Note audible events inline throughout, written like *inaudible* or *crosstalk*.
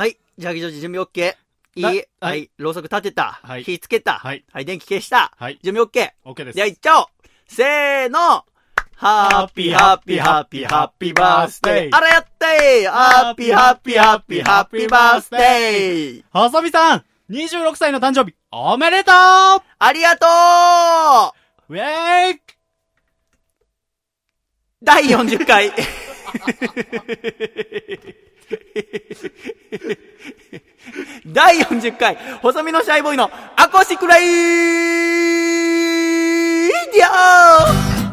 はい。ジャーギジョージ準備 OK? いいはいはい。ろうそく立てた。はい火つけた。はい。はい。電気消した。はい。準備 OK? OK です。じゃあ行っちゃおうせーのハッピーハッピーハッピーハッピーバースデーあらやったいハッピーハッピーハッピーハッピーバースデ細身さん !26 歳の誕生日、おめでとありがとううウェーイ第40回。*laughs* *laughs* 第40回、細身のシャイボーイの acoustic radio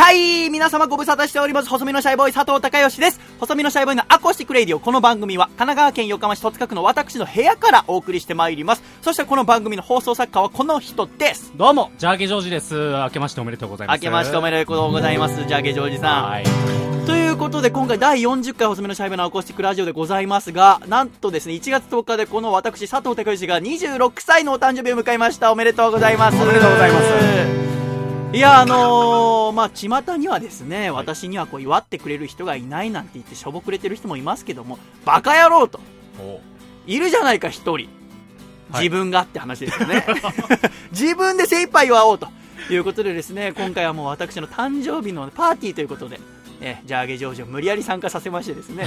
シャイ皆様ご無沙汰しております。細身のシャイボーイ佐藤孝義です。細身のシャイボーイの acoustic radio。この番組は神奈川県横浜市戸塚区の私の部屋からお送りしてまいります。そしてこの番組の放送作家はこの人です。どうも、ジャーゲジョージです。明けましておめでとうございます。明けましておめでとうございます。ジャーゲジョージさん。はい。ということで今回第40回細めのシャイボーイのアコースティックラジオでございますが、なんとですね、1月10日でこの私佐藤孝義が26歳のお誕生日を迎えました。おめでとうございます。おめでとうございます。いや、あのー、まあ、巷にはですね、私にはこう祝ってくれる人がいないなんて言ってしょぼくれてる人もいますけども、バカ野郎と。おいるじゃないか、一人。はい自分がって話ですよね。*laughs* 自分で精一杯祝おうということでですね、今回はもう私の誕生日のパーティーということで、えジャーゲジョージを無理やり参加させましてですね、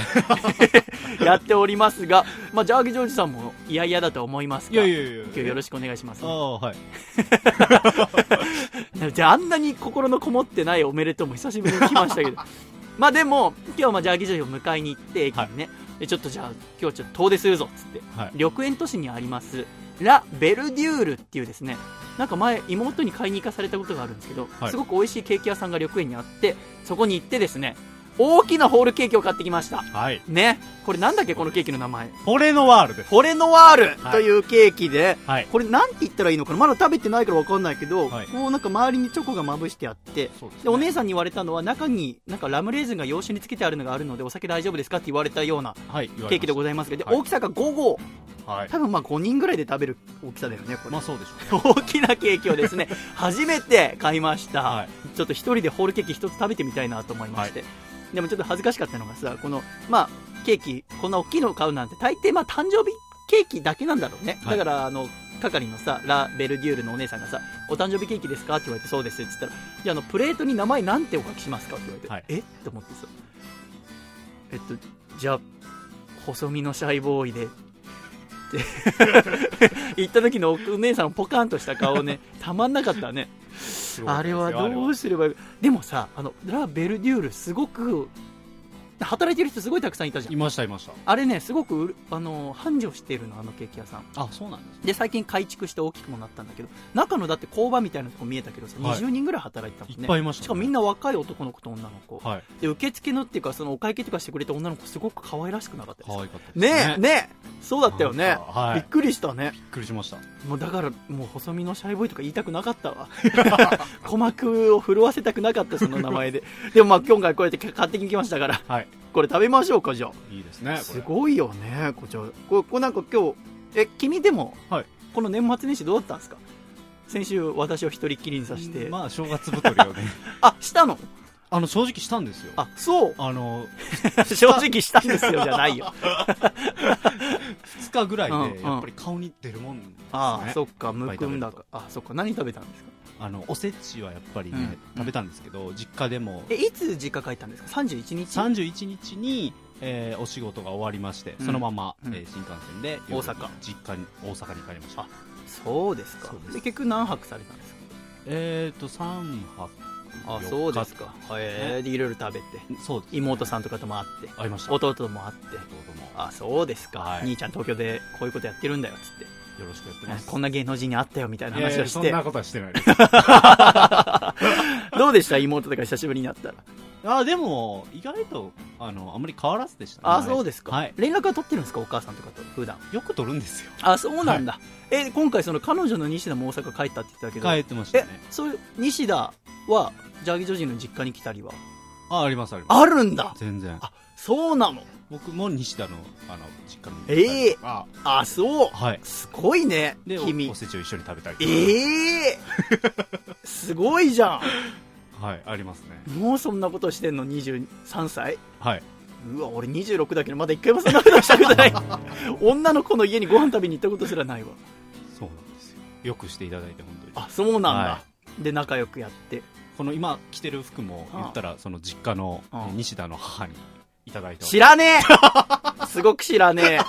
*laughs* やっておりますが、まあ、ジャーゲジョージさんも嫌々だと思いますが、いやいやいや今日よろしくお願いしますあ。あ、はい。*laughs* じゃああんなに心のこもってないおめでとうも久しぶりに来ましたけど。*laughs* まあでも今日はまあジャーギジョージを迎えに行って駅にね、でちょっとじゃあ今日ちょっと遠出するぞっつって、はい。緑園都市にありますラ・ベルデュールっていうですねなんか前妹に買いに行かされたことがあるんですけど、はい。すごく美味しいケーキ屋さんが緑園にあってそこに行ってですね大きなホールケーキを買ってきましたはい。ねこれなんだっけこのケーキの名前フォレノワールです。フォレノワールというケーキで、はい。これなんて言ったらいいのかな？まだ食べてないからわかんないけど、はいこうなんか周りにチョコがまぶしてあって、ですねでお姉さんに言われたのは中になんかラムレーズンが洋酒につけてあるのがあるのでお酒大丈夫ですかって言われたようなはい。ケーキでございますけど、ではい大きさが5号はい。多分まあ5人ぐらいで食べる大きさだよねこれ、まあそうでしょうね。大きなケーキをですね *laughs* 初めて買いました、はい。ちょっと一人でホールケーキ一つ食べてみたいなと思いまして、でもちょっと恥ずかしかったのがさこのまあケーキこんな大きいのを買うなんて大抵まあ誕生日ケーキだけなんだろうね、はい。だからあの係のさラ・ベルデュールのお姉さんがさお誕生日ケーキですか？って言われてそうですって言ったらじゃああのプレートに名前なんてお書きしますか？って言われて、はいえ？って思ってさ。えっとじゃあ細身のシャイボーイでって。*laughs* 言った時のお姉さんのポカンとした顔ね。*laughs* たまんなかったね。あれはどうすればいい？でもさあのラ・ベルデュールすごく働いてる人すごいたくさんいたじゃん。いました、いました。あれねすごくあの繁盛してるのあのケーキ屋さん。あ、そうなんですね。で最近改築して大きくもなったんだけど中のだって工場みたいなとこ見えたけどさ、はい。20人ぐらい働いてたもんね。いっぱいいましたね。しかもみんな若い男の子と女の子、はい。で受付のっていうかそのお会計とかしてくれた女の子すごく可愛らしくなかったです。か可愛かったですね。えね。えそうだったよね。はい。びっくりしたね。びっくりしました。もうだからもう細身のシャイボーイとか言いたくなかったわ。*laughs* 鼓膜を震わせたくなかったその名前で。でもまあ今回こうやって買ってきましたから。はい。これ食べましょうかじゃあ。いいですね。すごいよねこちら。これこれなんか今日え君でも、はい。この年末年始どうだったんですか？先週私を一人っきりにさせて、まあ、正月太りをね。*laughs* あしたの？あの、正直したんですよ。あそう。あの、*laughs* 正直したんですよじゃないよ。*laughs* 2日ぐらいうんうん。で、やっぱり顔に出るもんですね。ああそっかむくんだか。あそっか何食べたんですか？あの、おせちはやっぱりね、うん。食べたんですけど、実家でも、えいつ実家帰ったんですか？31日？31日に、えーお仕事が終わりまして、うん。そのまま、うん。えー新幹線で大阪。実家に大阪に帰りました。あそうですか。で結局何泊されたんですか？えっ、ー、と3泊あ4日。そうですか。へえでいろいろ食べて。そうです。妹さんとかとも会って。ありました。弟とも会って。弟も。あそうですか、はい。兄ちゃん東京でこういうことやってるんだよっつってよろしくやってます。こんな芸能人に会ったよみたいないやい話をして。やそんなことはしてない。*laughs* どうでした？妹とか久しぶりに会ったら。あでも意外とあのあんまり変わらずでしたね。あそうですか、はい。連絡は取ってるんですか？お母さんとかと普段？よく取るんですよ。あそうなんだ、え今回その彼女の西田も大阪帰ったって言ってたけど。帰ってましたえねそういう西田はジャーギジョージの実家に来たりは？あありますあります。あるんだ。全然。あそうなの僕も西田のあの実家に行ったえりえとか。あそう。はい。すごいねでお君。おせちを一緒に食べたりええ *laughs* すごいじゃはいありますね。んもうそんなことしてんの？23歳？はい。うわ俺26だけどまだ一回もそんなことしたことない。*laughs* 女の子の家にご飯食べに行ったことすらないわ。そうなんですよ。よくしていただいて本当に。あそうなんだ、はで仲良くやって。この今着てる服も言ったらその実家の西田の母にいただいた知らねえ。*laughs* すごく知らねえ。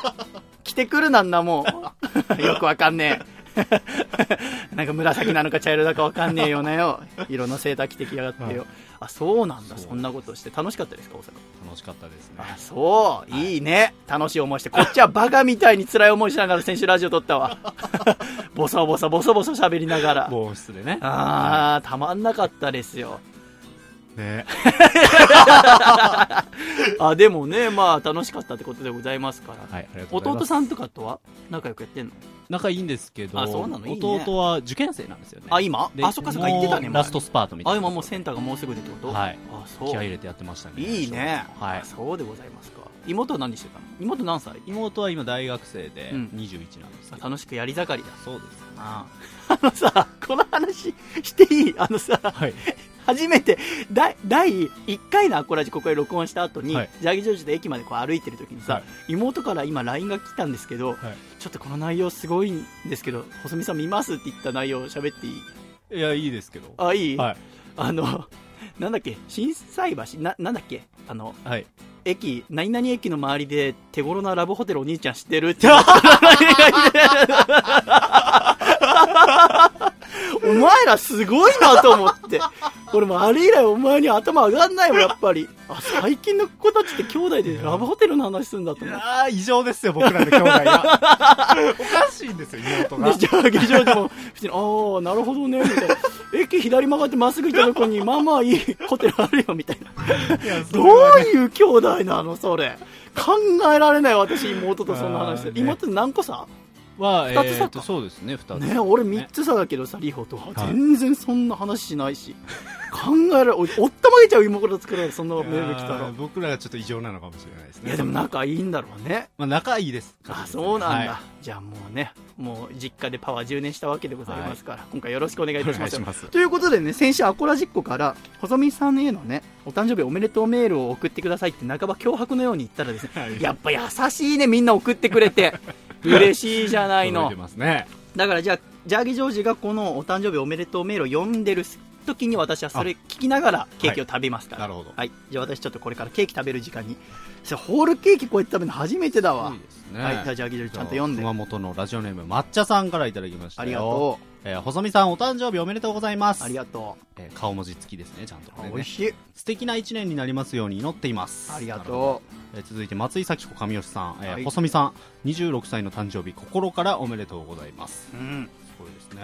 着てくるなんなもう。*laughs* よくわかんねえ。*laughs* なんか紫なのか茶色だかわかんねえよなよ。色のセーター着てきやがってよ、はい。あそうなんだ。そんなことして。楽しかったですか大阪。楽しかったですね。あそう、い、いね。楽しい思いして。こっちはバカみたいに辛い思いしながら先週ラジオ撮ったわ。ボソボソボソボソ喋りながら。防室でね。あーたまんなかったですよね。*laughs* あでもねまあ楽しかったってことでございますから、はい弟さんとかとは仲良くやってんの？仲いいんですけどあそうなの？ね。弟は受験生なんですよね。あ今？であそっかそっか言ってたねラストスパートみたいな。あ今もうセンターがもうすぐでってこと？はい。あそう。気合い入れてやってましたね。いいね。はい。あそうでございますか。妹は何してたの？妹何歳？妹は今大学生でうん。21なんですけど、楽しくやり盛りだ。そうです。ああのさこの話していい？あのさはい初めて第第1回のアコラジここで録音した後に、はい。ジャーギジョージで駅までこう歩いてる時にさ、はい。妹から今 LINE が来たんですけど、はい。ちょっとこの内容すごいんですけど細見さん見ますって言った内容を喋っていい？いやいいですけど。あいい、はい。あのなんだっけ？心斎橋？ななんだっけ？あのはい。駅何々駅の周りで手頃なラブホテルお兄ちゃん知ってるって *laughs* *laughs* お前らすごいなと思って俺もあれ以来お前に頭上がんないもんやっぱりあ最近の子たちって兄弟でラブホテルの話するんだと思ってああ異常ですよ僕らの兄弟が *laughs* おかしいんですよ妹がで、じゃあ、議場でも、普通に、ああ、なるほどね、みたいな。駅左曲がってまっすぐ行ったとこに、まあまあいいホテルあるよ、みたいな。いやそどういう兄弟なの、それ。考えられない、私、妹とそんな話して。妹何個さ？は二つ差か。えーとそうですね2つ。ね俺3つ差だけどさ、リホと。は。はい。全然そんな話しないし。考えられ、おおったまげちゃう妹と作られそんなメール来たら。僕らがちょっと異常なのかもしれないですね。いや、でも仲いいんだろうね。まあ仲いいです。あそうなんだ、はじゃあもうねもう実家でパワー充電したわけでございますから、今回よろしくお願いいいたします。ということでね先週アコラジッコから細見さんへのねお誕生日おめでとうメールを送ってくださいって半ば脅迫のように言ったらですねはい。やっぱ優しいねみんな送ってくれて嬉しいじゃないの。届いてますね。だからじゃあジャーギジョージがこのお誕生日おめでとうメールを読んでる時に私はそれ聞きながらケーキを食べますからなるほど。はい、じゃあ私ちょっとこれからケーキ食べる時間に。ホールケーキこうやって食べるの初めてだわ。いいですね。はい、じゃあジャーギジョージちゃんと読んで。熊本のラジオネーム抹茶さんからいただきましたよ。ありがとえー細見さんお誕生日おめでとうございます。うありがとえー顔文字付きですねちゃんとね。美味しい。素敵な一年になりますように祈っています。ありがとえー続いて松井咲子上吉さん、えーはい。細見さん26歳の誕生日心からおめでとうございます。ううん。すごいですね、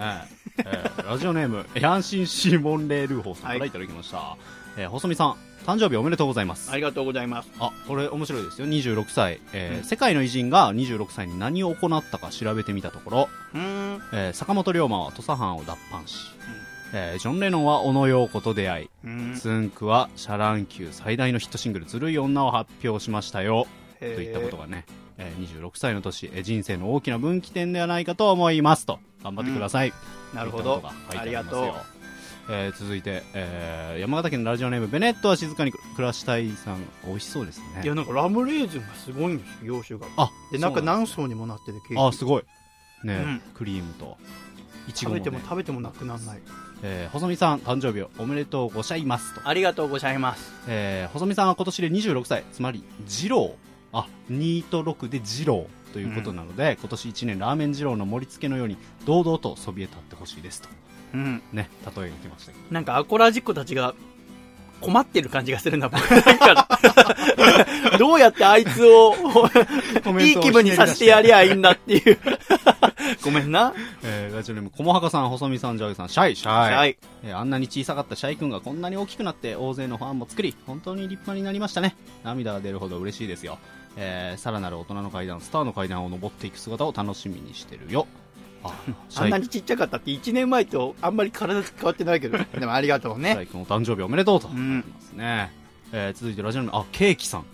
えーラジオネームエアンシンシーモンレールーホーさんからいただきました、えー細見さん誕生日おめでとうございます。ありがとうございます。あこれ面白いですよ。26歳、えーうん。世界の偉人が26歳に何を行ったか調べてみたところ、うーん。えー坂本龍馬は土佐藩を脱藩し、えージョン・レノンは小野陽子と出会い、うん。つんくはシャラン級最大のヒットシングル「ずるい女」を発表しましたよ。といったことがね、えー26歳の年、えー人生の大きな分岐点ではないかと思いますと。頑張ってください、なるほど。ありがとうえー続いて、えー山形県のラジオネームベネットは静かに暮らしたいさん美味しそうですね。いやなんかラムレーズンがすごいんですよ洋酒が。あでなんか何層にもなっててケーキ。あすごい。ね、うん。クリームと。いち食べごも,、ねても食べてもなくならない。えー細見さん誕生日おめでとうございますと、ありがとうございます。えー細見さんは今年で26歳。つまり二郎。あ2と6で二郎ということなので、今年1年ラーメン二郎の盛り付けのように堂々とそびえ立ってほしいですとうん。ね例えが来ましたなんかアコラジッコたちが困ってる感じがするな僕。なんか *laughs* どうやってあいつを *laughs* いい気分にさせてやりゃいいんだっていう。*laughs* ごめんな。えーラジオネームこもはかさん細見さんジャーゲさんシャイシャイ。はい。えーあんなに小さかったシャイ君がこんなに大きくなって大勢のファンも作り本当に立派になりましたね。涙が出るほど嬉しいですよ、えーさらなる大人の階段スターの階段を登っていく姿を楽しみにしてるよ *laughs* あんなにちっちゃかったって1年前とあんまり体変わってないけど。*laughs* でもありがとうねシャイ君お誕生日おめでとうと。うん。えー続いてラジオネームあケーキさん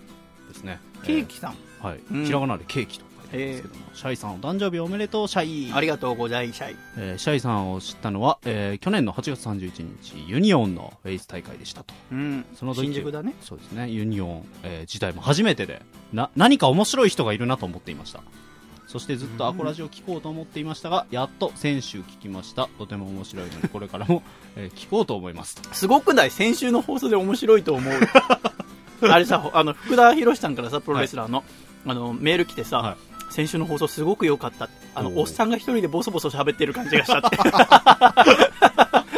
ですね。ケーキさん、えーはい、うん。ひらがなでケーキと書いてあるんですけども、シャイさんお誕生日おめでとうシャイ。ありがとうございますえーシャイさんを知ったのは、えー去年の8月31日ユニオンのフェイス大会でしたと。うん。その時新宿だね。そうですね。ユニオン、えー自体も初めてでな何か面白い人がいるなと思っていましたそしてずっとアコラジを聞こうと思っていましたが、やっと先週聞きました。とても面白いのでこれからも、*laughs* えー聞こうと思います。とすごくない先週の放送で面白いと思う。*laughs* あれさあの福田博さんからさプロレスラーの,、あのメール来てさ、はい。先週の放送すごく良かった。あのおっさんが一人でボソボソ喋ってる感じがしたって *laughs*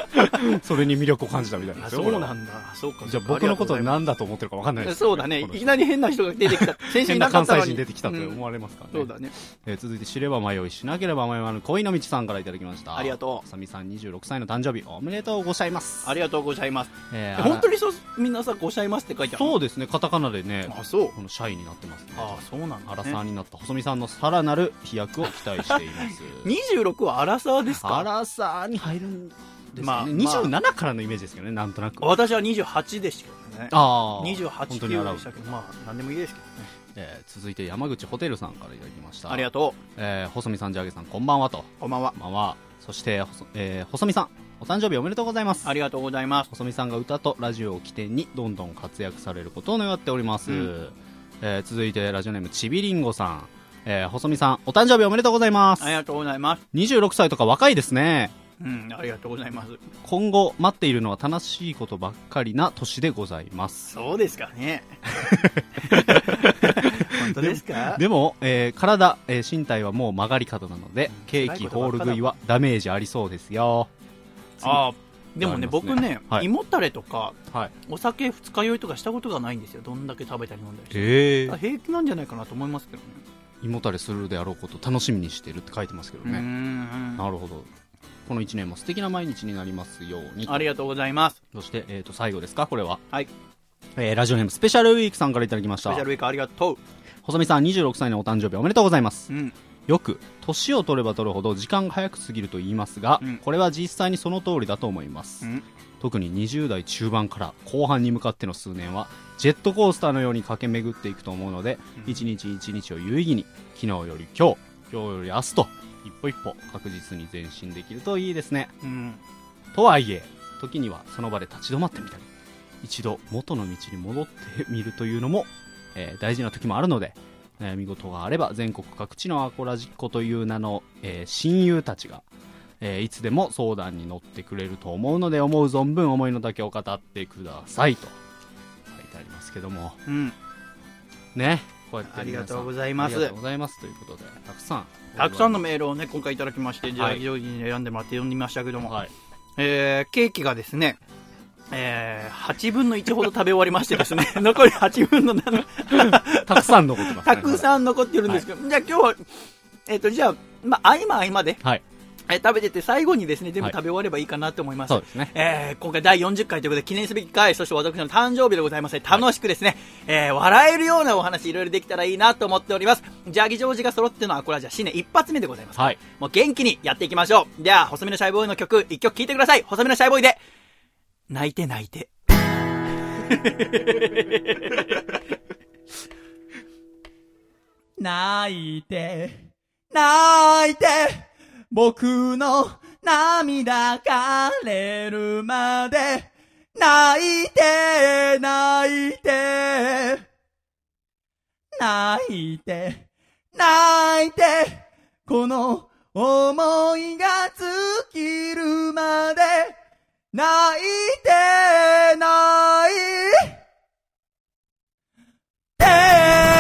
*laughs* それに魅力を感じたみたいなんあですよそうなんだ。そうか。じゃあ僕のこと何だと思ってるか分かんないですそうだね。いきなり変な人が出てきた。先週い変な関西人出てきたとうん思われますからね、そうだね。えー続いて知れば迷いしなければ迷わぬ恋の道さんからいただきました。ありがとう。さみさん26歳の誕生日おめでとうございます。ありがとうございます。ええ本当にそうみんなさ「ごしゃいます」って書いてあるそうですねカタカナでねあそう。このシャイになってますね。あそうなんだ、アラサね、ーになった細見さんのさらなる飛躍を期待しています。*laughs* 26はアラサーですか？アラサーに入るんですよね、まあまあ27からのイメージですけどねなんとなく。あ私は28でしたけどね。あ28本当に9洗うでしたけどまあ何でもいいですけどね。えー続いて山口ホテルさんからいただきました。ありがとえー細見さんジャゲさんこんばんはと。うこんばんは。こんばんは。そして、えー細見さんお誕生日おめでとうございます。ありがとうございます。細見さんが歌とラジオを起点にどんどん活躍されることを願っております、うん。えー続いてラジオネームちびりんごさん、えー細見さんお誕生日おめでとうございます。ありがとうございます。26歳とか若いですねうんありがとうございます。今後待っているのは楽しいことばっかりな年でございます。そうですかね。*laughs* 本当ですか？でも、えー体、えー身体はもう曲がり角なので、うん。ケーキホール食いはダメージありそうですよ。ああでもねね。僕ね、はい。胃もたれとかはい。お酒二日酔いとかしたことがないんですよ。どんだけ食べたり飲んだりして。えあ平気なんじゃないかなと思いますけどね。胃もたれするであろうこと楽しみにしてるって書いてますけどね、ん。なるほどこの1年も素敵な毎日になりますように。ありがとうございます。そして、えー、と最後ですか？これは。はい。えーラジオネームスペシャルウィークさんからいただきました。スペシャルウィークありがと細見さん26歳のお誕生日おめでとうございます。ううん。よく年を取れば取るほど時間が早く過ぎると言いますが、うん。これは実際にその通りだと思います、うん。特に20代中盤から後半に向かっての数年はジェットコースターのように駆け巡っていくと思うので、うん。一日一日を有意義に昨日より今日今日より明日と一歩一歩確実に前進できるといいですね。うん。とはいえ時にはその場で立ち止まってみたり一度元の道に戻ってみるというのも、えー大事な時もあるので悩み事があれば全国各地のアコラジッコという名の、えー親友たちが、えーいつでも相談に乗ってくれると思うので思う存分思いの丈を語ってくださいと書いてありますけども。うん。ねこうやってありがとうごいざいます。ありがとうございますということでたくさん。たくさんのメールをね今回いただきましてじゃあはい非常に選んでもらって読んでみましたけども、はいえーケーキがですねえー、8分の1ほど食べ終わりましてですね残り8分の7たくさん残ってます、たくさん残ってるんですけど、じゃあ今日はえっ、とじゃあまあ合間合間で、はいえー食べてて最後にですね全部はい食べ終わればいいかなと思います、そうですねえー今回第40回ということで記念すべき回、そして私の誕生日でございます楽しくですね、えー笑えるようなお話いろいろできたらいいなと思っております。ジャギジョージが揃ってのアコラジャ新年一発目でございます。はいもう元気にやっていきましょう。では、細身のシャイボーイの曲、一曲聴いてください。細身のシャイボーイで、泣いて泣いて。*laughs* 泣いて、泣いて、僕の涙枯れるまで、泣いて、泣いて、泣いて、泣いて、この思いが尽きるまで、泣いて、泣いて、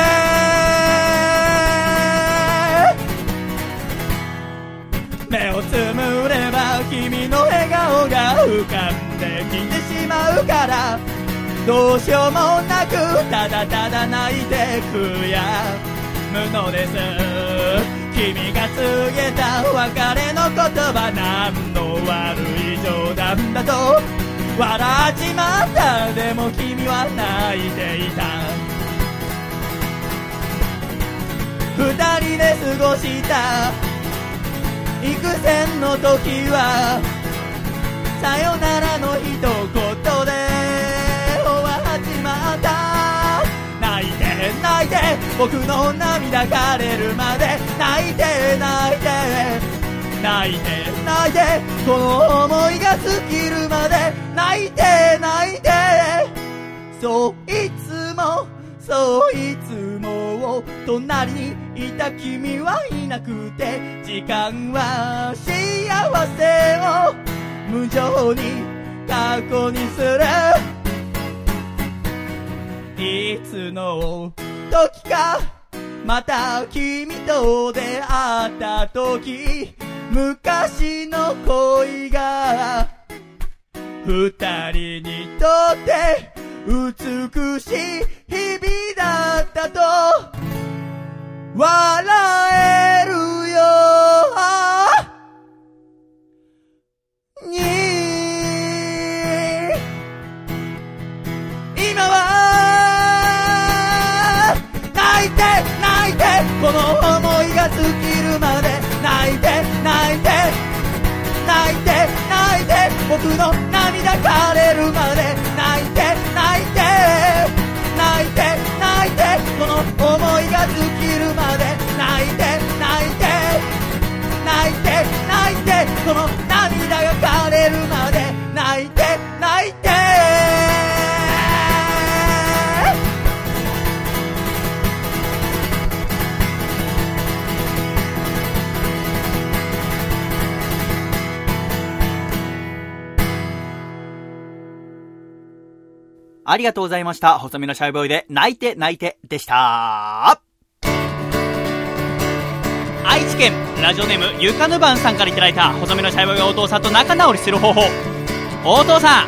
まうからどうしようもなくただただ泣いて悔や。むのです。君が告げた別れの言葉何の悪い冗談だと。笑っちまった。でも君は泣いていた。二人で過ごした。幾千の時はさよならの一言で終わっちまった。泣いて泣いて僕の涙枯れるまで。泣いて泣いて泣いて泣いてこの思いが尽きるまで。泣いて泣いて。そういつもそういつも隣にいた君はいなくて時間は幸せを無情に過去にするいつの時かまた君と出会った時昔の恋が二人にとって美しい日々だったと笑える。の思いが尽きるまで泣いて泣いて泣いて泣いて僕の涙枯れるまで泣いて泣いて泣いて泣いてこの思いが尽きるまで泣いて泣いて泣いて泣いてこのありがとうございました。細身のシャイボーイで、泣いて泣いてでした。愛知県、ラジオネーム、ゆかぬばんさんからいただいた、細身のシャイボーイがお父さんと仲直りする方法。お父さん、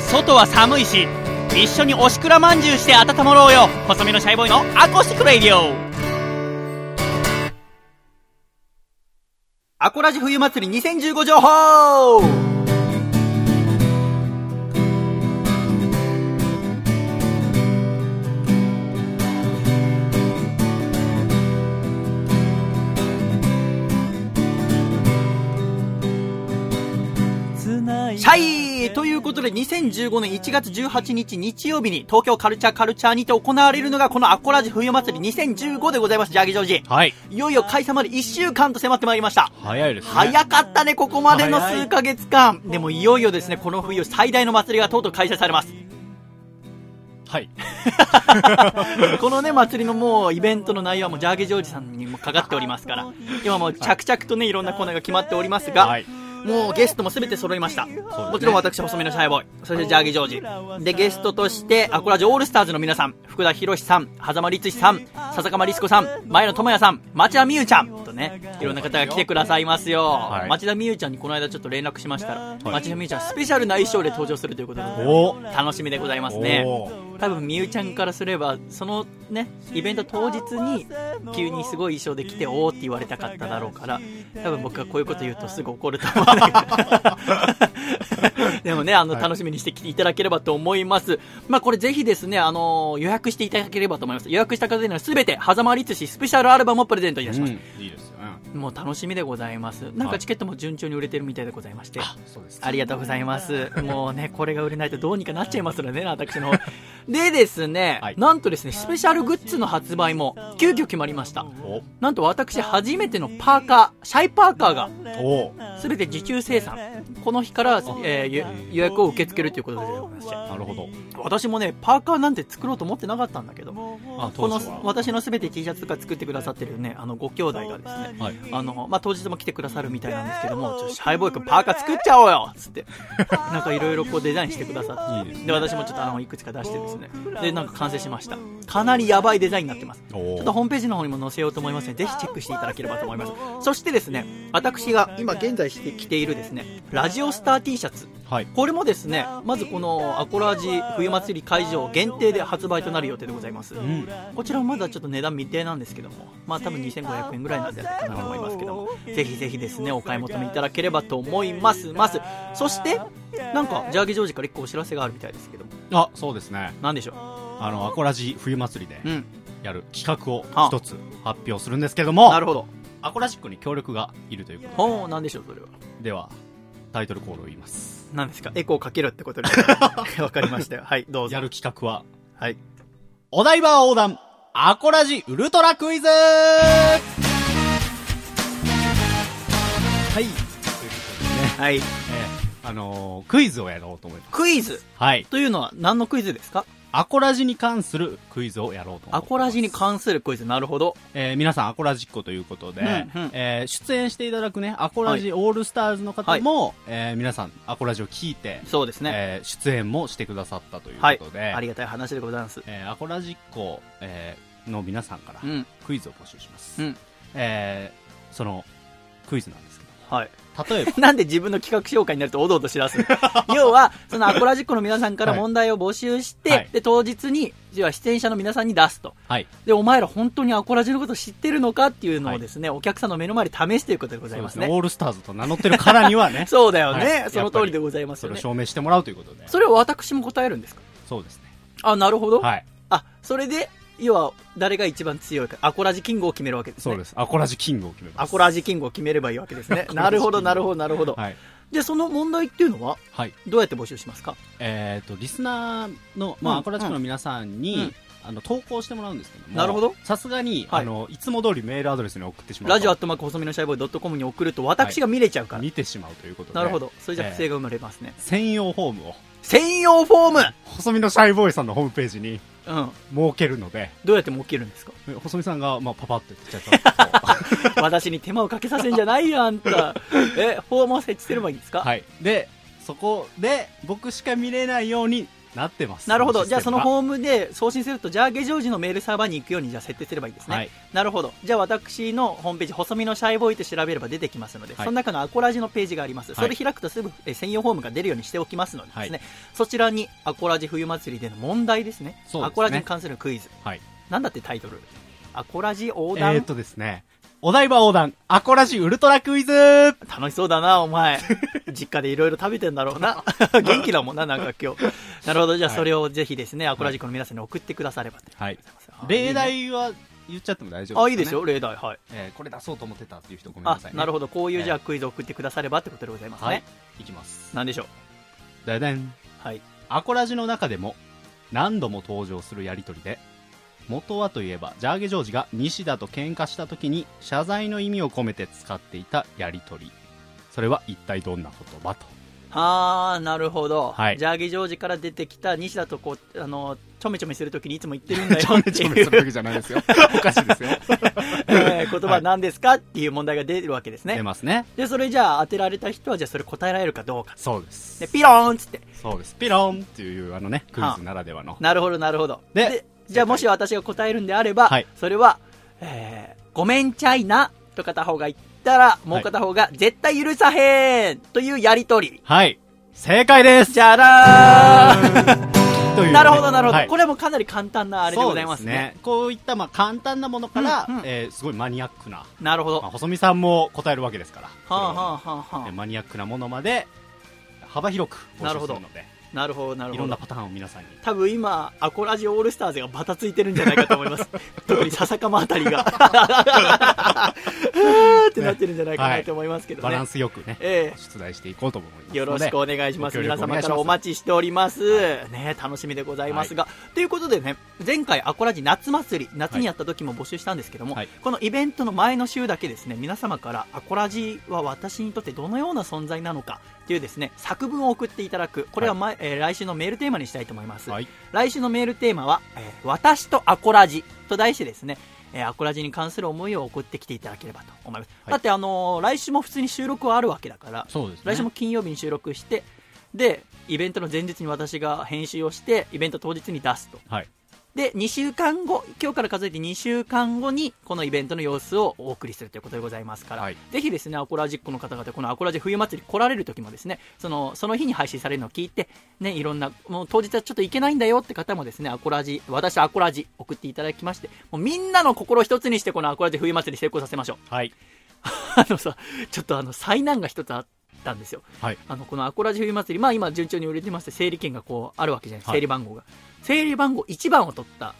外は寒いし、一緒におしくらまんじゅうして温まろうよ。細身のシャイボーイの acoustic radio。アコラジ冬祭り2015情報シャイということで、2015年1月18日日曜日に東京カルチャーカルチャーにて行われるのがこのアコラジ冬祭り2015でございます、ジャーギジョージ。はい。いよいよ開催まで1週間と迫ってまいりました。早いですね。早かったね、ここまでの数ヶ月間。でもいよいよですね、この冬最大の祭りがとうとう開催されます。はい。*laughs* このね、祭りのもうイベントの内容はもうジャーゲジョージさんにもかかっておりますから、今もう着々とね、いろんなコーナーが決まっておりますが、はい。もうゲストも全て揃いました。もちろん私、細身のシャイボーイ、そしてジャーギージョージ。で、ゲストとして、アコラジオールスターズの皆さん、福田博さん、狭間律史さん、笹鎌律子さん、前野智也さん、町田美優ちゃんとね、いろんな方が来てくださいますよ。はい町田美優ちゃんにこの間ちょっと連絡しましたら、町田美優ちゃんスペシャルな衣装で登場するということで、お楽しみでございますね。お多分みゆちゃんからすればそのねイベント当日に急にすごい衣装で来ておーって言われたかっただろうから多分僕がこういうこと言うとすぐ怒ると思うんだけど *laughs* でもねあのはい楽しみにしてきていただければと思います、まあこれぜひですねあの予約していただければと思います予約した方には全て狭間律師スペシャルアルバムをプレゼントいたしうん。ます、いいです。もう楽しみでございますなんはいかチケットも順調に売れてるみたいでございましてそうです。ありがとうございます。*laughs* もうね、これが売れないとどうにかなっちゃいますのでね、*laughs* 私の方。でですね、はいなんとですね、スペシャルグッズの発売も急遽決まりました。おなんと私初めてのパーカー、シャイパーカーがおすべて受注生産。この日から、えーゆ予約を受け付けるということでございまして。なるほど。私もね、パーカーなんて作ろうと思ってなかったんだけど、あ、この。私のすべて T シャツとか作ってくださってるね、あのご兄弟がですね、はい。あの、まあ、当日も来てくださるみたいなんですけども、ちょっとシャイボーイ君パーカー作っちゃおうよつって、なんかいろいろこうデザインしてくださって、いいで私もちょっとあの、いくつか出してですね、で、なんか完成しました。かなりやばいデザインになってます。おちょっとホームページの方にも載せようと思いますので、ぜひチェックしていただければと思います。そしてですね、私が今現在して着ているですね、ラジオスター T シャツ。はい。これもですね、まずこのアコラジ冬祭り会場限定で発売となる予定でございます。うん。こちらもまだちょっと値段未定なんですけども、まあ多分2500円ぐらいなんじゃないかなと思いますけども、ぜひぜひですね、お買い求めいただければと思います。ます。そして、なんか、ジャーギジョージから一個お知らせがあるみたいですけども、あ、そうですね。なんでしょあの、アコラジ冬祭りでううん。やる企画をあ一つ発表するんですけどもな、るほど。アコラジックに協力がいるというこほう、なんでしょう、それは。とでは、タイトルコールを言います。何ですか？エコーかけるってことで。*laughs* わかりましたよ。はい、どうぞ。やる企画は、はい。お台場横断アコラジウルトラクイズはい。はい。えーあのークイズをやろうと思います。クイズ？はい。というのは何のクイズですか？アコラジに関するクイズをやろうと思います。アコラジに関するクイズ。なるほど。えー皆さんアコラジっ子ということで、うんうんえー出演していただくね、アコラジオールスターズの方も、えー皆さんアコラジを聞いて、そうですね。えー出演もしてくださったというはいことで、。ありがたい話でございます。えーアコラジっ子、えーの皆さんからうん。クイズを募集します。うんえーそのクイズなんですけはい。ど、例えば、*laughs* なんで自分の企画紹介になるとおどおどしだす？の *laughs* 要は、そのアコラジックの皆さんからはい問題を募集して、はいで、当日に、要は出演者の皆さんに出すと。はい。で、お前ら本当にアコラジのこと知ってるのかっていうのをですね、お客さんの目の前で試すということでございますね。オールスターズと名乗ってるからにはね、*laughs* そうだよね、はいその通りでございますそれをよね。証明してもらうということで、それを私も答えるんですか？そうですね。あ、なるほど。はい。あ、それで、要は、誰が一番強いか、アコラジキングを決めるわけですね。そうです。アコラジキングを決めます。アコラジキングを決めればいいわけですね。なるほど、なるほど、なるほど。はい。で、その問題っていうのは、はい。どうやって募集しますか？えっ、と、リスナーの、まあ、うんアコラジックの皆さんに、うんあの、投稿してもらうんですけども。なるほどさすがに、はいあの、いつも通りメールアドレスに送ってしまうと。ラジオアットマーク細身のシャイボーイドットコムに送ると私が見れちゃうから。見てしまうということで。なるほ。ど。それじゃ不正が生まれますね。専用フォームを、専用フォーム細身のシャイボーイさんのホームページにうん。設けるので、どうやって設けるんですか？え細身さんが、まあ、パパって言っちゃった *laughs* 私に手間をかけさせんじゃないよ、あんた。え、フォームを設置すればいいんですか？はい。で、そこで、僕しか見れないようになってます。なるほど。じゃあそのーホームで送信すると、ジャーゲジョージのメールサーバーに行くようにじゃあ設定すればいいですね。はい。なるほど。じゃあ私のホームページ、細身のシャイボーイと調べれば出てきますので、はいその中のアコラジのページがあります。いそれ開くとすぐえ専用フォームが出るようにしておきますのでですね、はいそちらにアコラジ冬祭りでの問題ですね。ねアコラジに関するクイズ。はい。なんだってタイトル？アコラジ横え断、ー、っとですね、お台場横断、アコラジウルトラクイズ楽しそうだな、お前。*laughs* 実家でいろいろ食べてんだろうな。*laughs* 元気だもんな、なんか今日。なるほど。じゃあはいそれをぜひですね、アコラジックの皆さんに送ってくださればとはい。あ例いいね題は言っちゃっても大丈夫あ、いいですよ、例題。はい。えーこれ出そうと思ってたっていう人ごめんあなさい、ね。なるほど。こういうええじゃあクイズを送ってくださればってことでございますね。はい。いきます。なんでしょう？だだん。はい。アコラジの中でも何度も登場するやりとりで、元はといえば、ジャーゲジョージが西田と喧嘩した時に謝罪の意味を込めて使っていたやりとり。それは一体どんな言葉と？はあ、なるほど。はいジャーギジョージから出てきた西田とこう、あの、ちょめちょめするときにいつも言ってるんだよちょめちょめするわけじゃないですよ。*laughs* おかしいですよ。えー言葉は何ですかっていう問題が出るわけですね。出ますね。で、それじゃあ当てられた人はじゃあそれ答えられるかどうか。そうです。で、ピローンっつって。そうです。ピロンっていうあのね、クイズならではの。なるほど、なるほど。でじゃあもし私が答えるんであれば、はい。それは、えー、ごめんちゃいな、と片方が言ったら、もう片方が、絶対許さへんというやりとり。はい。正解です。じゃらー *laughs* というね。なるほど、なるほど、はい。これもかなり簡単なあれでございますね。そうですこういったまあ簡単なものから、うんうん。えーすごいマニアックな、なるほど。まあ、は細見さんも答えるわけですから。あ、はあはあはあ。えーマニアックなものまで幅広く募集するので、なるほど、なるほど。いろんなパターンを皆さんに。多分今、アコラジオールスターズがバタついてるんじゃないかと思います。*laughs* 特に笹かまあたりが。は *laughs* ーってなってるんじゃないかなと思いますけどね。バランスよくね、ええ出題していこうと思います。よろしくお願いします。皆様からお待ちしております。ね、楽しみでございますが。ということでね、前回アコラジ夏祭り、夏にやった時も募集したんですけども、はいこのイベントの前の週だけですね、皆様からアコラジは私にとってどのような存在なのかっていうですね、作文を送っていただく。これは前、えー来週のメールテーマにしたいと思います。はい。来週のメールテーマは、えー私とアコラジと題してですね、えーアコラジに関する思いを送ってきていただければと思います。はいだってあのー来週も普通に収録はあるわけだから、ね。来週も金曜日に収録して、で、イベントの前日に私が編集をして、イベント当日に出すと。はい。で、2週間後、今日から数えて2週間後に、このイベントの様子をお送りするということでございますから、はいぜひですね、アコラジックの方々、このアコラジ冬祭り来られる時もですね、その、その日に配信されるのを聞いて、ね、いろんな、もう当日はちょっと行けないんだよって方もですね、アコラジ、私アコラジ送っていただきまして、もうみんなの心を一つにしてこのアコラジ冬祭り成功させましょう。はい。*laughs* あのさ、ちょっとあの、災難が一つあったんですよ。はい。あの、このアコラジ冬祭り、まあ今順調に売れてまして、整理券がこう、あるわけじゃないです整理番号が。整理番号1番を取った、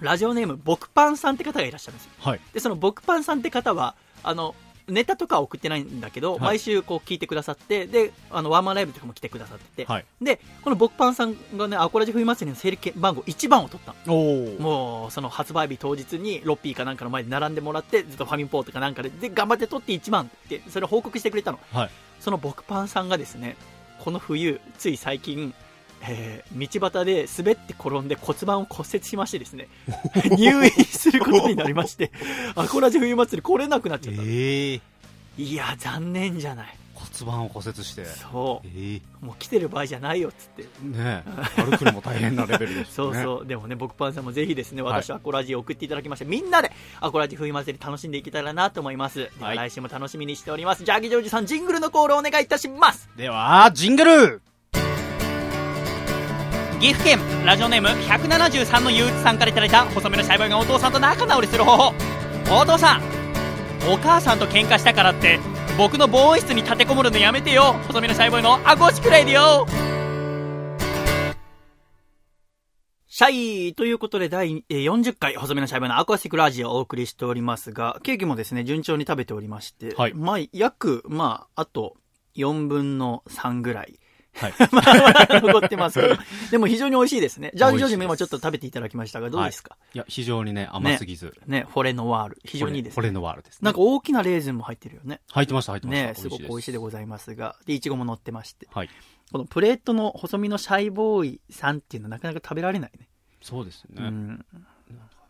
ラジオネーム、僕パンさんって方がいらっしゃるんですよ。はい。で、その僕パンさんって方は、あの、ネタとかは送ってないんだけど、い毎週こう聞いてくださって、で、あの、ワンマンライブとかも来てくださってて、はい。で、この僕パンさんがね、アコラジ冬祭りの整理券番号1番を取ったのおお。もう、その発売日当日にロッピーかなんかの前で並んでもらって、ずっとファミポーとかなんかで、で、頑張って取って1番って、それを報告してくれたの。はい。その僕パンさんがですね、この冬、つい最近、えー道端で滑って転んで骨盤を骨折しましてですね、*laughs* 入院することになりまして、*laughs* アコラジ冬祭り来れなくなっちゃったの。ええいや、残念じゃない。骨盤を骨折して。そえう。もう来てる場合じゃないよっつって。えねえ。歩くのも大変なレベルですね。*laughs* うそう。でもね、僕パンさんもぜひですね、はい私、アコラジを送っていただきまして、みんなでアコラジ冬祭り楽しんでいけたらなと思います。でははい来週も楽しみにしております。ジャーギジョージさん、ジングルのコールお願いいたします。では、ジングル岐阜県ラジオネーム173のゆうちさんからいただいた細身のシャイボーイがお父さんと仲直りする方法。お父さんお母さんと喧嘩したからって僕の防音室に立てこもるのやめてよ。細身のシャイボーイの acoustic radio シャイということで、第えー40回、細身のシャイボーイのアコースティックラジオをお送りしておりますが、ケーキもですね、順調に食べておりまして、はい。まあ、約、まあ、あと、4分の3ぐらい。はい。*laughs* まあ、残ってますけど。でも非常に美味しいですね。ジャーギジョージも今ちょっと食べていただきましたが、どうですか、いや、非常にね、甘すぎず。ね、フォレノワール。非常にいいですね。これのワールですね。なんか大きなレーズンも入ってるよね。入ってました、入ってました。ね、すごく美味しいでございますが。で、いちごも乗ってまして。はい。このプレートの細身のシャイボーイさんっていうのはなかなか食べられないね。そうですね。うん。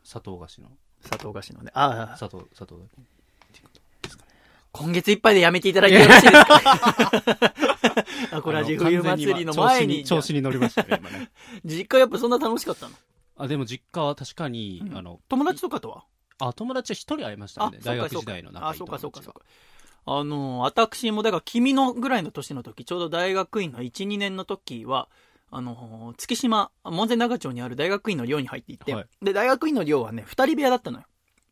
砂糖菓子の。砂糖菓子のね。ああ、砂糖、砂糖。今月いっぱいでやめていただいてよろしいですか？アコラジ冬祭りの前に。調子に乗りましたね、今ね。*laughs* 実家やっぱそんな楽しかったの？あ、でも実家は確かに、うんあの、友達とかとは？あ、友達は一人会いましたね。大学時代の仲あ、いいそうかそうかそうか。あの、私も、だから君のぐらいの年の時、ちょうど大学院の1、2年の時は、あの、月島、門前長町にある大学院の寮に入っていて、はいで、大学院の寮はね、二人部屋だったのよ。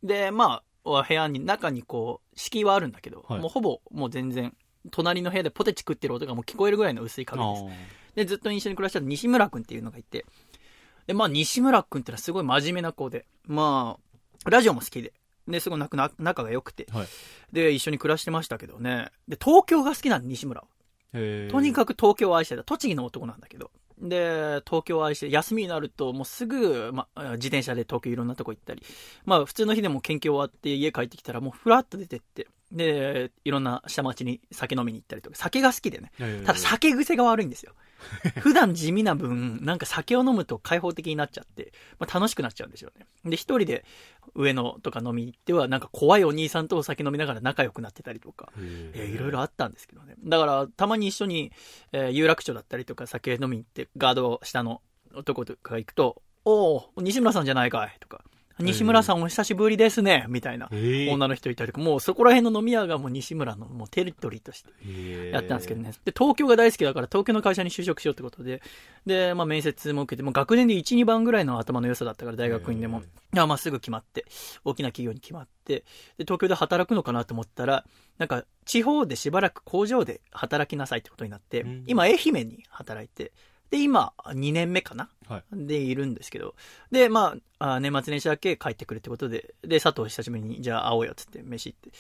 で、まあ、部屋に、中にこう、敷居はあるんだけど、はいもうほぼ、もう全然、隣の部屋でポテチ食ってる音がもう聞こえるぐらいの薄い壁です。で、ずっと一緒に暮らしてた西村くんっていうのがいて、で、まあ、西村くんってのはすごい真面目な子で、まあ、ラジオも好きで、で、すごい仲な仲が良くて、はいで、一緒に暮らしてましたけどね。で、東京が好きなんで、西村は。とにかく東京を愛してた。栃木の男なんだけど。で、東京を愛して、休みになると、もうすぐ、ま、自転車で東京いろんなとこ行ったり。まあ、普通の日でも研究終わって家帰ってきたら、もうふらっと出てって。で、いろんな下町に酒飲みに行ったりとか、酒が好きでね。ただ酒癖が悪いんですよ。*laughs* 普段地味な分、なんか酒を飲むと開放的になっちゃって、まあ、楽しくなっちゃうんですよね。で、一人で上野とか飲みに行っては、なんか怖いお兄さんとお酒飲みながら仲良くなってたりとか、えーいろいろあったんですけどね。だから、たまに一緒に、えー有楽町だったりとか酒飲みに行って、ガード下の男とか行くと、おお西村さんじゃないかいとか、西村さんお久しぶりですねみたいな女の人いたりとか、もうそこら辺の飲み屋がもう西村のもうテリトリーとしてやったんですけどね。で、東京が大好きだから東京の会社に就職しようってことで、で、まあ面接も受けて、もう学年で1、2番ぐらいの頭の良さだったから大学院でも。まあすぐ決まって、大きな企業に決まって、で、東京で働くのかなと思ったら、なんか地方でしばらく工場で働きなさいってことになってうん、今愛媛に働いて、で、今2年目かな？はい。でいるんですけど、で、まあ、あ年末年始だけ帰ってくるってことで、で、佐藤久しぶりに、じゃあ会おうよっつって飯行って。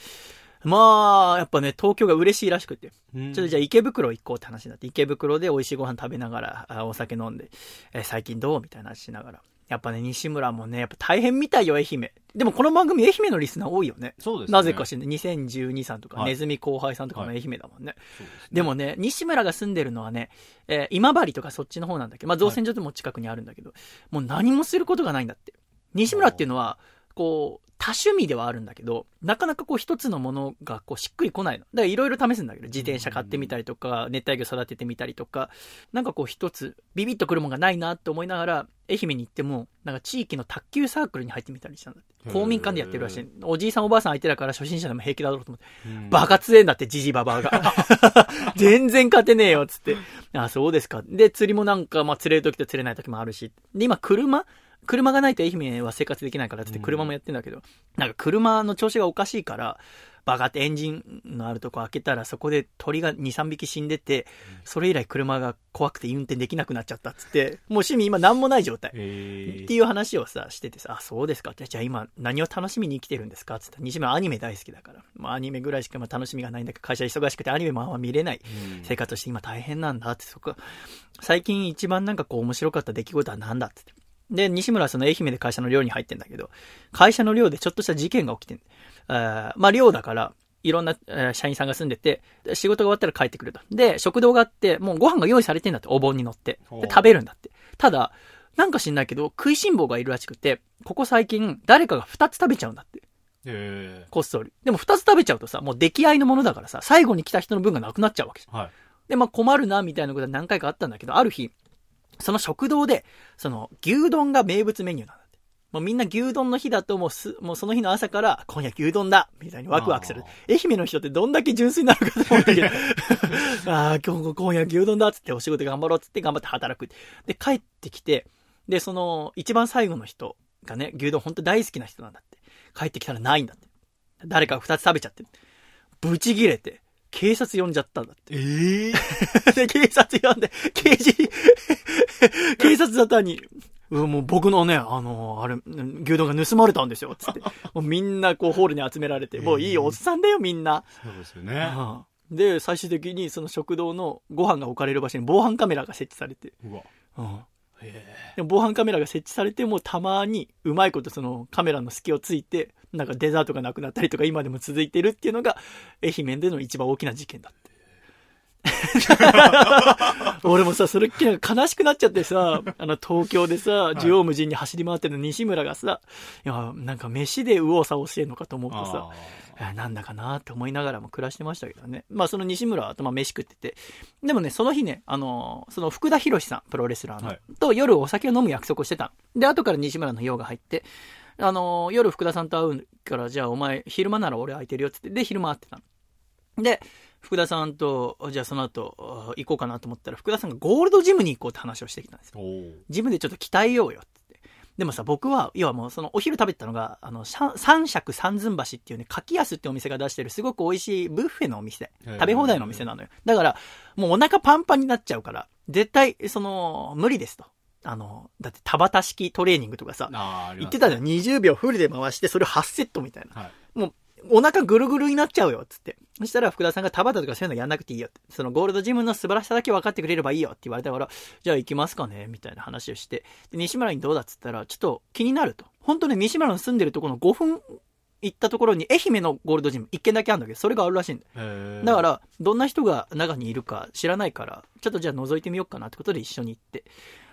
まあ、やっぱね、東京が嬉しいらしくて。ちょっとじゃあ池袋行こうって話になって、池袋で美味しいご飯食べながら、あお酒飲んで、えー最近どう？みたいな話しながら。やっぱね、西村もね、やっぱ大変みたいよ、愛媛。でもこの番組、愛媛のリスナー多いよね。そうですね。なぜかしら、2012さんとか、はいネズミ後輩さんとかもはい愛媛だもんね。そうですねでもね、西村が住んでるのはね、えー今治とかそっちの方なんだけど、まあ造船所でも近くにあるんだけど、もう何もすることがないんだって。西村っていうのは、こう、多趣味ではあるんだけど、なかなかこう一つのものがこうしっくりこないの。だからいろいろ試すんだけど、自転車買ってみたりとか、熱帯魚育ててみたりとか、なんかこう一つ、ビビッとくるもんがないなって思いながら、愛媛に行っても、なんか地域の卓球サークルに入ってみたりしたんだって。公民館でやってるらしい。おじいさんおばあさん相手だから初心者でも平気だろうと思って。うんバカ強えんだって、ジジババアが。*laughs* 全然勝てねえよ、つって。あ、そうですか。で、釣りもなんか、まあ、釣れる時と釣れない時もあるし。で、今、車車がないと愛媛は生活できないからってうん。車もやってんだけど、なんか車の調子がおかしいから、バカってエンジンのあるとこ開けたら、そこで鳥が2、3匹死んでて、それ以来車が怖くて運転できなくなっちゃったっつって、もう趣味今何もない状態。えっていう話をさ、しててさ、あ、そうですか。って、じゃあ今何を楽しみに生きてるんですかって言ったら、西村アニメ大好きだから。まあアニメぐらいしかまあ楽しみがないんだけど、会社忙しくてアニメもあんま見れない。生活として今大変なんだって、そこ、最近一番なんかこう面白かった出来事は何だって言って。で、西村はその愛媛で会社の寮に入ってんだけど、会社の寮でちょっとした事件が起きてんえーまあ寮だから、いろんな、えー社員さんが住んでて、で仕事が終わったら帰ってくると。で、食堂があって、もうご飯が用意されてんだって、お盆に乗って。で、食べるんだって。ただ、なんか知んないけど、食いしん坊がいるらしくて、ここ最近、誰かが2つ食べちゃうんだって。えこっそり。でも2つ食べちゃうとさ、もう出来合いのものだからさ、最後に来た人の分がなくなっちゃうわけじゃん。はいで、まあ困るな、みたいなことは何回かあったんだけど、ある日、その食堂で、その、牛丼が名物メニューなんだって。もうみんな牛丼の日だともうす、もうその日の朝から、今夜牛丼だみたいにワクワクするあ。愛媛の人ってどんだけ純粋なのかと思ったけど、*laughs* ああ、今日、今夜牛丼だっつってお仕事頑張ろうっつって頑張って働く。で、帰ってきて、で、その、一番最後の人がね、牛丼本当大好きな人なんだって。帰ってきたらないんだって。誰かが二つ食べちゃって。ブチギレて、警察呼んじゃったんだって。ええ *laughs* で、警察呼んで、刑事、*laughs* 警察沙汰に、うんもう僕のね、あのあれ、牛丼が盗まれたんですよ、つって。*laughs* もうみんなこうホールに集められて、もういいおっさんだよ、みんな。そうですよね。うんで、最終的にその食堂のご飯が置かれる場所に防犯カメラが設置されて、うわ。うんえでも防犯カメラが設置されてもたまにうまいことそのカメラの隙をついて、なんかデザートがなくなったりとか今でも続いてるっていうのが愛媛での一番大きな事件だって。*laughs* 俺もさ、それっきり悲しくなっちゃってさ、あの東京でさ、縦横無尽に走り回ってる西村がさ、いや、なんか飯で右往左往してんのかと思うとさ、えーなんだかなって思いながらも暮らしてましたけどね。まあその西村とまあ飯食ってて。でもね、その日ね、あのーその福田博さん、プロレスラーの、はいと夜お酒を飲む約束をしてたの。で、後から西村の用が入って、あのー夜福田さんと会うから、じゃあお前昼間なら俺空いてるよって言って、で、昼間会ってたの。で、福田さんと、じゃあその後、あ行こうかなと思ったら、福田さんがゴールドジムに行こうって話をしてきたんですよ。ジムでちょっと鍛えようよって。でもさ、僕は、要はもうそのお昼食べてたのが、あの、三三尺三寸橋っていうね、柿安ってお店が出してるすごく美味しいブッフェのお店。食べ放題のお店なのよ。だから、もうお腹パンパンになっちゃうから、絶対、その、無理ですと。あの、だって田畑式トレーニングとかさ、言ってたじゃん。20秒フルで回して、それを8セットみたいな。はいもう、お腹ぐるぐるになっちゃうよ、つって。そしたら福田さんが田畑とかそういうのやんなくていいよって。そのゴールドジムの素晴らしさだけ分かってくれればいいよって言われたから、じゃあ行きますかねみたいな話をして。で、西村にどうだっつったら、ちょっと気になると。本当ね、西村の住んでるところの5分行ったところに愛媛のゴールドジム1軒だけあるんだけど、それがあるらしいんだだから、どんな人が中にいるか知らないから、ちょっとじゃあ覗いてみようかなってことで一緒に行って。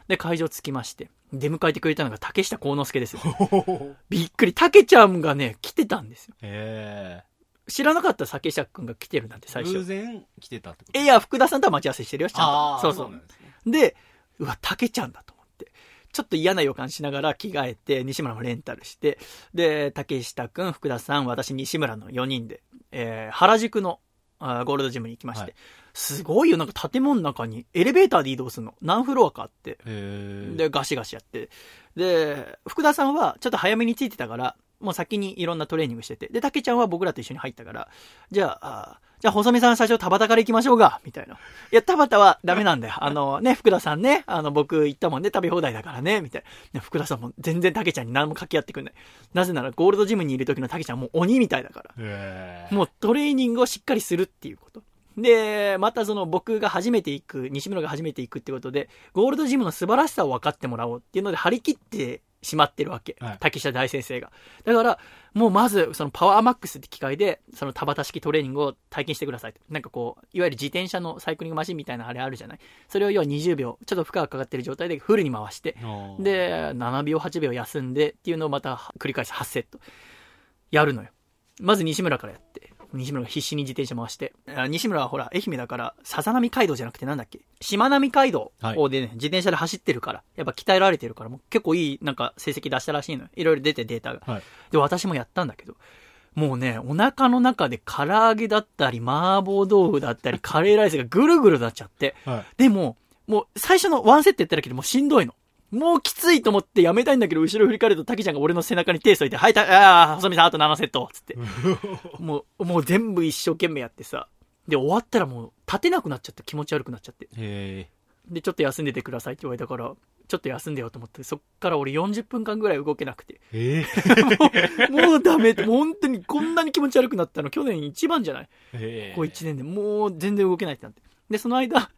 で、会場着きまして。出迎えてくれたのが竹下幸之助ですよ。*laughs* びっくり。竹ちゃんがね、来てたんですよ。へ知らなかった竹下くんが来てるなんてえ最初。偶然来てたってこと？いや、福田さんとは待ち合わせしてるよ、ちゃんあと。そうそう。でで、うわ、竹ちゃんだと思って。ちょっと嫌な予感しながら着替えて、西村もレンタルして、で、竹下くん、福田さん、私、西村の4人で、えー原宿のあーゴールドジムに行きまして、はいすごいよ、なんか建物の中にエレベーターで移動するの。何フロアかあって。で、ガシガシやって。で、福田さんはちょっと早めに着いてたから、もう先にいろんなトレーニングしてて。で、竹ちゃんは僕らと一緒に入ったから、じゃあ、あーじゃあ、細見さん最初田畑から行きましょうか、みたいな。いや、田畑はダメなんだよ。*laughs* あのね、福田さんね、あの、僕行ったもんね、食べ放題だからね、みたいな。で福田さんも全然竹ちゃんに何も掛け合ってくんない。なぜなら、ゴールドジムにいる時の竹ちゃんはもう鬼みたいだから。もうトレーニングをしっかりするっていうこと。で、またその僕が初めて行く、西村が初めて行くってことで、ゴールドジムの素晴らしさを分かってもらおうっていうので張り切ってしまってるわけ。はい竹下大先生が。だから、もうまず、そのパワーマックスって機械で、その田畑式トレーニングを体験してくださいと。なんかこう、いわゆる自転車のサイクリングマシンみたいなあれあるじゃない？それを要は20秒、ちょっと負荷がかかってる状態でフルに回して、で、7秒、8秒休んでっていうのをまた繰り返し8セット。やるのよ。まず西村からやって。西村が必死に自転車回して。あ西村はほら、愛媛だから、さざ波街道じゃなくてなんだっけ？しまなみ海道をでね、自転車で走ってるから、やっぱ鍛えられてるから、もう結構いい、なんか成績出したらしいのよ。いろいろ出てデータが。はいで、私もやったんだけど、もうね、お腹の中で唐揚げだったり、麻婆豆腐だったり、カレーライスがぐるぐるなっちゃって、はいでも、もう最初のワンセットやっただけでもうしんどいの。もうきついと思ってやめたいんだけど、後ろ振り返ると、滝ちゃんが俺の背中に手添えて、はい、た、ああ、細見さんあと7セットつって。*laughs* もう、もう全部一生懸命やってさ。で、終わったらもう、立てなくなっちゃって気持ち悪くなっちゃって。へで、ちょっと休んでてくださいって言われたから、ちょっと休んでよと思って、そっから俺40分間ぐらい動けなくて。もう、*laughs* もうダメって、もう本当にこんなに気持ち悪くなったの、去年一番じゃない？え。こう1年でもう全然動けないってなって。で、その間、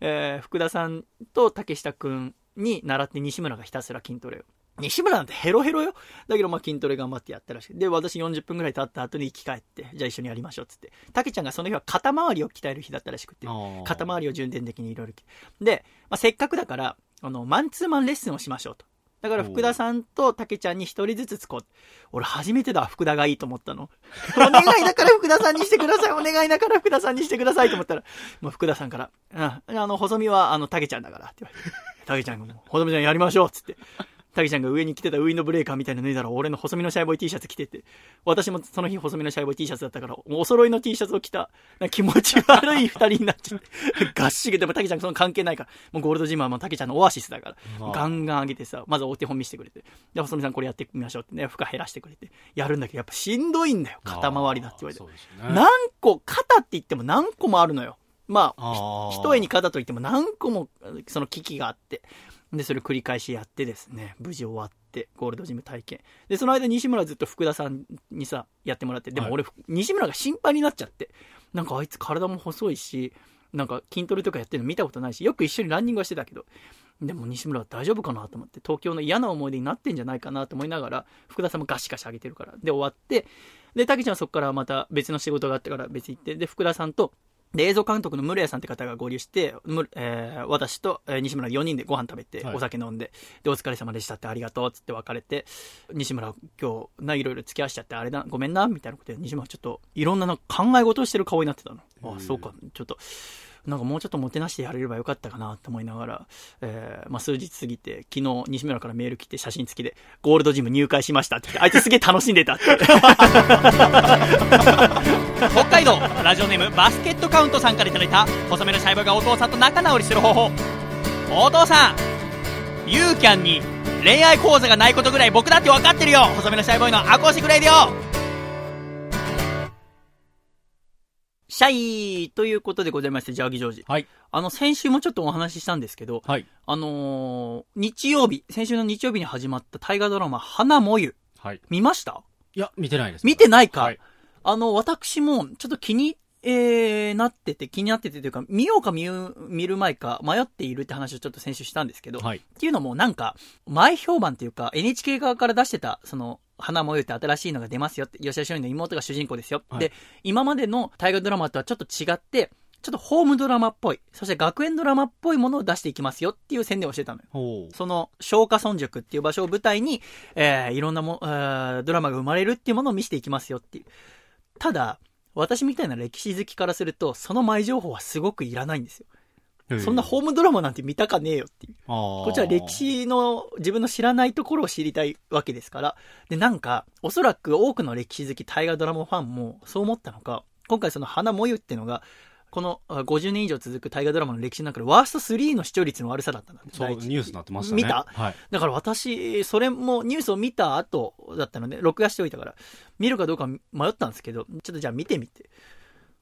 えー福田さんと竹下くんに習って西村がひたすら筋トレを。西村なんてヘロヘロよ。だけどまあ筋トレ頑張ってやったらしい。で、私40分ぐらい経った後に生き返って、じゃあ一緒にやりましょうっつって。竹ちゃんがその日は肩周りを鍛える日だったらしくて。肩周りを重点的にいろいろで、まあ、せっかくだから、あの、マンツーマンレッスンをしましょうと。だから福田さんと竹ちゃんに一人ずつつこう。俺初めてだ、福田がいいと思ったの。お願いだから福田さんにしてください。お願いだから福田さんにしてくださいと思ったら、もう福田さんから、うん、あの、細身はあの、竹ちゃんだからって言われて。竹ちゃんがもう、細身ちゃんやりましょうっつって。竹ちゃんが上に着てたウィンドブレーカーみたいなの脱いだら、俺の細身のシャイボーイ T シャツ着てて、私もその日細身のシャイボーイ T シャツだったから、お揃いの T シャツを着た、な *laughs* 気持ち悪い二人になっちゃって、*laughs* がっしり、でも竹ちゃんその関係ないから、もうゴールドジムはもう竹ちゃんのオアシスだから、ガンガン上げてさ、まずお手本見せてくれて、で、細身さんこれやってみましょうってね、負荷減らしてくれて、やるんだけど、やっぱしんどいんだよ、肩周りだって言われてね。何個、肩って言っても何個もあるのよ。まあ、一重に肩と言っても何個もその機器があって。で、それ繰り返しやってですね、無事終わって、ゴールドジム体験。で、その間西村はずっと福田さんにさ、やってもらって、でも俺、西村が心配になっちゃって、なんかあいつ体も細いし、なんか筋トレとかやってるの見たことないし、よく一緒にランニングはしてたけど、でも西村は大丈夫かなと思って、東京の嫌な思い出になってんじゃないかなと思いながら、福田さんもガシガシ上げてるから。で、終わって、で、竹ちゃんはそこからまた別の仕事があってから別行って、で、福田さんと、で、映像監督の室谷さんって方が合流して、むえー私と、えー西村4人でご飯食べて、はいお酒飲んで、で、お疲れ様でしたってありがとうっつって別れて、西村今日、な、いろいろ付き合わしちゃってあれだ、ごめんな、みたいなことで、西村ちょっと、いろんなの考え事をしてる顔になってたの。あ、そうか、ちょっと、なんかもうちょっともてなしてやれればよかったかなと思いながら、えーまあ数日過ぎて、昨日西村からメール来て写真付きで、ゴールドジム入会しましたって。って、あいつすげえ楽しんでたって。北海道ラジオネームバスケットカウントさんからいただいた細めのシャイボーがお父さんと仲直りする方法。お父さんユーキャンに恋愛講座がないことぐらい僕だって分かってるよ。細めのシャイボーイのアコーシックレデシャイということでございまして、ジャーギジョージ。はい。あの、先週もちょっとお話ししたんですけど、はい。あのー日曜日、先週の日曜日に始まった大河ドラマ、花もゆ。はい。見ました？いや、見てないです。見てないか、はい。あの、私も、ちょっと気に、えー、なってて、気になっててというか、見ようか見る見る前か迷っているって話をちょっと先週したんですけど、はい。っていうのもなんか、前評判っていうか、NHK 側から出してた、その、花もゆって新しいのが出ますよって、吉田松陰の妹が主人公ですよ。はいで、今までの大河ドラマとはちょっと違って、ちょっとホームドラマっぽい、そして学園ドラマっぽいものを出していきますよっていう宣伝をしてたのよ。その、松下村塾っていう場所を舞台に、えー、いろんなも、えードラマが生まれるっていうものを見せていきますよっていう。ただ、私みたいな歴史好きからすると、その前情報はすごくいらないんですよ。そんなホームドラマなんて見たかねえよっていう。ここっちは歴史の自分の知らないところを知りたいわけですから。で、なんか、おそらく多くの歴史好き大河ドラマファンもそう思ったのか、今回その花もゆっていうのが、このあ50年以上続く大河ドラマの歴史の中でワースト3の視聴率の悪さだったんだそう、ニュースになってましたね。見た？はい。だから私、それもニュースを見た後だったので、録画しておいたから、見るかどうか迷ったんですけど、ちょっとじゃあ見てみて。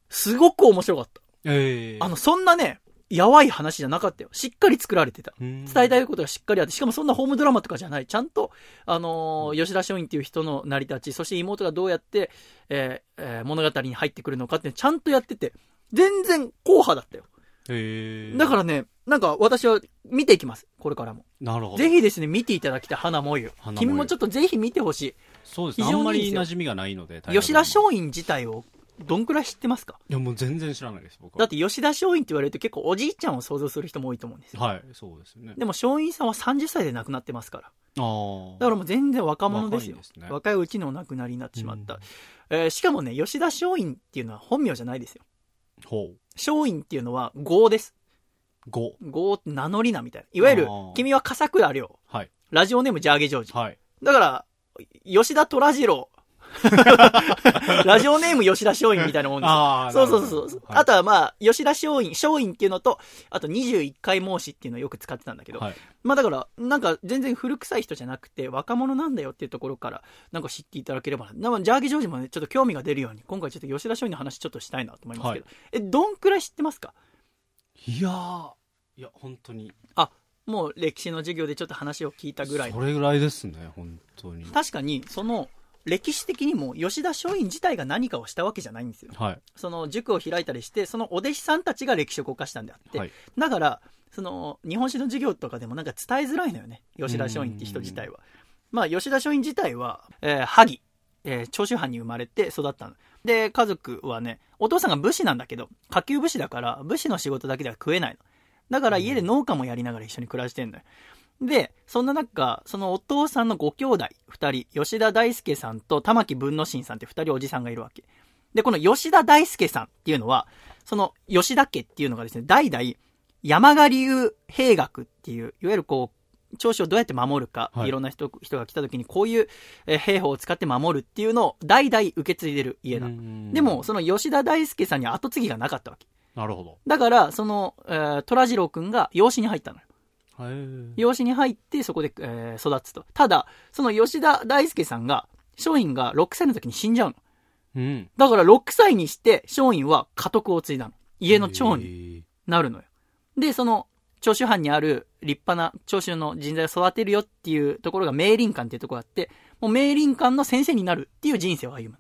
すごく面白かった。ええあの、そんなね、やわい話じゃなかったよ。しっかり作られてた。伝伝えたいことがしっかりあって、しかもそんなホームドラマとかじゃない。ちゃんと、あのー吉田松陰っていう人の成り立ち、そして妹がどうやって、えーえー物語に入ってくるのかってちゃんとやってて、全然硬派だったよ。ええだからね、なんか私は見ていきます。これからも。なるほど。ぜひですね、見ていただきたい花もゆ君もちょっとぜひ見てほしそうですね。あんまり馴染みがないので。い。吉田松陰自体をどんくらい知ってますか？いや、もう全然知らないです、僕は。だって吉田松陰って言われると結構おじいちゃんを想像する人も多いと思うんですよ。はい、そうですよね。でも松陰さんは30歳で亡くなってますから。ああ。だからもう全然若者ですよ。若いんですね若いうちにお亡くなりになってしまった。うんえーしかもね、吉田松陰っていうのは本名じゃないですよ。ほう。松陰っていうのは号です。5。号って名乗り名みたいな。いわゆる君は笠倉亮。はい。ラジオネームジャーゲジョージ。はい。だから、吉田虎次郎。*laughs* ラジオネーム吉田松陰みたいなもんですよ。そうそうなるほどそう。あとはまあ、吉田松陰、松陰っていうのと、あと21回申しっていうのをよく使ってたんだけど、はい。まあだから、なんか全然古臭い人じゃなくて、若者なんだよっていうところから、なんか知っていただければな。ジャーギージョージもね、ちょっと興味が出るように、今回ちょっと吉田松陰の話ちょっとしたいなと思いますけど、え、どんくらい知ってますか？いやー、いや、本当に。あ、もう歴史の授業でちょっと話を聞いたぐらいそれぐらいですね、本当に。確かに、その、歴史的にも吉田松陰自体が何かをしたわけじゃないんですよ。はい。その塾を開いたりして、そのお弟子さんたちが歴史を動かしたんであって、はい。だから、その、日本史の授業とかでもなんか伝えづらいのよね。吉田松陰って人自体は。まあ、吉田松陰自体は、えー萩、えー長州藩に生まれて育ったの。で、家族はね、お父さんが武士なんだけど、下級武士だから、武士の仕事だけでは食えないの。だから家で農家もやりながら一緒に暮らしてんのよ。で、そんな中、そのお父さんのご兄弟、二人、吉田大輔さんと玉木文之進さんって二人おじさんがいるわけ。で、この吉田大輔さんっていうのは、その吉田家っていうのがですね、代々、山賀流兵学っていう、いわゆるこう、長州をどうやって守るか、はいい、ろんな人人が来た時にこういうえー兵法を使って守るっていうのを代々受け継いでる家なの。でも、、その吉田大輔さんには後継ぎがなかったわけ。なるほど。だから、その、えー虎次郎くんが養子に入ったのよ。はい。養子に入ってそこで、えー育つと。ただ、その吉田大輔さんが、松陰が6歳の時に死んじゃうの。うん。だから6歳にして松陰は家督を継いだの。家の長にに。なるのよ。で、その、長州藩にある立派な長州の人材を育てるよっていうところが明林館っていうところがあって、もう明林館の先生になるっていう人生を歩む。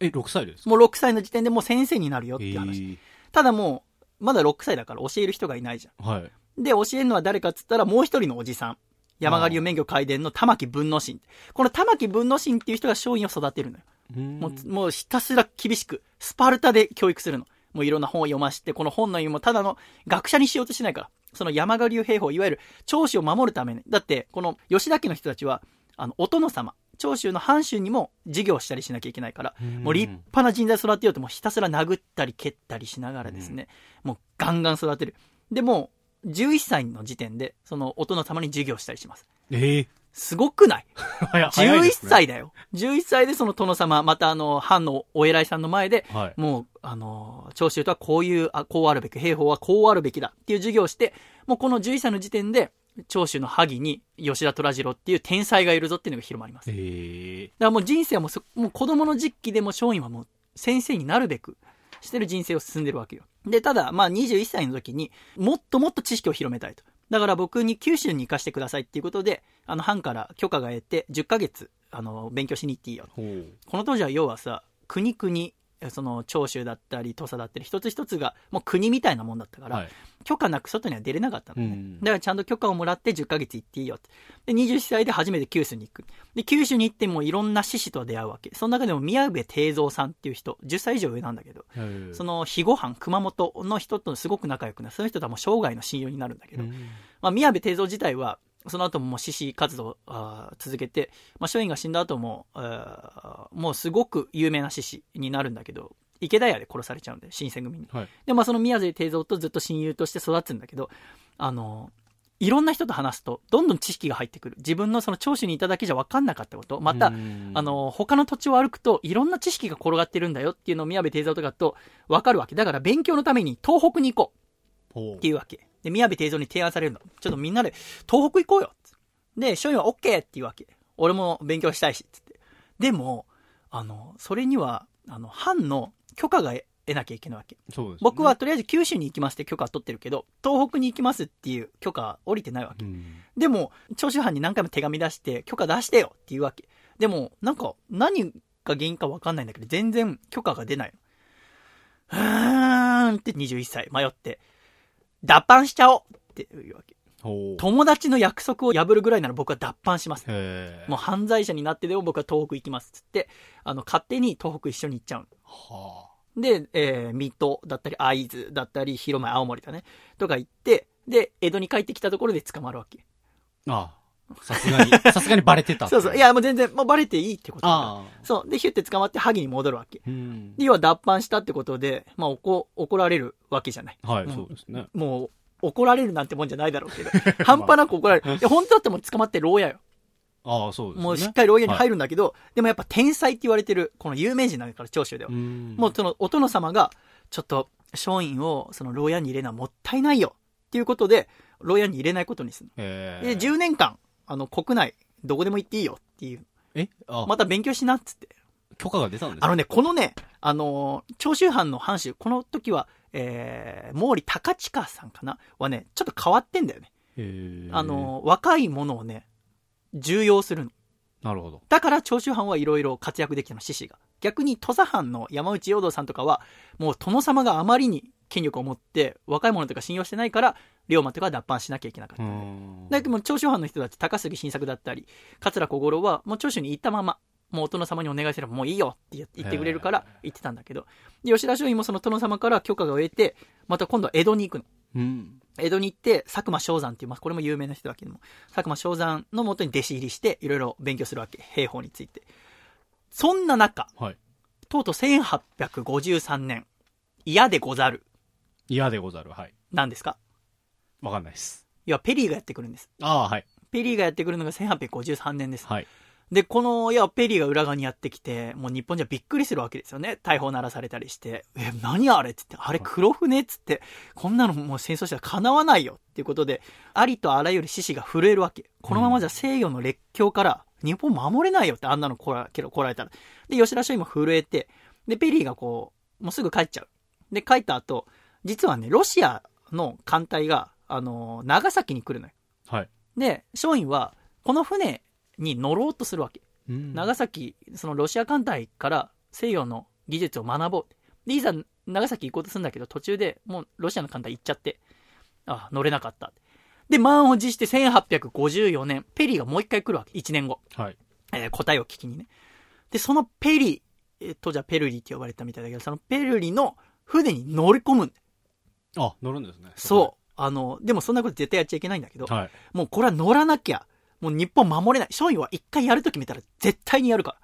え、6歳ですか？もう6歳の時点でもう先生になるよっていう話。えーただもう、まだ6歳だから教える人がいないじゃん。はい。で、教えるのは誰かっつったら、もう一人のおじさん。山狩り免許開伝の玉木文之進。この玉木文之進っていう人が松陰を育てるのよ。もう、もうひたすら厳しく、スパルタで教育するの。もういろんな本を読まして、この本の意味もただの学者にしようとしないから。その山狩流兵法、いわゆる長州を守るために。だって、この吉田家の人たちは、あの、お殿様、長州の藩主にも授業をしたりしなきゃいけないから、もう立派な人材育てようともうひたすら殴ったり蹴ったりしながらですね、もうガンガン育てる。でもう、11歳の時点で、そのお殿様に授業したりします。ええすごくない？早 *laughs* 早い ?11 ね歳だよ。11歳でその殿様、またあの、藩のお偉いさんの前で、はい。もう、あの、長州とはこういう、あこうあるべき、兵法はこうあるべきだっていう授業をして、もうこの11歳の時点で、長州の萩に吉田虎次郎っていう天才がいるぞっていうのが広まります。だかええらもう人生はもうそ、もう子供の時期でも松陰はもう先生になるべくしてる人生を進んでるわけよ。で、ただ、まあ21歳の時にもっともっと知識を広めたいと。だから僕に九州に行かせてくださいっていうことで、あの、藩から許可が得て10ヶ月、あの、勉強しに行っていいよ。この当時は要はさ、国国、その長州だったり土佐だったり一つ一つがもう国みたいなもんだったから、はい。許可なく外には出れなかったのね、うん。だからちゃんと許可をもらって10ヶ月行っていいよって。で21歳で初めて九州に行く。で九州に行ってもいろんな志士と出会うわけ。その中でも宮部定蔵さんっていう人10歳以上上なんだけどその、の肥後藩熊本の人とすごく仲良くなる。その人とはもう生涯の親友になるんだけど、うん。まあ、宮部定蔵自体は、その後も獅子活動をあー続けて、まあ、松陰が死んだ後も、あーもうすごく有名な獅子になるんだけど、池田屋で殺されちゃうんで、新選組に。はい。で、まあ、その宮部定蔵とずっと親友として育つんだけど、あの、いろんな人と話すと、どんどん知識が入ってくる。自分のその長州にいただけじゃ分かんなかったこと、また、うんあ、の、他の土地を歩くと、いろんな知識が転がってるんだよっていうのを宮部定蔵とかと分かるわけ。だから勉強のために東北に行こうっていうわけ。で、宮部定蔵に提案されるの。ちょっとみんなで東北行こうよ。で、松陰は OK っていうわけ。俺も勉強したいし、つって。でも、あの、それには、あの、藩の許可が得なきゃいけないわけ。そうですね。僕はとりあえず九州に行きますって許可は取ってるけど、東北に行きますっていう許可は降りてないわけ。うん、でも、長州藩に何回も手紙出して、許可出してよっていうわけ。でも、なんか、何が原因かわかんないんだけど、全然許可が出ないの。うーんって21歳迷って、脱藩しちゃおうっていうわけ。友達の約束を破るぐらいなら僕は脱藩します。もう犯罪者になってでも僕は東北行きますっつって、あの、勝手に東北一緒に行っちゃうの。はで、えー、水戸だったり、会津だったり、広前、青森だね。とか行って、で、江戸に帰ってきたところで捕まるわけ。あ。ああ。さすがに、*laughs* さすがにバレてたそうそう。い、や、もう全然、もうバレていいってことだ。そう。で、ヒュって捕まって萩に戻るわけ。うん。で、要は脱藩したってことで、まあ、怒、怒られるわけじゃない。はい、うんそうですね。もう、怒られるなんてもんじゃないだろうけど、*laughs* 半端なく怒られる。で、本当だってもう捕まって牢屋よ。ああ、そうですね。もうしっかり牢屋に入るんだけど、でもやっぱ天才って言われてる、この有名人なんだから、長州では。うんもうそのお殿様が、ちょっと、松陰をその牢屋に入れるのはもったいないよっていうことで、牢屋に入れないことにするで、10年間、あの、国内、どこでも行っていいよっていう。え？あ、また勉強しなっつって。許可が出たんですあのね、このね、あのー長州藩の藩主、この時は、えー、毛利高親さんかなはね、ちょっと変わってんだよね。へえあのー若い者をね、重用するの。なるほど。だから長州藩はいろいろ活躍できたの、獅子が。逆に土佐藩の山内陽道さんとかは、もう殿様があまりに権力を持って、若い者とか信用してないから、龍馬とか脱藩しなきゃいけなかった。んだけども長州藩の人たち、高杉晋作だったり、桂小五郎は、もう長州に行ったまま、もうお殿様にお願いすればもういいよって言言ってくれるから言ってたんだけど、で吉田松陰もその殿様から許可がを得て、また今度は江戸に行くの。うん。江戸に行って、佐久間正山っていう、まあ、これも有名な人だけども、佐久間正山のもとに弟子入りして、いろいろ勉強するわけ。兵法について。そんな中、はい。とうとう1853年、嫌でござる。嫌でござる。はい。なんですか？わかんないです。いや、ペリーがやってくるんです。ああ、はい。ペリーがやってくるのが1853年です。はい。で、この、いや、ペリーが裏側にやってきて、もう日本じゃびっくりするわけですよね。大砲鳴らされたりして。え、何あれっつって、あれ黒船っつって、こんなのもう戦争したら叶わないよっていうことで、ありとあらゆる獅子が震えるわけ。このままじゃ西洋の列強から日本守れないよってあんなの来らけど来られたら。で、吉田松陰も震えて、で、ペリーがこう、もうすぐ帰っちゃう。で、帰った後、実はね、ロシアの艦隊が、あのー長崎に来るのよ。はい。で、松陰は、この船に乗ろうとするわけ。うん長崎、そのロシア艦隊から西洋の技術を学ぼう。で、いざ長崎行こうとするんだけど、途中でもうロシアの艦隊行っちゃって、あ乗れなかった。で、満を持して1854年、ペリーがもう一回来るわけ。1年後。はい。えー答えを聞きにね。で、そのペリー、えー当時はペルリって呼ばれてたみたいだけど、そのペルリの船に乗り込むんだよあ、乗るんですね。そう。あの、でもそんなこと絶対やっちゃいけないんだけど、はい。もうこれは乗らなきゃ、もう日本守れない。松陰は一回やると決めたら絶対にやるから。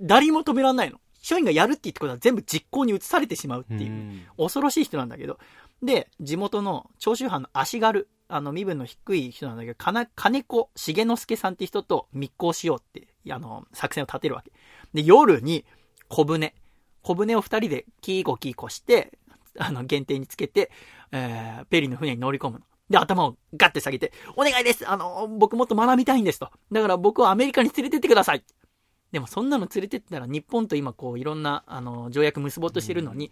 誰も止めらんないの。松陰がやるって言ってことは全部実行に移されてしまうっていう、ん恐ろしい人なんだけど。で、地元の長州藩の足軽、あの身分の低い人なんだけど、かな金子重之助さんって人と密航しようって、あの、作戦を立てるわけ。で、夜に小舟。小舟を二人でキーコキーコして、あの、限定につけて、えー、ペリーの船に乗り込むの。で、頭をガッて下げて、お願いですあの、僕もっと学びたいんですと。だから僕をアメリカに連れてってください。でもそんなの連れてったら日本と今こういろんなあの条約結ぼうとしてるのに、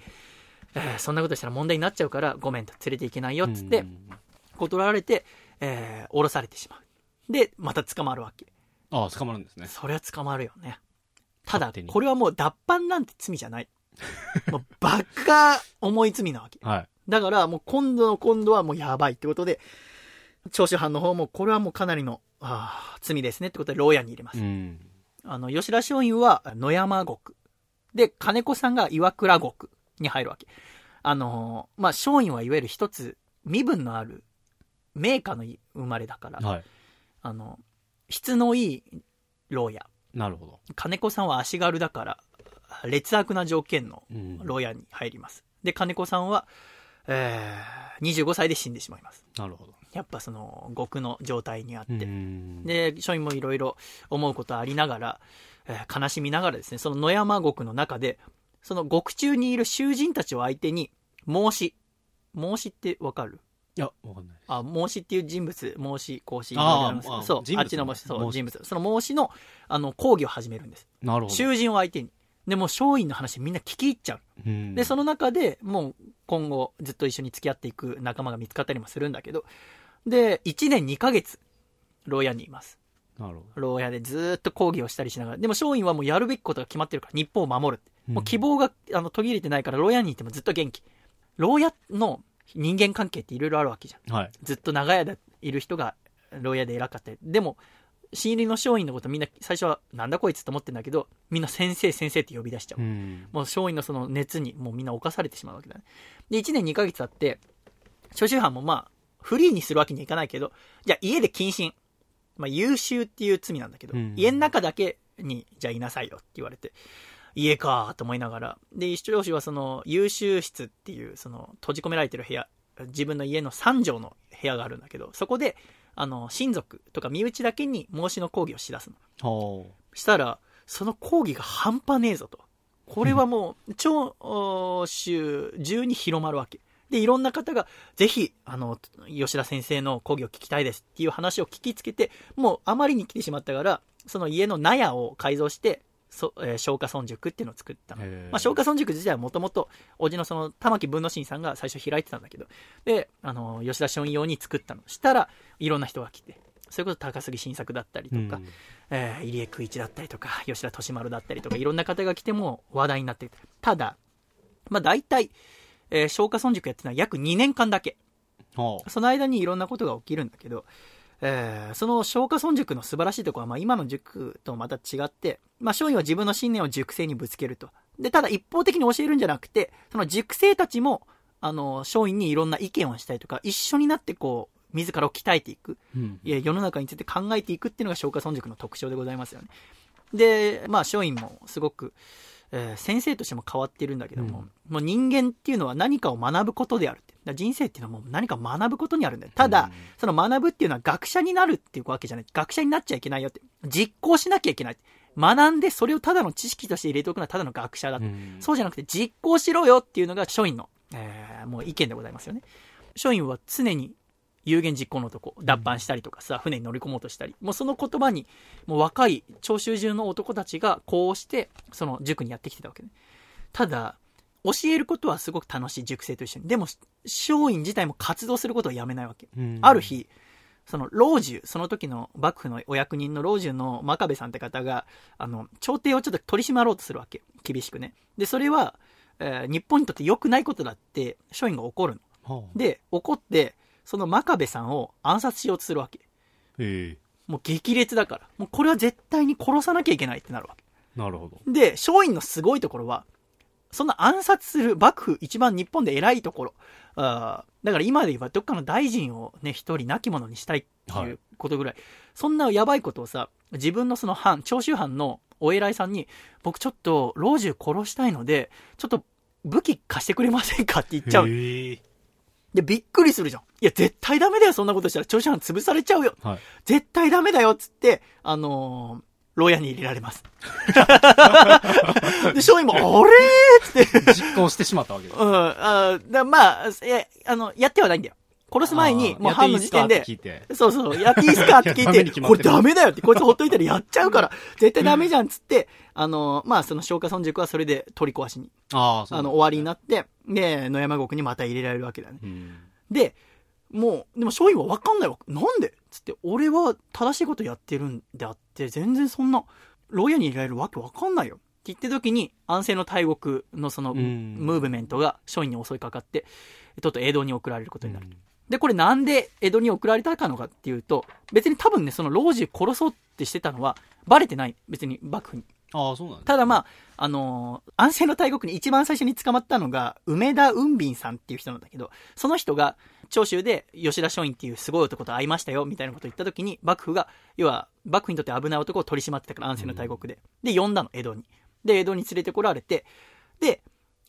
えーそんなことしたら問題になっちゃうからごめんと連れていけないよっつってうん断られて、えー降ろされてしまう。で、また捕まるわけ。ああ、捕まるんですね。そそりゃ捕まるよね。ただこれはもう脱藩なんて罪じゃない。*laughs* もうバカ重い罪なわけ。はい。だからもう今度の今度はもうやばいってことで、長州藩の方もこれはもうかなりの、あー罪ですねってことで牢屋に入れます。ん。あの、吉田松陰は野山国。で、金子さんが岩倉国に入るわけ。あのーまあ、松陰はいわゆる一つ身分のある名家の生まれだから、はい。あの、質のいい牢屋。なるほど。金子さんは足軽だから、劣悪な条件のうん牢屋に入ります。で、金子さんは、えー、25歳で死んでしまいます。なるほど。やっぱその、極の状態にあって。んで、松陰もいろいろ思うことありながら、えー悲しみながらですね、その野山国の中で、その獄中にいる囚人たちを相手に、孟子。孟子ってわかる？いや、わかんないです。あ、孟子っていう人物、孟子、孔子、あーあそう、人物あっちの孟子、そう、人物。その孟子の、あの、講義を始めるんです。なるほど。囚人を相手に。でも、松陰の話みんな聞き入っちゃう。うんで、その中でもう今後ずっと一緒に付き合っていく仲間が見つかったりもするんだけど、で、1年2ヶ月、牢屋にいます。なるほ牢屋でずーっと講義をしたりしながら、でも松陰はもうやるべきことが決まってるから、日本を守る。もう希望があの途切れてないから、牢屋にいてもずっと元気。牢屋の人間関係っていろいろあるわけじゃん。はい。ずっと長い間いる人が牢屋で偉かったり。でも、新入りの松陰のことみんな最初はなんだこいつと思ってんだけど、みんな先生先生って呼び出しちゃう。ん。もう松陰のその熱にもうみんな侵されてしまうわけだね。で、1年2ヶ月経って、諸州藩もまあ、フリーにするわけにはいかないけど、じゃあ家で謹慎。まあ優秀っていう罪なんだけど、うん家の中だけに、じゃあいなさいよって言われて、家かと思いながら。で、一長州はその優秀室っていう、その閉じ込められてる部屋、自分の家の3畳の部屋があるんだけど、そこであの、親族とか身内だけに孟子の講義をしだすの。ほしたら、その講義が半端ねえぞと。これはもう、長州中に広まるわけ。で、いろんな方が、ぜひ、あの、吉田先生の講義を聞きたいですっていう話を聞きつけて、もうあまりに来てしまったから、その家の納屋を改造して、そえー松下村塾っていうのを作ったの。まあ、松下村塾自体はもともと、おじのその、玉木文之進さんが最初開いてたんだけど、で、あの、吉田松陰用に作ったの。したら、いろんな人が来て、それこそ高杉晋作だったりとか、うんえー入江久一だったりとか、吉田利丸だったりとか、いろんな方が来ても話題になっていた。ただ、まあ大体、えー、松下村塾やってたのは約2年間だけ。その間にいろんなことが起きるんだけど、えーその松下村塾の素晴らしいところは、まあ今の塾とまた違って、まあ松陰は自分の信念を塾生にぶつけると。で、ただ一方的に教えるんじゃなくて、その塾生たちも、あの、松陰にいろんな意見をしたりとか、一緒になってこう、自らを鍛えていく。うんいや世の中について考えていくっていうのが松下村塾の特徴でございますよね。で、まあ、松陰もすごく、えー先生としても変わっているんだけども、もう人間っていうのは何かを学ぶことであるって。人生っていうのはもう何か学ぶことにあるんだよ。ただ、その学ぶっていうのは学者になるっていうわけじゃない。学者になっちゃいけないよって。実行しなきゃいけない。学んでそれをただの知識として入れておくのはただの学者だ。うんそうじゃなくて実行しろよっていうのが松陰の、えーもう意見でございますよね。松陰は常に有言実行の男、脱藩したりとかさ、船に乗り込もうとしたり、もうその言葉に、もう若い長州中の男たちがこうして、その塾にやってきてたわけね。ただ、教えることはすごく楽しい塾生と一緒に。でも、松陰自体も活動することをやめないわけ。うんある日、その老中、その時の幕府のお役人の老中の真壁さんって方が、あの、朝廷をちょっと取り締まろうとするわけ。厳しくね。で、それは、えー日本にとって良くないことだって、松陰が怒るの。で、怒って、その真壁さんを暗殺しようとするわけ。えもう激烈だから。もうこれは絶対に殺さなきゃいけないってなるわけ。えなるほどで、松陰のすごいところは、そんな暗殺する幕府一番日本で偉いところ。あーだから今で言えばどっかの大臣をね、一人亡き者にしたいってはいいうことぐらい、そんなやばいことをさ、自分のその藩、長州藩のお偉いさんに、僕ちょっと老中殺したいので、ちょっと武器貸してくれませんかって言っちゃう。で、びっくりするじゃん。いや、絶対ダメだよ、そんなことしたら。長州藩潰されちゃうよ。はい。絶対ダメだよっつって、あのー牢屋に入れられます。*laughs* で、松陰も、あれーっつって、実行してしまったわけです。うん、あーだまあ、え、あの、やってはないんだよ。殺す前に、もう藩の時点で。そうそう、やっていいっすか？って聞いて、*laughs* これダメだよって、こいつほっといたらやっちゃうから、絶対ダメじゃんっつって、あの、まあ、その松下村塾はそれで取り壊しに、ああそうあの、終わりになって、で、野山国にまた入れられるわけだね。うんで、もう、でも松陰は分かんないわ。なんで？つって、俺は正しいことやってるんであって、全然そんな、牢屋に入れられるわけ分かんないよ。って言ってる時に、安政の大国のその、うんムーブメントが松陰に襲いかかって、ちょっと江戸に送られることになる。うんで、これなんで江戸に送られたかのかっていうと、別に多分ね、その老中殺そうってしてたのは、バレてない。別に幕府に。ああそうなんだただまあ、あのー安政の大国に一番最初に捕まったのが、梅田雲斌さんっていう人なんだけど、その人が、長州で吉田松陰っていうすごい男と会いましたよ、みたいなことを言った時に、幕府が、要は、幕府にとって危ない男を取り締まってたから、安政の大国で。で、呼んだの、江戸に。で、江戸に連れてこられて、で、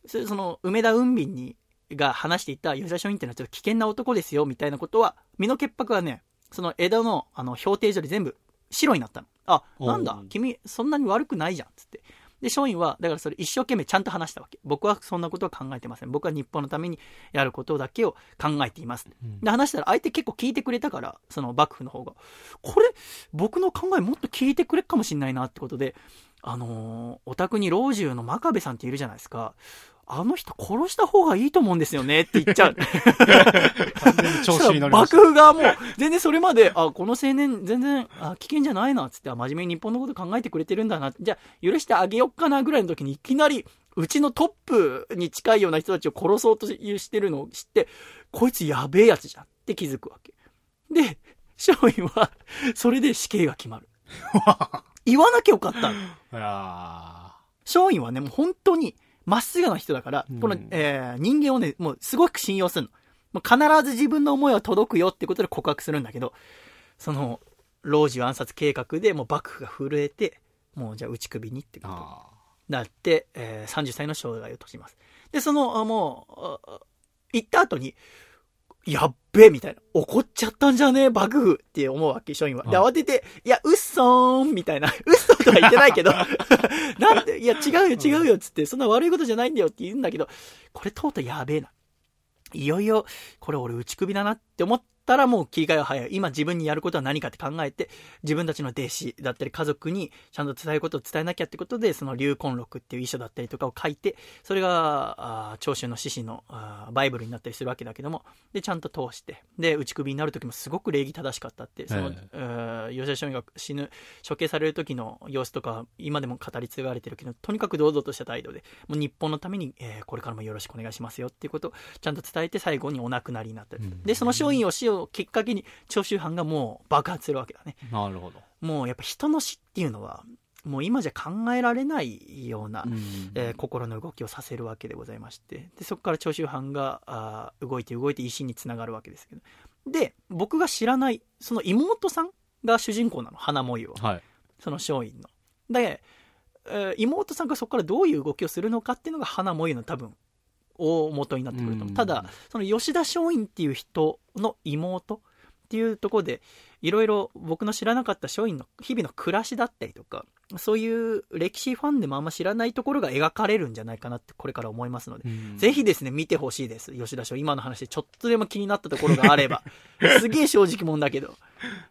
そその、梅田雲斌に、が話していた吉田松陰っていうのはちょっと危険な男ですよ、みたいなことは、身の潔白はね、その江戸の、あの、評定所で全部白になったの。あ、なんだ君、そんなに悪くないじゃん、つって。で、松陰は、だからそれ一生懸命ちゃんと話したわけ。僕はそんなことは考えてません。僕は日本のためにやることだけを考えています。うんで、話したら相手結構聞いてくれたから、その幕府の方が。これ、僕の考えもっと聞いてくれっかもしんないなってことで、あのーお宅に老中の真壁さんっているじゃないですか。あの人殺した方がいいと思うんですよねって言っちゃう。*laughs* 調子に乗り幕府側も、全然それまで、あ、この青年、全然、あ、危険じゃないな、つって、あ真面目に日本のこと考えてくれてるんだな、じゃあ、許してあげよっかな、ぐらいの時に、いきなり、うちのトップに近いような人たちを殺そうとしてるのを知って、こいつやべえやつじゃんって気づくわけ。で、松陰は、それで死刑が決まる。*laughs* 言わなきゃよかった松陰はね、もう本当に、まっすぐな人だから、うんこの、えー人間をね、もうすごく信用するの。もう必ず自分の思いは届くよってことで告白するんだけど、その、老中暗殺計画でもう幕府が震えて、もうじゃあ打ち首にってーことにあなって、えー30歳の生涯を閉じます。で、その、あもう、あ行った後に、やっべえみたいな。怒っちゃったんじゃねえ爆風って思うわけ、署員は。で、は慌てて、いや、うっそーんみたいな。*laughs* うっそとは言ってないけど、*laughs* なんで、いや、違うよ、違うよ、つって、そんな悪いことじゃないんだよって言うんだけど、これとうとうやべえな。いよいよ、これ俺打ち首だなって思ったらもう切り替えは早い。今自分にやることは何かって考えて、自分たちの弟子だったり家族にちゃんと伝えることを伝えなきゃってことで、その流魂録っていう遺書だったりとかを書いて、それが、あー長州の獅子のあーバイブルになったりするわけだけども、で、ちゃんと通して、で、打ち首になる時もすごく礼儀正しかったって、その、吉田松陰が死ぬ、処刑される時の様子とか、今でも語り継がれてるけど、とにかく堂々とした態度で、もう日本のために、えーこれからもよろしくお願いしますよっていうことをちゃんと伝えて最後にお亡くなりになった。うんで、その松陰を死をきっかけに、長州藩がもう爆発するわけだね。なるほど。もうやっぱ人の死っていうのは、もう今じゃ考えられないような、うんえー心の動きをさせるわけでございましてでそこから長州藩があー動いて動いて維新につながるわけですけどで僕が知らないその妹さんが主人公なの花模様はい。その松陰ので、えー妹さんがそこからどういう動きをするのかっていうのが花模様の多分大元になってくるとただその吉田松陰っていう人の妹っていうところでいろいろ僕の知らなかった松陰の日々の暮らしだったりとかそういう歴史ファンでもあんま知らないところが描かれるんじゃないかなってこれから思いますので、うん。ぜひですね見てほしいです吉田松陰。今の話でちょっとでも気になったところがあれば。*laughs* すげえ正直者だけど。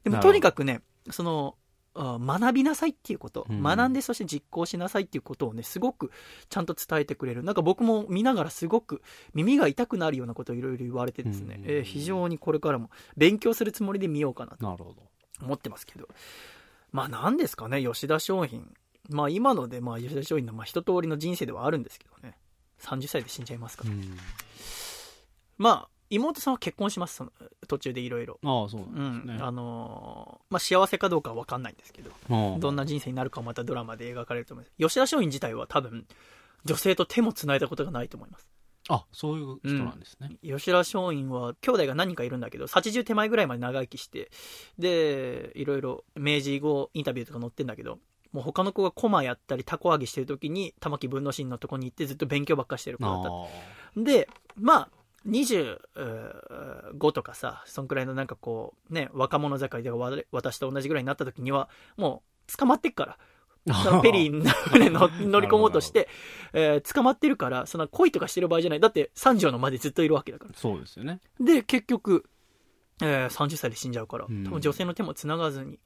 でもとにかくねそのあ学びなさいっていうこと、うん。学んでそして実行しなさいっていうことをねすごくちゃんと伝えてくれる。なんか僕も見ながらすごく耳が痛くなるようなことをいろいろ言われてですね、うん。えー非常にこれからも勉強するつもりで見ようかなと。思ってますけど。まあ何ですかね吉田松陰。まあ今のでまあ吉田松陰のまあ一通りの人生ではあるんですけどね。30歳で死んじゃいますから、うん。まあ妹さんは結婚しますその途中でいろいろ。ああ、そううなんですね。ん。あのーまあ、幸せかどうかは分かんないんですけどどんな人生になるかはまたドラマで描かれると思います。吉田松陰自体は多分女性と手もつないだことがないと思います。あ、そういう人なんですね。吉田松陰は兄弟が何人かいるんだけど80手前ぐらいまで長生きしてでいろいろ明治以後インタビューとか載ってんだけどもう他の子が駒やったりタコ揚げしてる時に玉木文之進のとこに行ってずっと勉強ばっかしてる子だった。あ。で、まあ、25とかさ、そんくらいのなんかこう、ね、若者盛りでわ私と同じぐらいになった時には、もう捕まってっから。あ。*laughs* そのペリーの船の *laughs* 乗り込もうとして、えー捕まってるから、その恋とかしてる場合じゃない。だって三条のまでずっといるわけだから。そうですよね。で、結局、えー30歳で死んじゃうから、うん多分女性の手も繋がずに、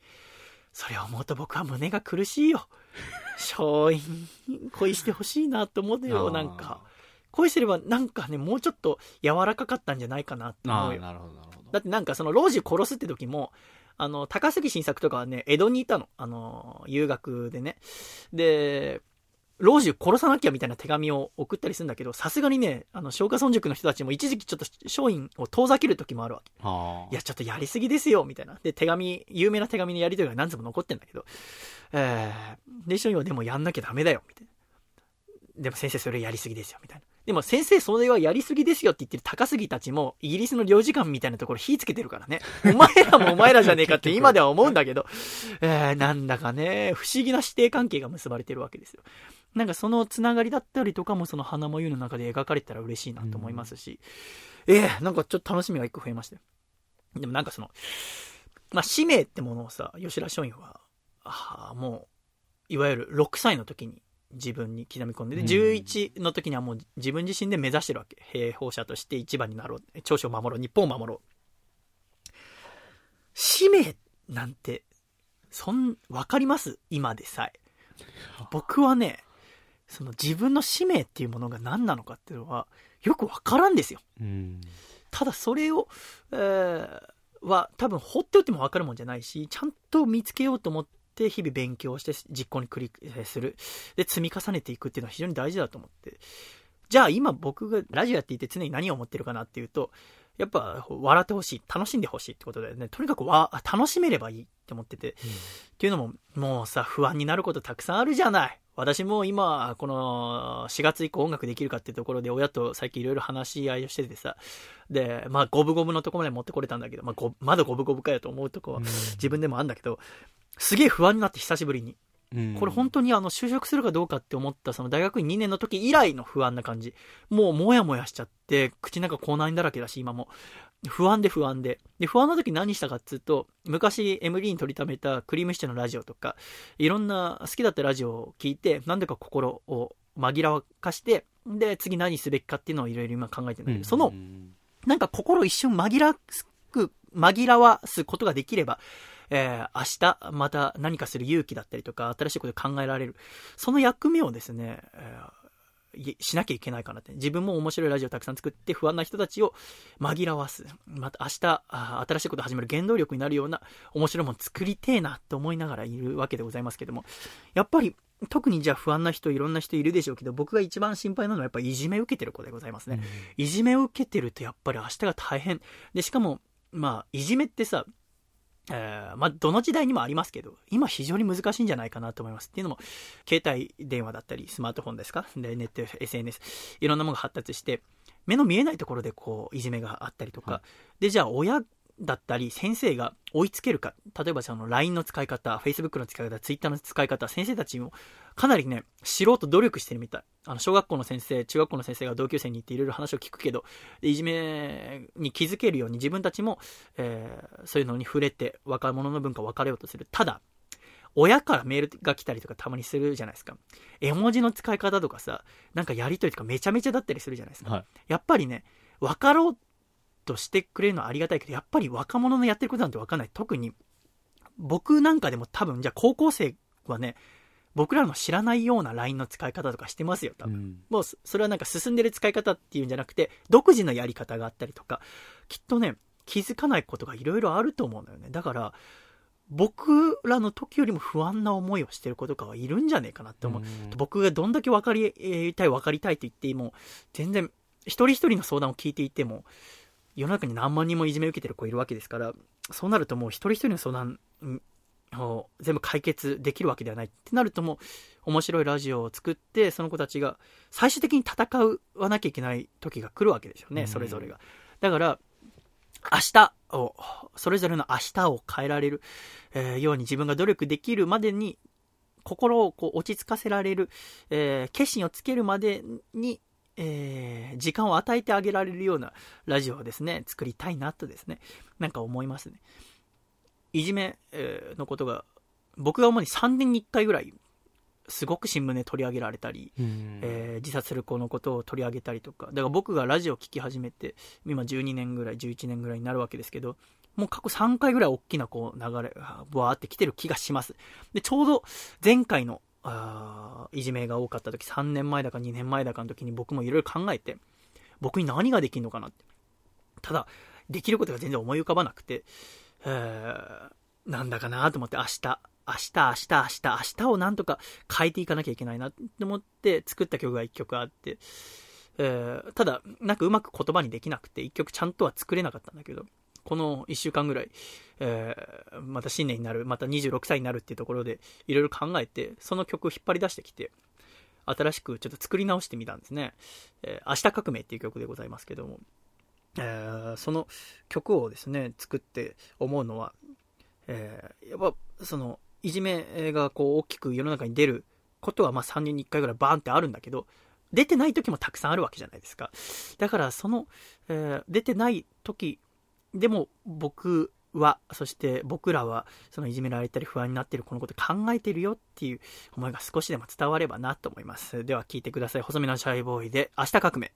それを思うと僕は胸が苦しいよ。松陰、恋してほしいなと思うよ、なんか。恋すればなんかね、もうちょっと柔らかかったんじゃないかなって。思うよ。なるほど、なるほど。だってなんかその老中殺すって時も、あの、高杉晋作とかはね、江戸にいたの。あの、遊学でね。で、老中殺さなきゃみたいな手紙を送ったりするんだけど、さすがにね、あの、松下村塾の人たちも一時期ちょっと松陰を遠ざける時もあるわけ。いや、ちょっとやりすぎですよ、みたいな。で、手紙、有名な手紙のやり取りが何つも残ってんだけど、えー、で、松陰はでもやんなきゃダメだよ、みたいな。でも先生それやりすぎですよ、みたいな。でも先生それはやりすぎですよって言ってる高杉たちも、イギリスの領事館みたいなところ火つけてるからね。お前らもお前らじゃねえかって *laughs* 今では思うんだけど、えー、なんだかね、不思議な師弟関係が結ばれてるわけですよ。なんかそのつながりだったりとかもその花もゆの中で描かれたら嬉しいなと思いますし、えー、なんかちょっと楽しみが一個増えましたよ。でもなんかその、まあ、使命ってものをさ、吉田松陰は、あーもう、いわゆる6歳の時に自分に刻み込んで、で、うん11の時にはもう自分自身で目指してるわけ。兵法者として一番になろう。長所を守ろう。日本を守ろう。使命なんて、そん、わかります？今でさえ。僕はね、その自分の使命っていうものが何なのかっていうのは、よくわからんですよ。うん。ただそれを、えーは多分放っておいても分かるもんじゃないし、ちゃんと見つけようと思って日々勉強して実行に繰りえーする。で、積み重ねていくっていうのは非常に大事だと思って。じゃあ今僕がラジオやっていて常に何を思ってるかなっていうと、やっぱ笑ってほしい、楽しんでほしいってことだよね。とにかくわ楽しめればいいって思ってて。っていうのも、もうさ、不安になることたくさんあるじゃない。私も今、この4月以降音楽できるかっていうところで親と最近いろいろ話し合いをしててさ、で、まあ五分五分のところまで持ってこれたんだけど、まあごまだ五分五分かよと思うとこは自分でもあるんだけど、すげえ不安になって久しぶりに。うんこれ本当にあの就職するかどうかって思ったその大学院2年の時以来の不安な感じ。もうもやもやしちゃって、口の中口内炎だらけだし今も。不安で不安で。で、不安な時何したかっつうと、昔 MD に取りためたクリームシチューのラジオとか、いろんな好きだったラジオを聞いて、なんでか心を紛らわかして、で、次何すべきかっていうのをいろいろ今考えてるんだけど、その、なんか心一瞬紛らく、紛らわすことができれば、えー、明日また何かする勇気だったりとか、新しいこと考えられる。その役目をですね、えーしなきゃいけないかなって。自分も面白いラジオたくさん作って不安な人たちを紛らわす。また明日、新しいこと始める原動力になるような面白いもの作りてえなと思いながらいるわけでございますけども。やっぱり、特にじゃあ不安な人、いろんな人いるでしょうけど、僕が一番心配なのはやっぱりいじめを受けてる子でございますね。うん、いじめを受けてるとやっぱり明日が大変。で、しかも、まあ、いじめってさ、えー、まあ、どの時代にもありますけど、今非常に難しいんじゃないかなと思います。っていうのも、携帯電話だったり、スマートフォンですか？で、ネット、SNS、いろんなものが発達して、目の見えないところでこう、いじめがあったりとか、はい、で、じゃあ親だったり、先生が追いつけるか、例えばその LINE の使い方、Facebook の使い方、Twitter の使い方、先生たちもかなりね、知ろうと努力してるみたい。あの、小学校の先生、中学校の先生が同級生に行っていろいろ話を聞くけど、いじめに気づけるように自分たちも、えー、そういうのに触れて、若者の文化を分かれようとする。ただ、親からメールが来たりとかたまにするじゃないですか。絵文字の使い方とかさ、なんかやりとりとかめちゃめちゃだったりするじゃないですか。はい、やっぱりね、分かろうとしてくれるのはありがたいけど、やっぱり若者のやってることなんて分かんない。特に、僕なんかでも多分、じゃあ高校生はね、僕らの知らないような LINE の使い方とかしてますよ、多分。うん、もう、それはなんか進んでる使い方っていうんじゃなくて、独自のやり方があったりとか、きっとね、気づかないことがいろいろあると思うんだよね。だから、僕らの時よりも不安な思いをしてる子とかはいるんじゃねえかなって思う。うん、僕がどんだけ分かりたい、分かりたいと言っても、全然、一人一人の相談を聞いていても、世の中に何万人もいじめ受けてる子いるわけですから、そうなるともう一人一人の相談を全部解決できるわけではないってなるともう面白いラジオを作ってその子たちが最終的に戦わなきゃいけない時が来るわけですよね、それぞれが。だから、明日を、それぞれの明日を変えられる、えー、ように自分が努力できるまでに心をこう落ち着かせられる、えー、決心をつけるまでにえー、時間を与えてあげられるようなラジオをですね、作りたいなとですね、なんか思いますね。いじめ、えー、のことが、僕が主に3年に1回ぐらい、すごく新聞で取り上げられたり、えー、自殺する子のことを取り上げたりとか、だから僕がラジオを聴き始めて、今12年ぐらい、11年ぐらいになるわけですけど、もう過去3回ぐらい大きなこう流れがわーって来てる気がします。で、ちょうど前回のあいじめが多かった時、3年前だか2年前だかの時に僕もいろいろ考えて、僕に何ができるのかなって。ただ、できることが全然思い浮かばなくて、えー、なんだかなと思って明日、明日、明日、明日、明日をなんとか変えていかなきゃいけないなと思って作った曲が1曲あって、えー、ただ、なんかうまく言葉にできなくて、1曲ちゃんとは作れなかったんだけど、この1週間ぐらい、えー、また新年になる、また26歳になるっていうところで、いろいろ考えて、その曲を引っ張り出してきて、新しくちょっと作り直してみたんですね。えー、明日革命っていう曲でございますけども、えー、その曲をですね、作って思うのは、えー、やっぱ、その、いじめがこう大きく世の中に出ることはまあ3年に1回ぐらいバーンってあるんだけど、出てない時もたくさんあるわけじゃないですか。だからその、えー、出てない時でも僕は、そして僕らは、そのいじめられたり不安になっているこのこと考えてるよっていう思いが少しでも伝わればなと思います。では聞いてください。細身のシャイボーイで、明日革命。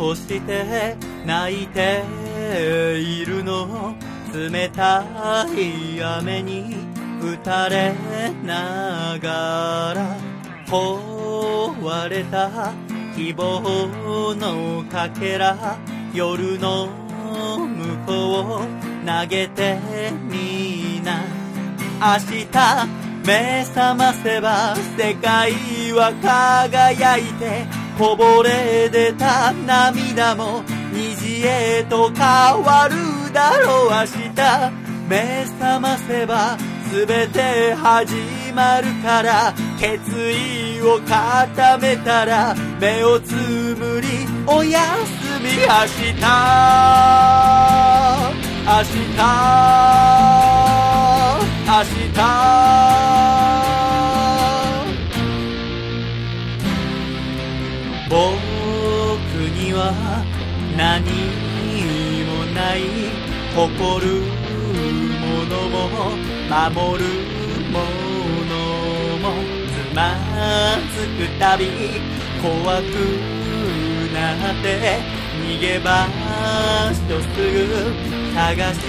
どうして泣いてているの冷たい雨に打たれながら壊れた希望のかけら夜の向こうを投げてみな。明日目覚ませば世界は輝いてこぼれ出た涙も虹へと変わるだろう明日。目覚ませば全て始まるから。決意を固めたら目をつむりおやすみ。明日。明日。明日。僕何もない誇るものも守るものもつまずくたび怖くなって逃げ場所すぐ探し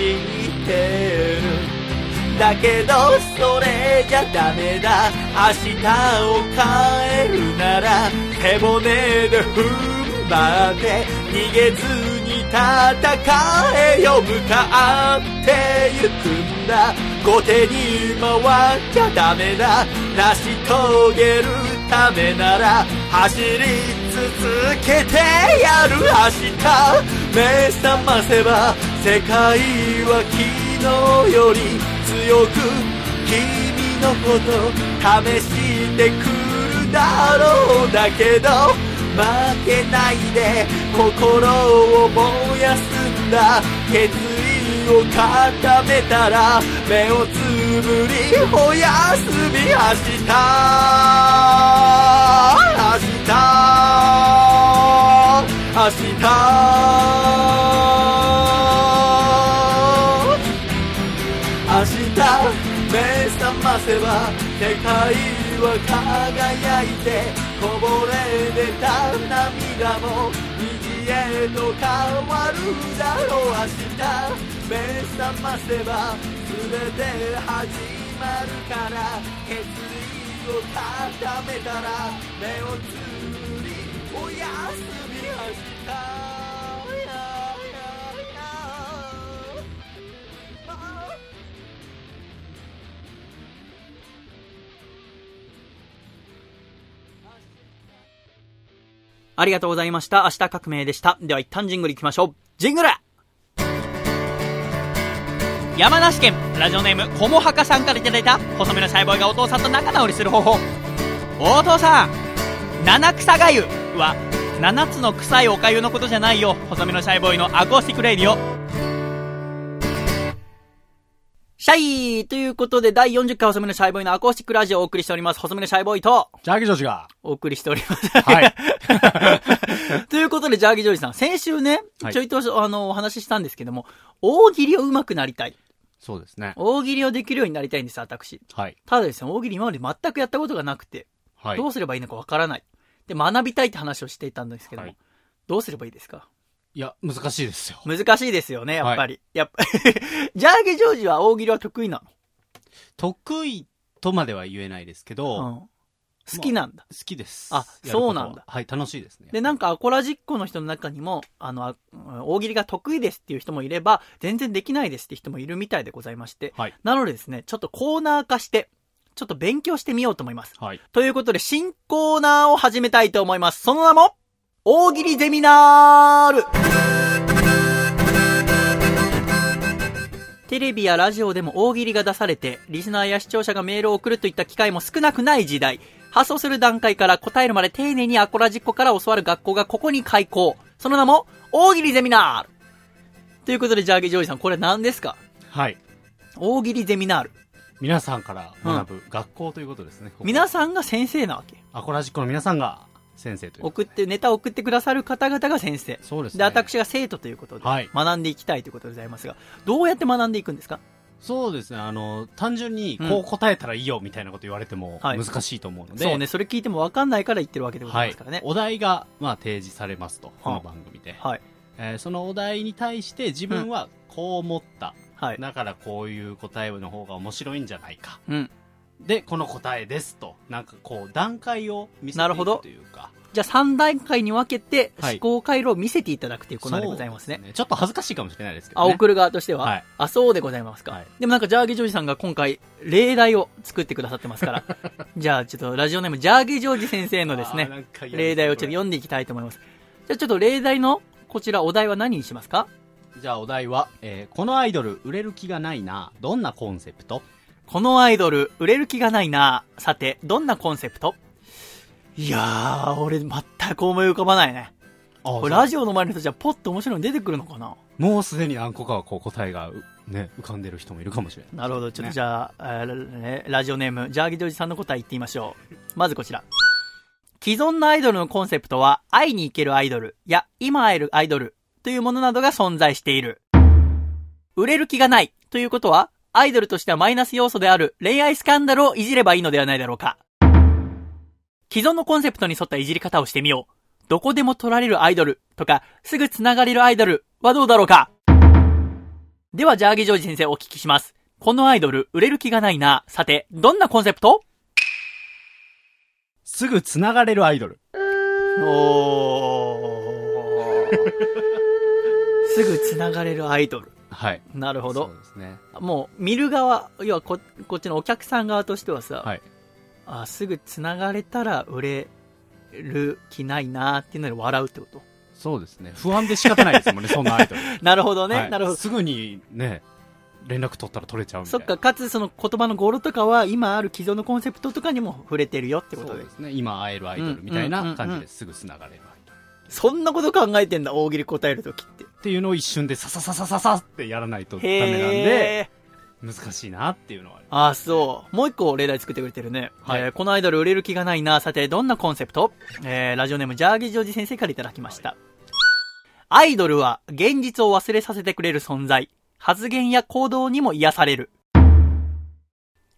てるだけどそれじゃダメだ明日を変えるなら背骨で踏ん張って逃げずに戦えよ向かってゆくんだ後手に回っちゃダメだ成し遂げるためなら走り続けてやる明日目覚ませば世界は昨日より強く君のこと試してくるだろうだけど。負けないで心を燃やすんだ。決意を固めたら目をつぶりおやすみ明日明日明日明日目覚ませば世界は輝いてこぼれ出た涙も虹へと変わるだろう。明日目覚ませば全て始まるから。決意を固めたら目をつぶりお休み。明日ありがとうございました。明日革命でした。では一旦ジングル行きましょう。ジングル山梨県ラジオネームこもはかさんから頂いた細身のシャイボーイがお父さんと仲直りする方法お父さん七草がゆは七つの臭いおかゆのことじゃないよ細身のシャイボーイの acoustic radio シャイということで、第40回細身のシャイボーイのアコースティックラジオをお送りしております。細身のシャイボーイと、ジャーギジョージが。お送りしております。はい。*laughs* ということで、ジャーギジョージさん、先週ね、はいちょいとあの、お話ししたんですけども、大喜利を上手くなりたい。そうですね。大喜利をできるようになりたいんです、私。はい。ただですね、大喜利今まで全くやったことがなくて、はい。どうすればいいのかわからない。で、学びたいって話をしていたんですけども、はいどうすればいいですか？いや、難しいですよ。難しいですよね、やっぱり。やっぱ *laughs* ジャーゲジョージは大喜利は得意な得意とまでは言えないですけど、の、うん、好きなんだ。好きです。あそうなんだはい、楽しいですね。で、なんかアコラジッコの人の中にも、あの、あ大喜利が得意ですっていう人もいれば、全然できないですって人もいるみたいでございまして、はい。なのでですね、ちょっとコーナー化して、ちょっと勉強してみようと思います。はい。ということで、新コーナーを始めたいと思います。その名も、大喜利ゼミナールテレビやラジオでも大喜利が出されて、リスナーや視聴者がメールを送るといった機会も少なくない時代。発送する段階から答えるまで丁寧にアコラジッコから教わる学校がここに開校。その名も、大喜利ゼミナールということで、ジャーゲジョージさん、これ何ですか？はい。大喜利ゼミナール。皆さんから学ぶ学校ということですね。ここ皆さんが先生なわけ。アコラジックの皆さんが先生という。送って、ネタを送ってくださる方々が先生。そうですね。で、私が生徒ということで、はい学んでいきたいということでございますが、どうやって学んでいくんですか？そうですね。あの、単純にこう答えたらいいよみたいなこと言われてもはい難しいと思うので。そうね、それ聞いても分かんないから言ってるわけでござはいいますからね。。お題が、まあ、提示されますと。この番組で。はい。えーそのお題に対して自分はこう思った。はい。だからこういう答えの方が面白いんじゃないか。うん。で、この答えですと。なんかこう、段階を見せていなるほどくというか。じゃあ3段階に分けて、はい思考回路を見せていただくというコーナーでございますね。そうでちょっと恥ずかしいかもしれないですけど、あ、ね。送る側としては、はいあ、そうでございますか。はいでもなんか、ジャーゲジョージさんが今回、例題を作ってくださってますから、*laughs* じゃあちょっとラジオネーム、ジャーゲジョージ先生のですね、ね例題をちょっと読んでいきたいと思います。じゃあちょっと例題の、こちらお題は何にしますか？じゃあお題は、えーこのアイドル売れる気がないな。どんなコンセプト？このアイドル、売れる気がないな。さて、どんなコンセプト？いやー、俺全く思い浮かばないね。あこれラジオの前の人じゃポッと面白いの出てくるのかな？もうすでに何個かはこう答えがうね浮かんでる人もいるかもしれない。なるほどちょっとね。じゃあ、えーねラジオネームジャーギジョージさんの答え言ってみましょう。まずこちら。既存のアイドルのコンセプトは会いに行けるアイドルや今会えるアイドルというものなどが存在している。売れる気がないということはアイドルとしてはマイナス要素である恋愛スキャンダルをいじればいいのではないだろうか既存のコンセプトに沿ったいじり方をしてみようどこでも取られるアイドルとかすぐ繋がれるアイドルはどうだろうかでは、ジャーギジョージ先生お聞きします。このアイドル、売れる気がないな。さて、どんなコンセプト？すぐ繋がれるアイドルお *laughs* すぐ繋がれるアイドル。はい。なるほど。そう。ですね。もう、見る側、要はこ、こっちのお客さん側としてはさ、はい。あすぐ繋がれたら売れる気ないなっていうので笑うってこと？そうですね。不安で仕方ないですもんね *laughs* そんなアイドル。なるほどね。はい。なるほど。すぐにね連絡取ったら取れちゃうみたいなそっか、かつその言葉の語呂とかは、今ある既存のコンセプトとかにも触れてるよってことで。すね。今会えるアイドルみたいな感じですぐ繋がれるそんなこと考えてんだ、大喜利答えるときって。っていうのを一瞬でささささささってやらないとダメなんで。難しいなっていうのはありああ、そう。もう一個例題作ってくれてるね。はいえーこのアイドル売れる気がないな。さて、どんなコンセプト？えー、ラジオネーム、ジャーギジョージ先生からいただきました。アイドルは現実を忘れさせてくれる存在。発言や行動にも癒される。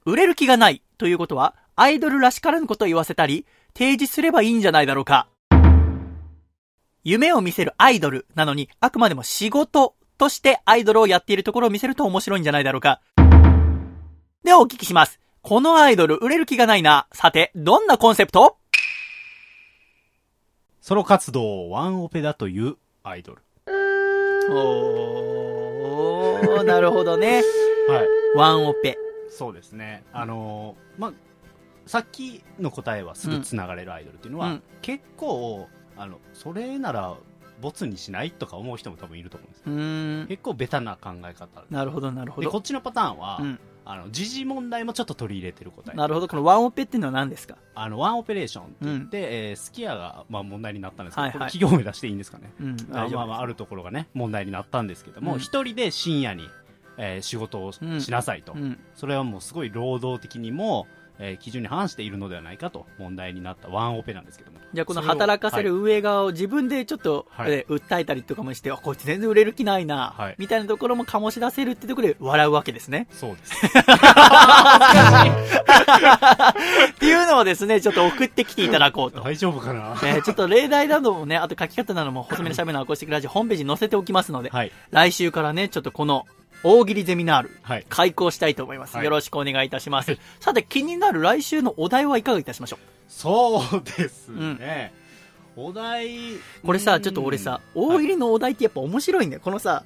売れる気がないということは、アイドルらしからぬことを言わせたり、提示すればいいんじゃないだろうか。夢を見せるアイドルなのに、あくまでも仕事としてアイドルをやっているところを見せると面白いんじゃないだろうか。ではお聞きします。このアイドル売れる気がないな。さて、どんなコンセプト？ソロ活動をワンオペだというアイドルおー、なるほどね。はいワンオペ。そうですねあのーまあさっきの答えはすぐつながれるアイドルっていうのは、うん結構あのそれならボツにしないとか思う人も多分いると思うんです。結構ベタな考え方なるほど、なるほど。でこっちのパターンは、うん。あの時事問題もちょっと取り入れてる答えなるほど。このワンオペっていうのは何ですか？あのワンオペレーションって言って、えースキヤが、まあ、問題になったんですけど、はいはい企業名出していいんですかねうん。あまあまああるところがね問題になったんですけどもうん一、人で深夜に、えー仕事をし,、うんなさいと、うん。それはもうすごい労働的にも、えー基準に反しているのではないかと問題になったワンオペなんですけども。じゃあこの働かせる運営側を自分でちょっと、はい。えー訴えたりとかもして、あこいつ全然売れる気ないな、はい。みたいなところも醸し出せるってところで笑うわけですね。そうです。*laughs* っていうのをですね、ちょっと送ってきていただこうと。大丈夫かな？えーちょっと例題などもね、あと書き方なども細めのしゃべるのアコースティックラジオホームページに載せておきますので、はい。来週からね、ちょっとこの大喜利ゼミナール、はい開講したいと思います。はいよろしくお願いいたします。さて、気になる来週のお題はいかがいたしましょそうですね、お題うこれさ、ちょっと俺さ、大喜利のお題ってやっぱ面白いんだよ。このさ、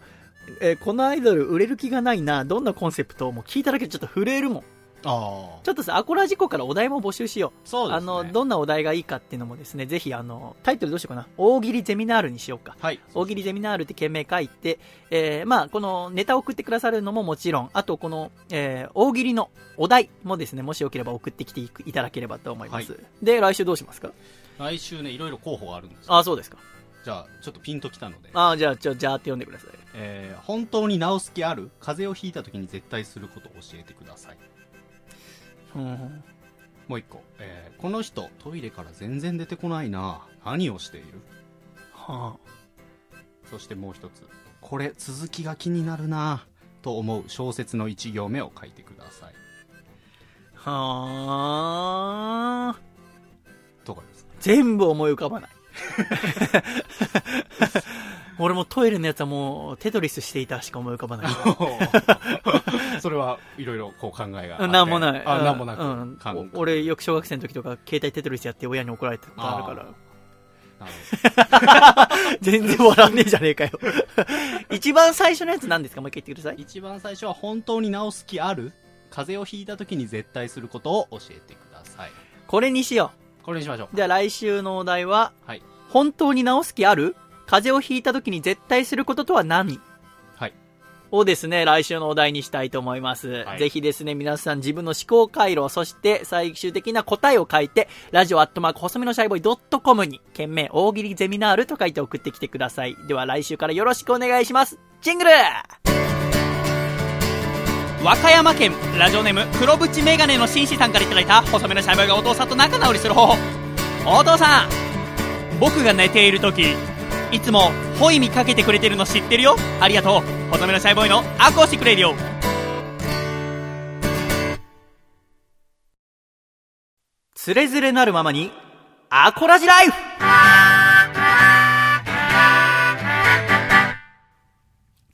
えーこのアイドル売れる気がないな、どんなコンセプトも聞いただけでちょっと震えるもん。ああちょっとさ、アコラジコからお題も募集しよう。そうですねあの、どんなお題がいいかっていうのもですね、ぜひあの、タイトルどうしようかな。大喜利ゼミナールにしようか。はい大喜利ゼミナールって件名書いて、えーまあ、このネタを送ってくださるのももちろん、あとこの、えー大喜利のお題もですね、もしよければ送ってきていただければと思います。はで、来週どうしますか？来週ねいろいろ候補があるんですよあ、そうですか。じゃあちょっとピンときたのであ、じゃあ、ちょ、じゃあって読んでください。えー本当に治す気ある？風邪をひいた時に絶対することを教えてくださいうん。もう一個、えーこの人トイレから全然出てこないな何をしている？はそしてもう一つこれ続きが気になるなと思う小説の一行目を書いてくださいあ。はあ。とかですか？全部思い浮かばない。*laughs* 俺もトイレのやつはもうテトリスしていたしか思い浮かばない。*laughs* それはいろいろこう考えがなんもない。あなんもなく、うん俺、よく小学生の時とか、携帯テトリスやって親に怒られたことあるから。*laughs* 全然笑わねえじゃねえかよ。一番最初のやつ何ですか？もう一回言ってください。一番最初は本当に治す気ある？風邪をひいた時に絶対することを教えてくださいこれにしよこれにしましょうう。じゃあ来週のお題は、はい本当に治す気ある？風邪をひいた時に絶対することとは何？はいをですね、来週のお題にしたいと思います。はいぜひですね、皆さん自分の思考回路、そして最終的な答えを書いて、ラジオアットマーク細身のシャイボーイドットコムに、件名大喜利ゼミナールと書いて送ってきてください。では来週からよろしくお願いします。ジングル和歌山県ラジオネーム黒縁メガネの紳士さんからいただいた細身のシャイボーイがお父さんと仲直りする方法。お父さん僕が寝ている時いつもホイミかけてくれてるの知ってるよ。ありがとう。細身のシャイボーイの acoustic radio。つれづれなるままに、アコラジライフ!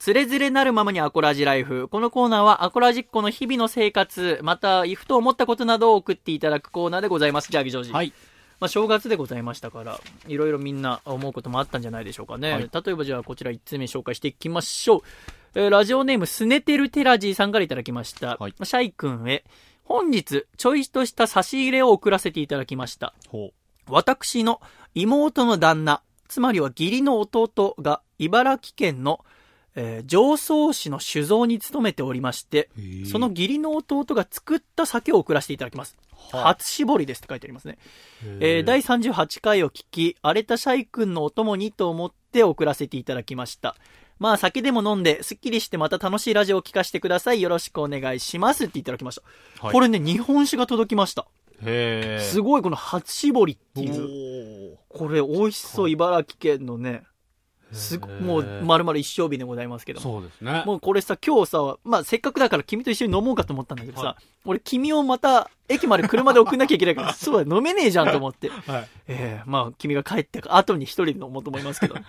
つれづれなるままにアコラジライフ。このコーナーはアコラジッコの日々の生活、また、ふと思ったことなどを送っていただくコーナーでございます。じゃあ、ギジョージ。はい。まあ、正月でございましたから、いろいろみんな思うこともあったんじゃないでしょうかね。はい例えばじゃあ、こちら1つ目紹介していきましょう。えーラジオネーム、スネテルテラジーさんからいただきました。はいシャイ君へ、本日、ちょいとした差し入れを送らせていただきました。ほ私の妹の旦那、つまりは義理の弟が茨城県の、えー常総市の酒造に勤めておりまして、う。その義理の弟が作った酒を送らせていただきます。初絞りですって書いてありますね。えー第38回を聞き、荒れたシャイ君のお供にと思って送らせていただきました。まあ酒でも飲んで、すっきりしてまた楽しいラジオを聞かせてください。よろしくお願いしますっていただきました。はいこれね、日本酒が届きました。へすごいこの初絞りっていう。おこれ美味しそう、茨城県のね。すもう丸々一生日でございますけども。そうですね。もうこれさ、今日さ、まあせっかくだから君と一緒に飲もうかと思ったんだけどさ、は俺君をまた駅まで車で送んなきゃいけないから、*laughs* そうだ、飲めねえじゃんと思って。*laughs* はい。ええまあ君が帰ってか後に一人で飲もうと思いますけど。*laughs*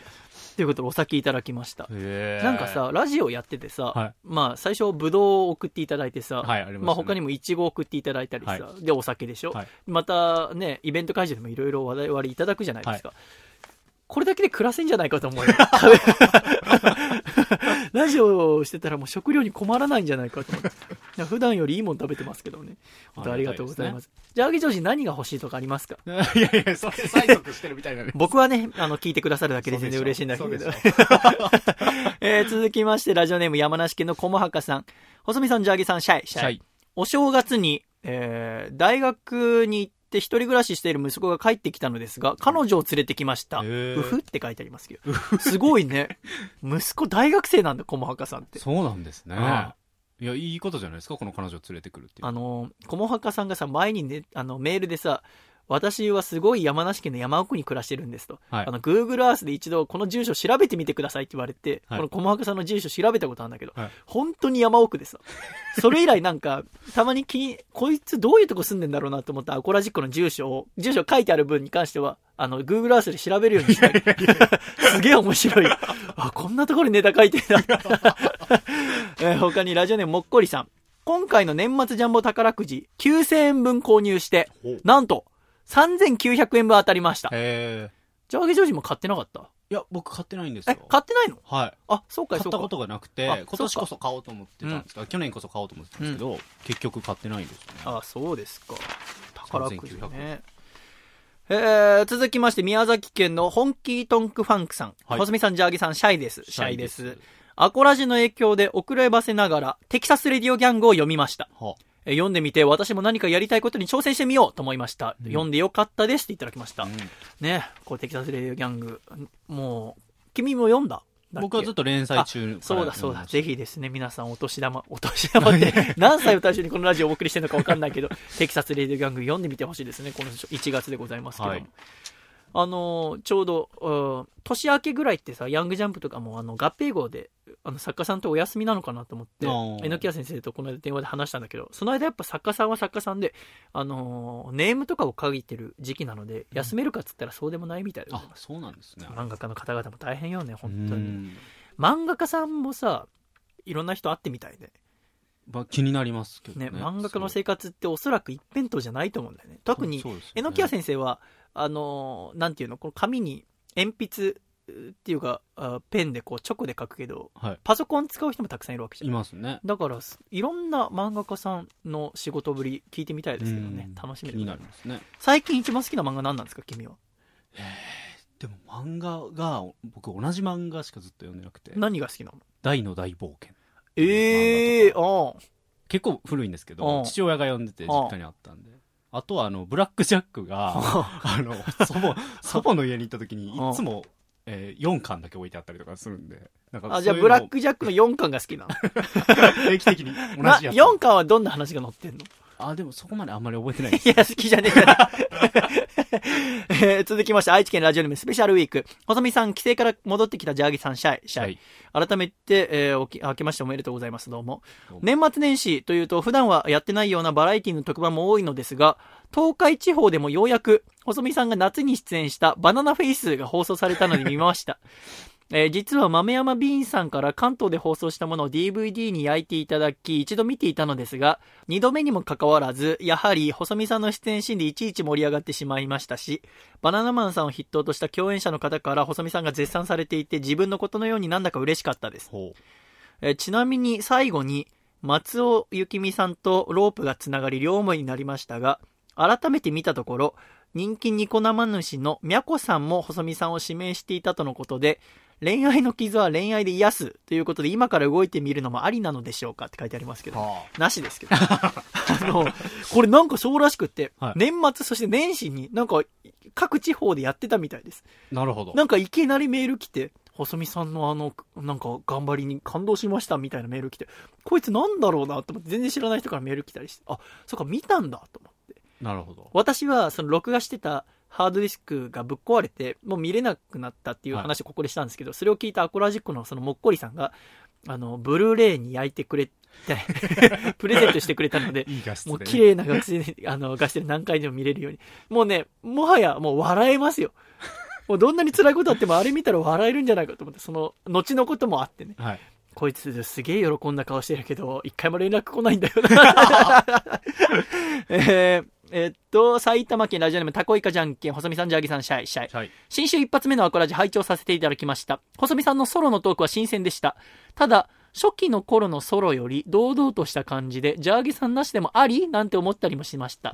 ということでお酒いただきました。なんか、さ、ラジオやっててさ、はいまあ最初ブドウを送っていただいてさ、はいありまねまあ他にもイチゴを送っていただいたりさ、はいでお酒でしょ、はいまたね、イベント会場でもいろいろ話題割りいただくじゃないですか。これだけで暮らせんじゃないかと思うよ。*laughs* ラジオをしてたらもう食料に困らないんじゃないかと思って。普段よりいいもの食べてますけどね。本当ありがとうございます。じゃあ、アギジョージ何が欲しいとかありますか？いやいや、それ催促してるみたいなね。僕はね、あの、聞いてくださるだけで全然嬉しいんだけど。えー続きまして、ラジオネーム山梨県のこもはかさん。細見さん、ジャーギさん、シャイ、シャイ。シャイ。お正月に、えー大学に行って一人暮らししている息子が帰ってきたのですが、彼女を連れてきました。うふって書いてありますけど。すごいね。息子大学生なんだ、こもはかさんって。そうなんですねああ。いや、いいことじゃないですか、この彼女を連れてくるっていう。あの、こもはかさんがさ、前にね、あの、メールでさ、私はすごい山梨県の山奥に暮らしてるんですと。はいあの、Google Earth で一度この住所調べてみてくださいって言われて、はいこのこもはかさんの住所調べたことあるんだけど、はい本当に山奥でさ、*laughs* それ以来なんか、たまに気に、こいつどういうとこ住んでんだろうなと思ったアコラジックの住所を、住所書いてある分に関しては、あの、Google Earth で調べるようにしたい。*laughs* すげえ面白い。あ、こんなところにネタ書いてんだ。*laughs* えー他にラジオネームもっこりさん。今回の年末ジャンボ宝くじ9000円分購入してなんと3900円分当たりました。へジャーゲジョージも買ってなかった？ーいや、僕買ってないんですえよ、。買ってないの？はい。あ、そうかい、そうか。買ったことがなくてあ、今年こそ買おうと思ってたんですが、去年こそ買おうと思ってたんですけど、結局買ってないんですよね。あ、そうですか。宝くじ3900ね。えー、続きまして、宮崎県のホンキートンクファンクさん。はい細見さん、ジャーギさん、シャイです。シャイです。アコラジの影響で遅ればせながら、テキサスレディオギャングを読みました。はえー読んでみて、私も何かやりたいことに挑戦してみようと思いました。うん読んでよかったですっていただきました。うんね、こう、テキサスレディオギャング。もう、君も読んだ僕はずっと連載中そうだそうだ。ぜひ。ひですね、皆さんお年玉、*laughs* お年玉って、*laughs* 何歳を対象にこのラジオをお送りしてるのかわかんないけど、テキサスレディオギャング読んでみてほしいですね。この1月でございますけども。はいあのーちょうど、うん年明けぐらいってさ、ヤングジャンプとかもあの合併号で、あの作家さんとお休みなのかなと思って榎谷先生とこの間電話で話したんだけど、その間やっぱ作家さんは作家さんで、あのーネームとかを書いてる時期なので、休めるかっつったらそうでもないみたいで、あ、そうなんですね。漫画家の方々も大変よね、本当に。うん漫画家さんもさ、いろんな人会ってみたいね。まあ気になりますけどね。ね、漫画家の生活っておそらく一辺倒じゃないと思うんだよね。特に、榎谷先生は、あのーなんていうの、この紙に鉛筆っていうか、あペンでこう直で書くけど、はパソコン使う人もたくさんいるわけじい。ゃん。いますね。だから、いろんな漫画家さんの仕事ぶり聞いてみたいですけどねうん。楽しみにないりますね。最近一番好きな漫画何なんですか、君は？でも漫画が、僕同じ漫画しかずっと読んでなくて、何が好きなの？大の大冒険。ええー、あ結構古いんですけうどん父親が読んでて実家にあったんであとはあのブラック・ジャックがあの祖母祖母の家に行った時にいつも、えー、4巻だけ置いてあったりとかするんで。なんかあ。あ、じゃあブラックジャックの4巻が好きなの。*laughs* 定期的に。同なじやつ。4巻はどんな話が載ってんの？あでもそこまであんまり覚えてないです。いや、好きじゃねえから。えー続きまして、愛知県ラジオネームスペシャルウィーク。細見さん、帰省から戻ってきたジャーギさん、シャイ、シャイ。改めて、えーおき、明けましておめでとうございます。どうも。年末年始というと、普段はやってないようなバラエティの特番も多いのですが、東海地方でもようやく、細見さんが夏に出演したバナナフェイスが放送されたので見ました。えー実は豆山ビーンさんから関東で放送したものを DVD に焼いていただき、一度見ていたのですが、二度目にもかかわらず、やはり細見さんの出演シーンでいちいち盛り上がってしまいましたし、バナナマンさんを筆頭とした共演者の方から細見さんが絶賛されていて、自分のことのようになんだか嬉しかったです。ほえーちなみに最後に、松尾幸美さんとロープがつながり両思いになりましたが、改めて見たところ、人気ニコ生主のみゃこさんも細見さんを指名していたとのことで、恋愛の傷は恋愛で癒すということで今から動いてみるのもありなのでしょうかって書いてありますけど、はなしですけど。*laughs* あの、これなんかそうらしくって、はい年末そして年始になんか各地方でやってたみたいです。あなるほどなんかいきなりメール来て、細見さんのあの、なんか頑張りに感動しましたみたいなメール来て、こいつなんだろうなと思って全然知らない人からメール来たりして、あ、そっか見たんだと思って。なるほど私はその録画してたハードディスクがぶっ壊れて、もう見れなくなったっていう話をここでしたんですけど、それを聞いたアコラジックのそのもっこりさんが、あの、ブルーレイに焼いてくれて、*laughs* プレゼントしてくれたので、いい画質で、ね、もう綺麗な学生で、*laughs* あの、画質で何回でも見れるように。もうね、もはやもう笑えますよ。*laughs* もうどんなに辛いことあってもあれ見たら笑えるんじゃないかと思って、その、後のこともあってね。はいこいつすげえ喜んだ顔してるけど、一回も連絡来ないんだよな。えーえっと、埼玉県ラジオネームタコイカじゃんけん、細見さん、ジャーギさん、シャイ、シャイ。はい新週一発目のアコラジ拝聴させていただきました。細見さんのソロのトークは新鮮でした。ただ、初期の頃のソロより堂々とした感じで、ジャーギさんなしでもあり？なんて思ったりもしました。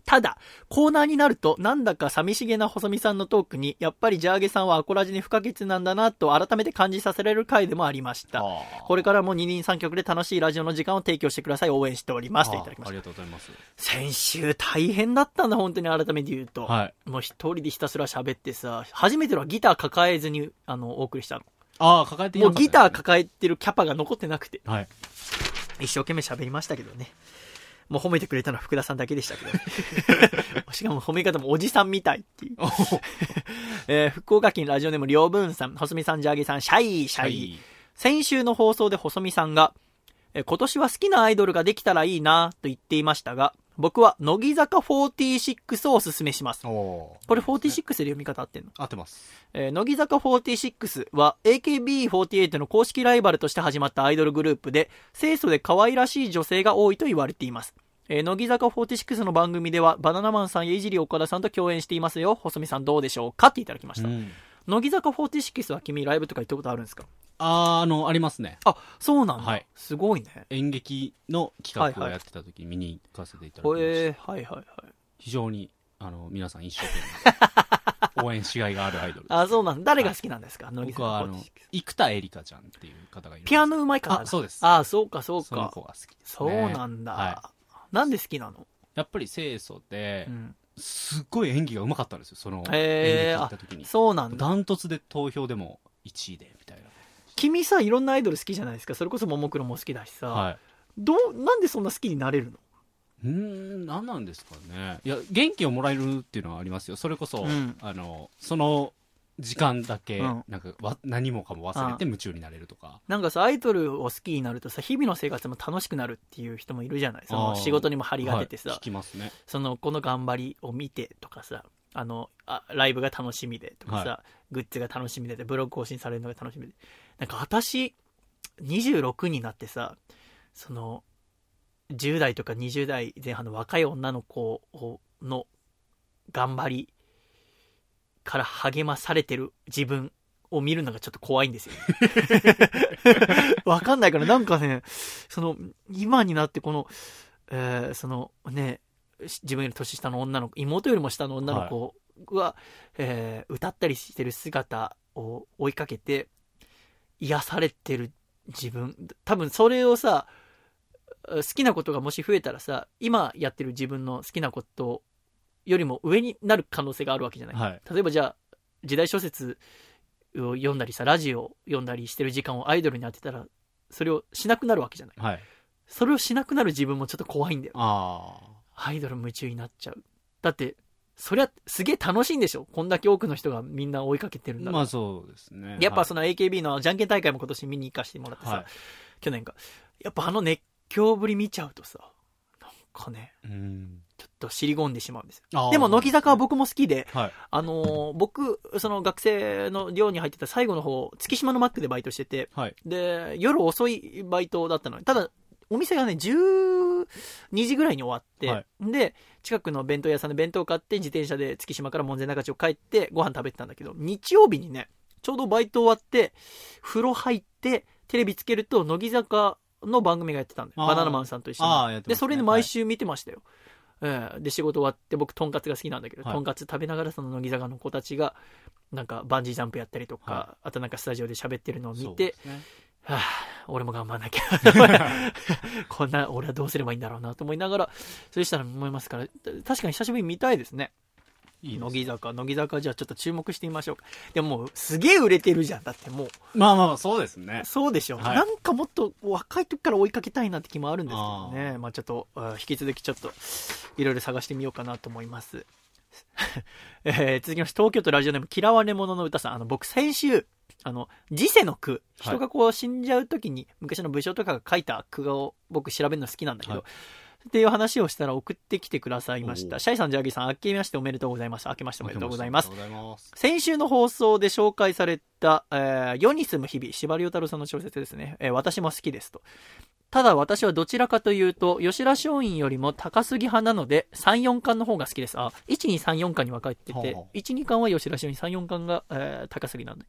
ほただ、コーナーになると、なんだか寂しげな細見さんのトークに、やっぱりジャーゲさんはアコラジに不可欠なんだなと改めて感じさせられる回でもありました。はあこれからも二人三脚で楽しいラジオの時間を提供してください。応援しております。といただきました。ありがとうございます先週大変だったんだ、本当に改めて言うと。はいもう一人でひたすら喋ってさ、初めてのはギター抱えずに、あの、お送りしたの。ああ抱えていもうギター抱えてるキャパが残ってなくて、はい一生懸命喋りましたけどね。もう褒めてくれたのは福田さんだけでしたけどね。*laughs* しかも褒め方もおじさんみたいっていう。*laughs* えー福岡県ラジオネームりょうぶんさん、細見さん、ジャーゲさん、シャイ、シャイ。先週の放送で細見さんが、えー今年は好きなアイドルができたらいいなと言っていましたが、僕は乃木坂46をおすすめします。これ46で読み方合ってんの？合ってますえー乃木坂46は AKB48 の公式ライバルとして始まったアイドルグループで、清楚で可愛らしい女性が多いと言われています。えー乃木坂46の番組では、バナナマンさんやいじり岡田さんと共演していますよ。細見さんどうでしょうか？っていただきました。うん乃木坂46は君ライブとか行ったことあるんですか？あーあのありますねあ、そうなんだ。はいすごいね。演劇の企画をやってた時に見に行かせていただきました、えー、はいはいはい。非常にあの皆さん一生懸命 *laughs* 応援しがいがあるアイドルですあ、そうなんだ。誰が好きなんですか、乃木坂僕はあの46。生田絵梨花ちゃんっていう方がいるんですピアノうまいからあそうですあ、そうかそうそのか。子が好きです、ね、そうなんだ。はなんで好きなの？やっぱり清楚で、うん。すっごい演技がうまかったんですよその演劇へー行った時にそうなんだ。ダントツで投票でも1位でみたいな君さ、いろんなアイドル好きじゃないですか。それこそももクロも好きだしさ。はい。どう、なんでそんな好きになれるの？うーん何なんですかね。いや元気をもらえるっていうのはありますよ。それこそ、うん。あのその時間だけ、うん。なんかわ何もかも忘れて夢中になれるとか。なんかさ、アイドルを好きになるとさ、日々の生活も楽しくなるっていう人もいるじゃない。その仕事にも張りが出てさ、はい。聞きますね。その、この頑張りを見てとかさ、あの、あライブが楽しみでとかさ、はグッズが楽しみでで、ブログ更新されるのが楽しみで。なんか私、26になってさ、その、10代とか20代前半の若い女の子をの頑張りから励まされてる自分を見るのがちょっと怖いんですよ。*laughs* わかんないから、なんかね、その、今になってこの、えーそのね、し自分より年下の女の子、妹よりも下の女の子が、えー歌ったりしてる姿を追いかけて、癒されてる自分、多分それをさ、好きなことがもし増えたらさ、今やってる自分の好きなことよりも上になる可能性があるわけじゃない。はい。例えばじゃあ、時代小説を読んだりさ、ラジオを読んだりしてる時間をアイドルに当てたら、それをしなくなるわけじゃない。はい。それをしなくなる自分もちょっと怖いんだよ。あアイドル夢中になっちゃう。だって、そりゃすげえ楽しいんでしょ？こんだけ多くの人がみんな追いかけてるんあ。だからまあそうですね。やっぱその AKB のじゃんけん大会も今年見に行かせてもらってさ、はい去年か。やっぱあの熱狂ぶり見ちゃうとさ、なんかね、うん。ちょっと尻込んでしまうんですよ。でも乃木坂は僕も好きで、はい。あのー僕、その学生の寮に入ってた最後の方、月島のマックでバイトしてて、はい。で、夜遅いバイトだったのに、ただ、お店がね、12時ぐらいに終わって、はい。で、近くの弁当屋さんで弁当買って、自転車で月島から門前仲町帰って、ご飯食べてたんだけど、日曜日にね、ちょうどバイト終わって、風呂入って、テレビつけると、乃木坂の番組がやってたんだよ。バナナマンさんと一緒に。ね。で、それで毎週見てましたよ。ええで、仕事終わって、僕、とんかつが好きなんだけど、はい。とんかつ食べながら、その乃木坂の子たちが、なんか、バンジージャンプやったりとか、はあとなんかスタジオで喋ってるのを見てねはあ、俺も頑張んなきゃ。*laughs* こんな、俺はどうすればいいんだろうなと思いながら、それしたら思いますから、確かに久しぶりに見たいですね。いい乃木坂、乃木坂じゃあちょっと注目してみましょうか。でももう、すげえ売れてるじゃん。だってもう、まあまあ、そうですね。そうでしょ、はいなんかもっと若い時から追いかけたいなって気もあるんですけどね。あまあちょっと、あ引き続きちょっと、いろいろ探してみようかなと思います。*laughs* えー続きまして、東京都ラジオネーム、嫌われ者の歌さん。あの、僕先週、あの、時世の句、人がこう死んじゃう時に、昔の武将とかが書いた句を僕調べるの好きなんだけど、はいっていう話をしたら送ってきてくださいました。シャイさん、ジャーギーさん、明けましておめでとうございます。明けましておめでとうございます。先週の放送で紹介された、えー世に住む日々、司馬遼太郎さんの小説ですね。えー私も好きですと。ただ私はどちらかというと、吉田松陰よりも高杉派なので、3、4巻の方が好きです。あ、1、2、3、4巻に分かれてて、はあはあ1、2巻は吉田松陰、3、4巻が、えー高杉なんで。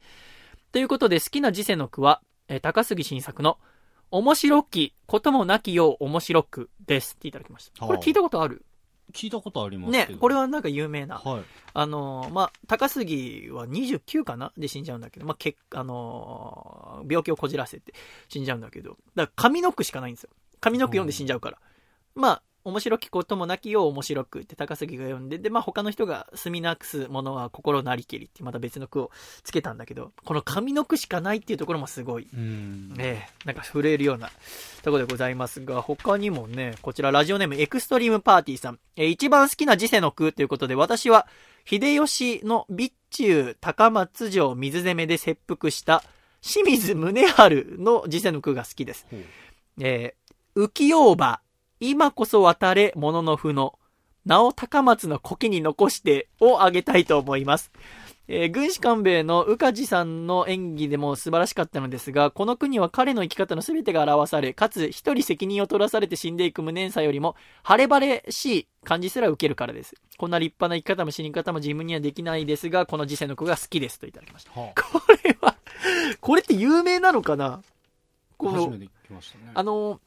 ということで、好きな時世の句は、えー高杉新作の、面白きこともなきよう面白くですっていただきました。はあこれ聞いたことある？聞いたことあります。ね、これはなんか有名な。はい。あのーまあ、高杉は29かなで死んじゃうんだけど、まあ、けあのー病気をこじらせて死んじゃうんだけど、だから上の句しかないんですよ。上の句読んで死んじゃうから。まあ、面白きこともなきよう面白くって高杉が読んで、で、まあ他の人が住みなくすものは心なりけりってまた別の句をつけたんだけど、この上の句しかないっていうところもすごい、うん。ええなんか震えるようなところでございますが、他にもね、こちらラジオネームエクストリームパーティーさん。えー一番好きな時世の句ということで、私は、秀吉の備中高松城水攻めで切腹した清水宗春の時世の句が好きです。えー浮世場、今こそ渡れ物の符の、名を高松の苔に残してをあげたいと思います。えー軍師官兵衛の宇梶さんの演技でも素晴らしかったのですが、この国は彼の生き方の全てが表され、かつ一人責任を取らされて死んでいく無念さよりも、晴れ晴れしい感じすら受けるからです。こんな立派な生き方も死に方も自分にはできないですが、この時世の子が好きですといただきました。はこれは、これって有名なのかな？あ、このね。あの、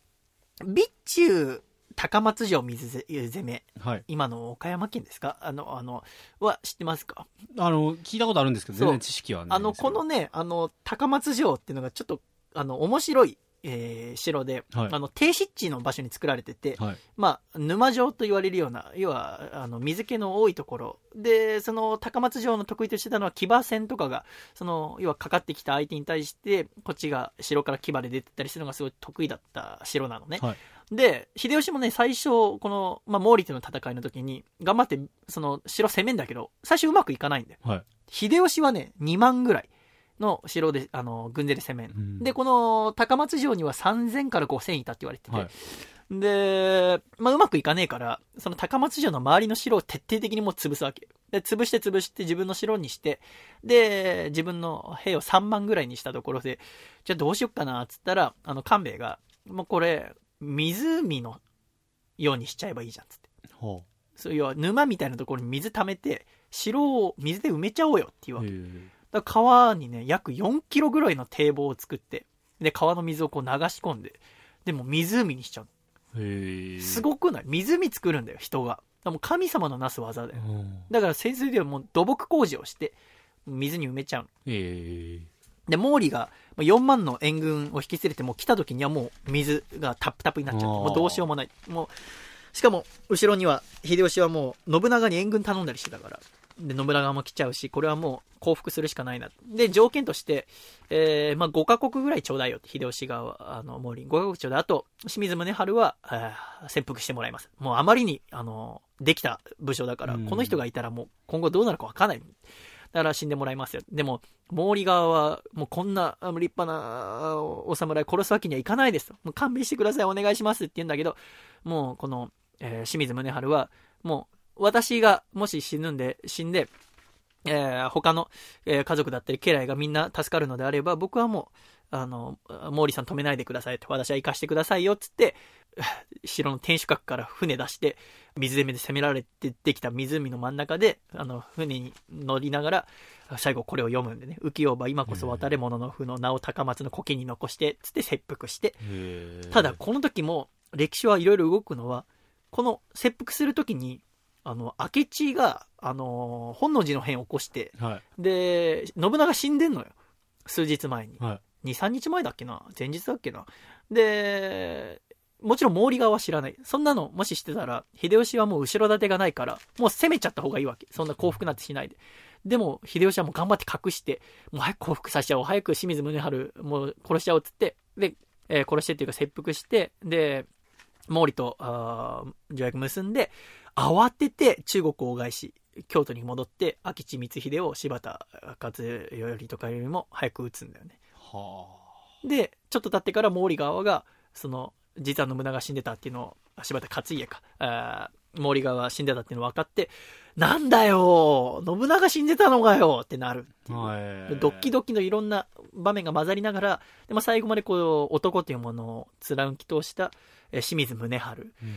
備中高松城水攻め、はい。今の岡山県ですか？あの、あの、は知ってますか？あの、聞いたことあるんですけど、全然知識はないあの、このね、あの、高松城っていうのがちょっと、あの、面白い、えー城で、はいあの、低湿地の場所に作られてて、はい。まあ、沼城と言われるような、要は、あの、水気の多いところ。で、その、高松城の得意としてたのは、騎馬戦とかが、その、要はかかってきた相手に対して、こっちが城から騎馬で出てったりするのがすごい得意だった城なのね。はい。で、秀吉もね、最初、この、まあ、毛利との戦いの時に、頑張って、その、城攻めんだけど、最初うまくいかないんだよ。はい。秀吉はね、2万ぐらいの城で、あの、軍勢で攻めん。うんで、この、高松城には3000から5000いたって言われてて、はい。で、まあ、うまくいかねえから、その高松城の周りの城を徹底的にもう潰すわけ。で、潰して潰して自分の城にして、で、自分の兵を3万ぐらいにしたところで、じゃあどうしよっかな、っつったら、あの、官兵衛が、もうこれ、湖のようにしちゃえばいいじゃん、つって。はそういう沼みたいなところに水溜めて、城を水で埋めちゃおうよっていうあ。わけ。へだから川にね、約4キロぐらいの堤防を作って、で、川の水をこう流し込んで、でも湖にしちゃう。すごくない？湖作るんだよ、人が。もう神様のなす技だよ。うん。だから潜水ではもう土木工事をして、水に埋めちゃうの。ええ。で、毛利がまあ4万の援軍を引き連れてもう来た時にはもう水がタップタップになっちゃって、もうどうしようもない。もう、しかも、後ろには、秀吉はもう、信長に援軍頼んだりしてたから。で、信長も来ちゃうし、これはもう降伏するしかないな。で、条件として、えー、まあ、5カ国ぐらいちょうだいよって、秀吉が、あの、毛利に5カ国ちょうだい。あと、清水宗春は、潜伏してもらいます。もうあまりに、あの、できた武将だから、うんこの人がいたらもう、今後どうなるかわかんない。だから死んでもらいますよ。でも、毛利側は、もうこんな立派なお侍殺すわけにはいかないですと。もう勘弁してください、お願いしますって言うんだけど、もうこの、えー清水宗春は、もう、私がもし死ぬんで、死んで、えー他の、えー家族だったり家来がみんな助かるのであれば、僕はもう、あの、毛利さん止めないでくださいって、私は行かしてくださいよっつって、*laughs* 城の天守閣から船出して、水攻めで攻められてできた湖の真ん中で、あの、船に乗りながら、最後これを読むんでね、浮世場今こそ渡れ者の負の名を高松の苔に残して、つって切腹して、ただ、この時も歴史はいろいろ動くのは、この切腹する時に、あの、明智が、あの、本能寺の変を起こして、はい。で、信長死んでんのよ。数日前に。はい。2、3日前だっけな？前日だっけな？で、もちろん毛利側は知らない。そんなの、もししてたら、秀吉はもう後ろ盾がないから、もう攻めちゃった方がいいわけ。そんな降伏なんてしないで。でも、秀吉はもう頑張って隠して、もう早く降伏させちゃおう。早く清水宗春、もう殺しちゃおうっつって、で、えー殺してっていうか切腹して、で、毛利と、あー条約結んで、慌てて中国を返し、京都に戻って、明智光秀を柴田勝頼とかよりも早く撃つんだよね。はで、ちょっと経ってから毛利側が、その、実は信長が死んでたっていうのを、あ柴田勝家か、あー毛利死んでたっていうの分かって、なんだよ信長死んでたのかよってなるっていう。あ。はい。ドッキドキのいろんな場面が混ざりながら、でも最後までこう、男というものを貫き通した、えー清水宗春。うん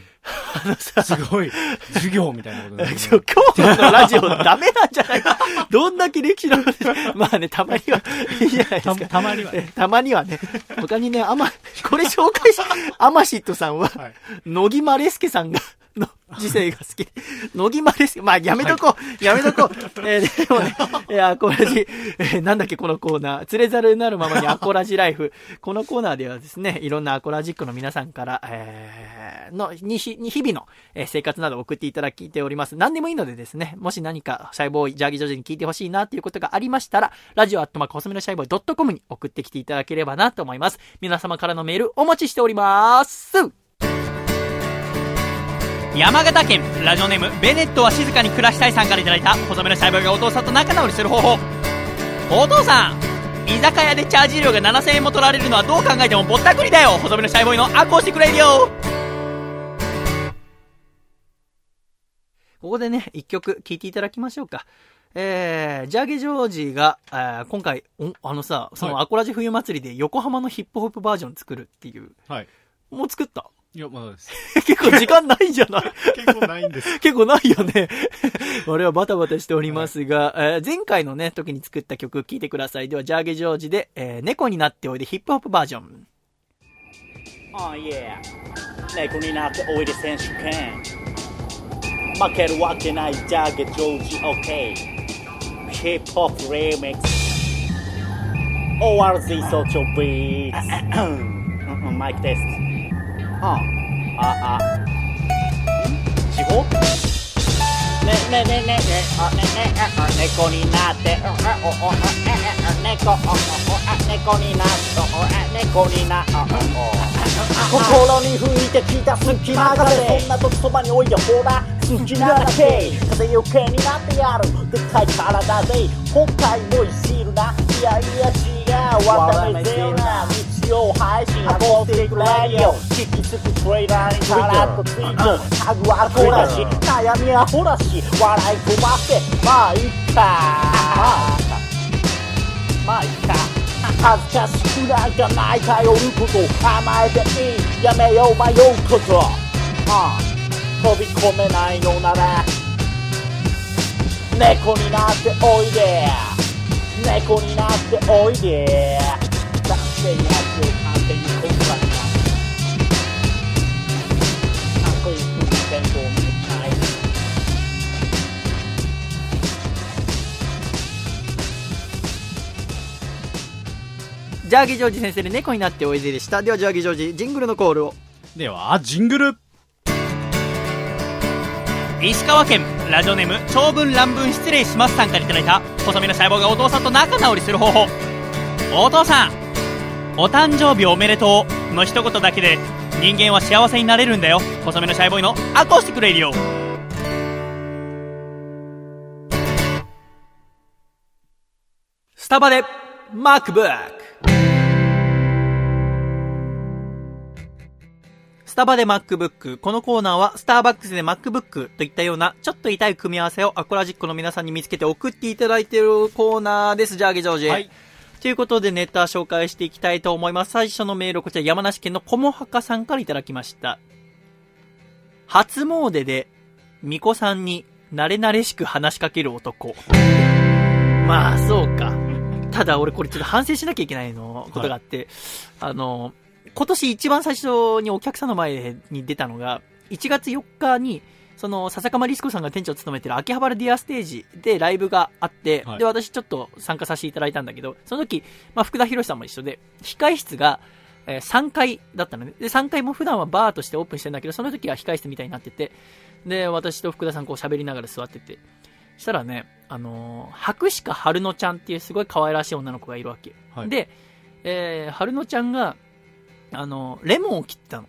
すごい、授業みたいなことだね *laughs* ちょ今日のラジオダメなんじゃない？か。*laughs* どんだけ歴史の話、*laughs* まあね、たまにはいいじゃないですたか。たまには。えたまにはね、他にね、あま、これ紹介し、アマシットさんは、はい。野木マレスケさんが、の、時世が好き。野木マレスケ、まあ、やめとこう、やめとこう。えー *laughs* でもね、いや、アコラジ、えーなんだっけ、このコーナー。釣れざるなるままにアコラジライフ。このコーナーではですね、いろんなアコラジックの皆さんから、えーの、にひ、に日々の、えー生活などを送っていただいております。何でもいいのでですね、もし何か、シャイボーイ、ジャーギージョージに聞いてほしいなっていうことがありましたら、ラジオアットマーク細めのシャイボーイ .com に送ってきていただければなと思います。皆様からのメールお待ちしております。山形県ラジオネームベネットは静かに暮らしたいさんからいただいた細身のシャイボーイがお父さんと仲直りする方法お父さん居酒屋でチャージ料が7000円も取られるのはどう考えてもぼったくりだよ細身のシャイボーイの acoustic radio ここでね、一曲聴いていただきましょうか。えー、ジャーギジョージが、えー今回、おあのさ、そのはいアコラジ冬祭りで横浜のヒップホップバージョン作るっていう。はい。もう作った？いや、まだです。*laughs* 結構時間ないじゃない結構ないんです。*laughs* 結構ないよね。*laughs* 俺はバタバタしておりますが、えー前回のね、時に作った曲聴いてください。では、ジャーゲジョージで、えー猫になっておいでヒップホップバージョン。Oh yeah 猫になっておいで選手権負けるわけないジャーゲジョージ OK ヒップホップリミックス ORZ 早朝ビーツマイクテストあああ。地方ねねねねね。あねねあ猫になって。あおおあええ猫。おおあ猫になっておあ猫になあお心に吹いてきた好きな風。そんな時そばにおいでほら。好きなだけ風よけになってやる。でっかい体で。今回もいじるないやいや違う。渡辺ゼロな。日曜配信アコースティックラジオ。聞きつくトレーラーにカラッとツイートタグはこらし悩みはほらし笑い飛ばしてまあいっか。まあいっか。恥ずかしくなんかない頼ること甘えていいやめよう迷うこと、ああ飛び込めないのなら猫になっておいで猫になっておいで男性に圧を完全にコンパにかっこいい風に弁当をめっちゃいいャーギージョージ先生で猫になっておいででした。ではジャーギージョージジングルのコールを。ではジングル石川県ラジオネーム長文乱文失礼しますさんからいただいた細身の細胞がお父さんと仲直りする方法。お父さんお誕生日おめでとうの一言だけで人間は幸せになれるんだよ細身のシャイボーイのアコースティックレディオスタバで MacBook スタバで MacBook。このコーナーは、スターバックスで MacBook といったような、ちょっと痛い組み合わせをアコラジックの皆さんに見つけて送っていただいているコーナーです。ジャーゲジョージ。はい。ということで、ネタ紹介していきたいと思います。最初のメールは、こちら山梨県のこもはかさんからいただきました。初詣で、巫女さんに、慣れ慣れしく話しかける男。まあ、そうか。ただ、俺これちょっと反省しなきゃいけないの、ことがあって、あの、今年一番最初にお客さんの前に出たのが、1月4日に、その、笹かまリスコさんが店長を務めてる秋葉原ディアステージでライブがあって、はいで、私ちょっと参加させていただいたんだけど、その時、まあ、福田博さんも一緒で、控室が、えー3階だったのね。で、3階も普段はバーとしてオープンしてんだけど、その時は控室みたいになってて、で、私と福田さんこう喋りながら座ってて、したらね、あのー白鹿春乃ちゃんっていうすごい可愛らしい女の子がいるわけ。はいで、えー、春乃ちゃんが、あのーレモンを切ってたの。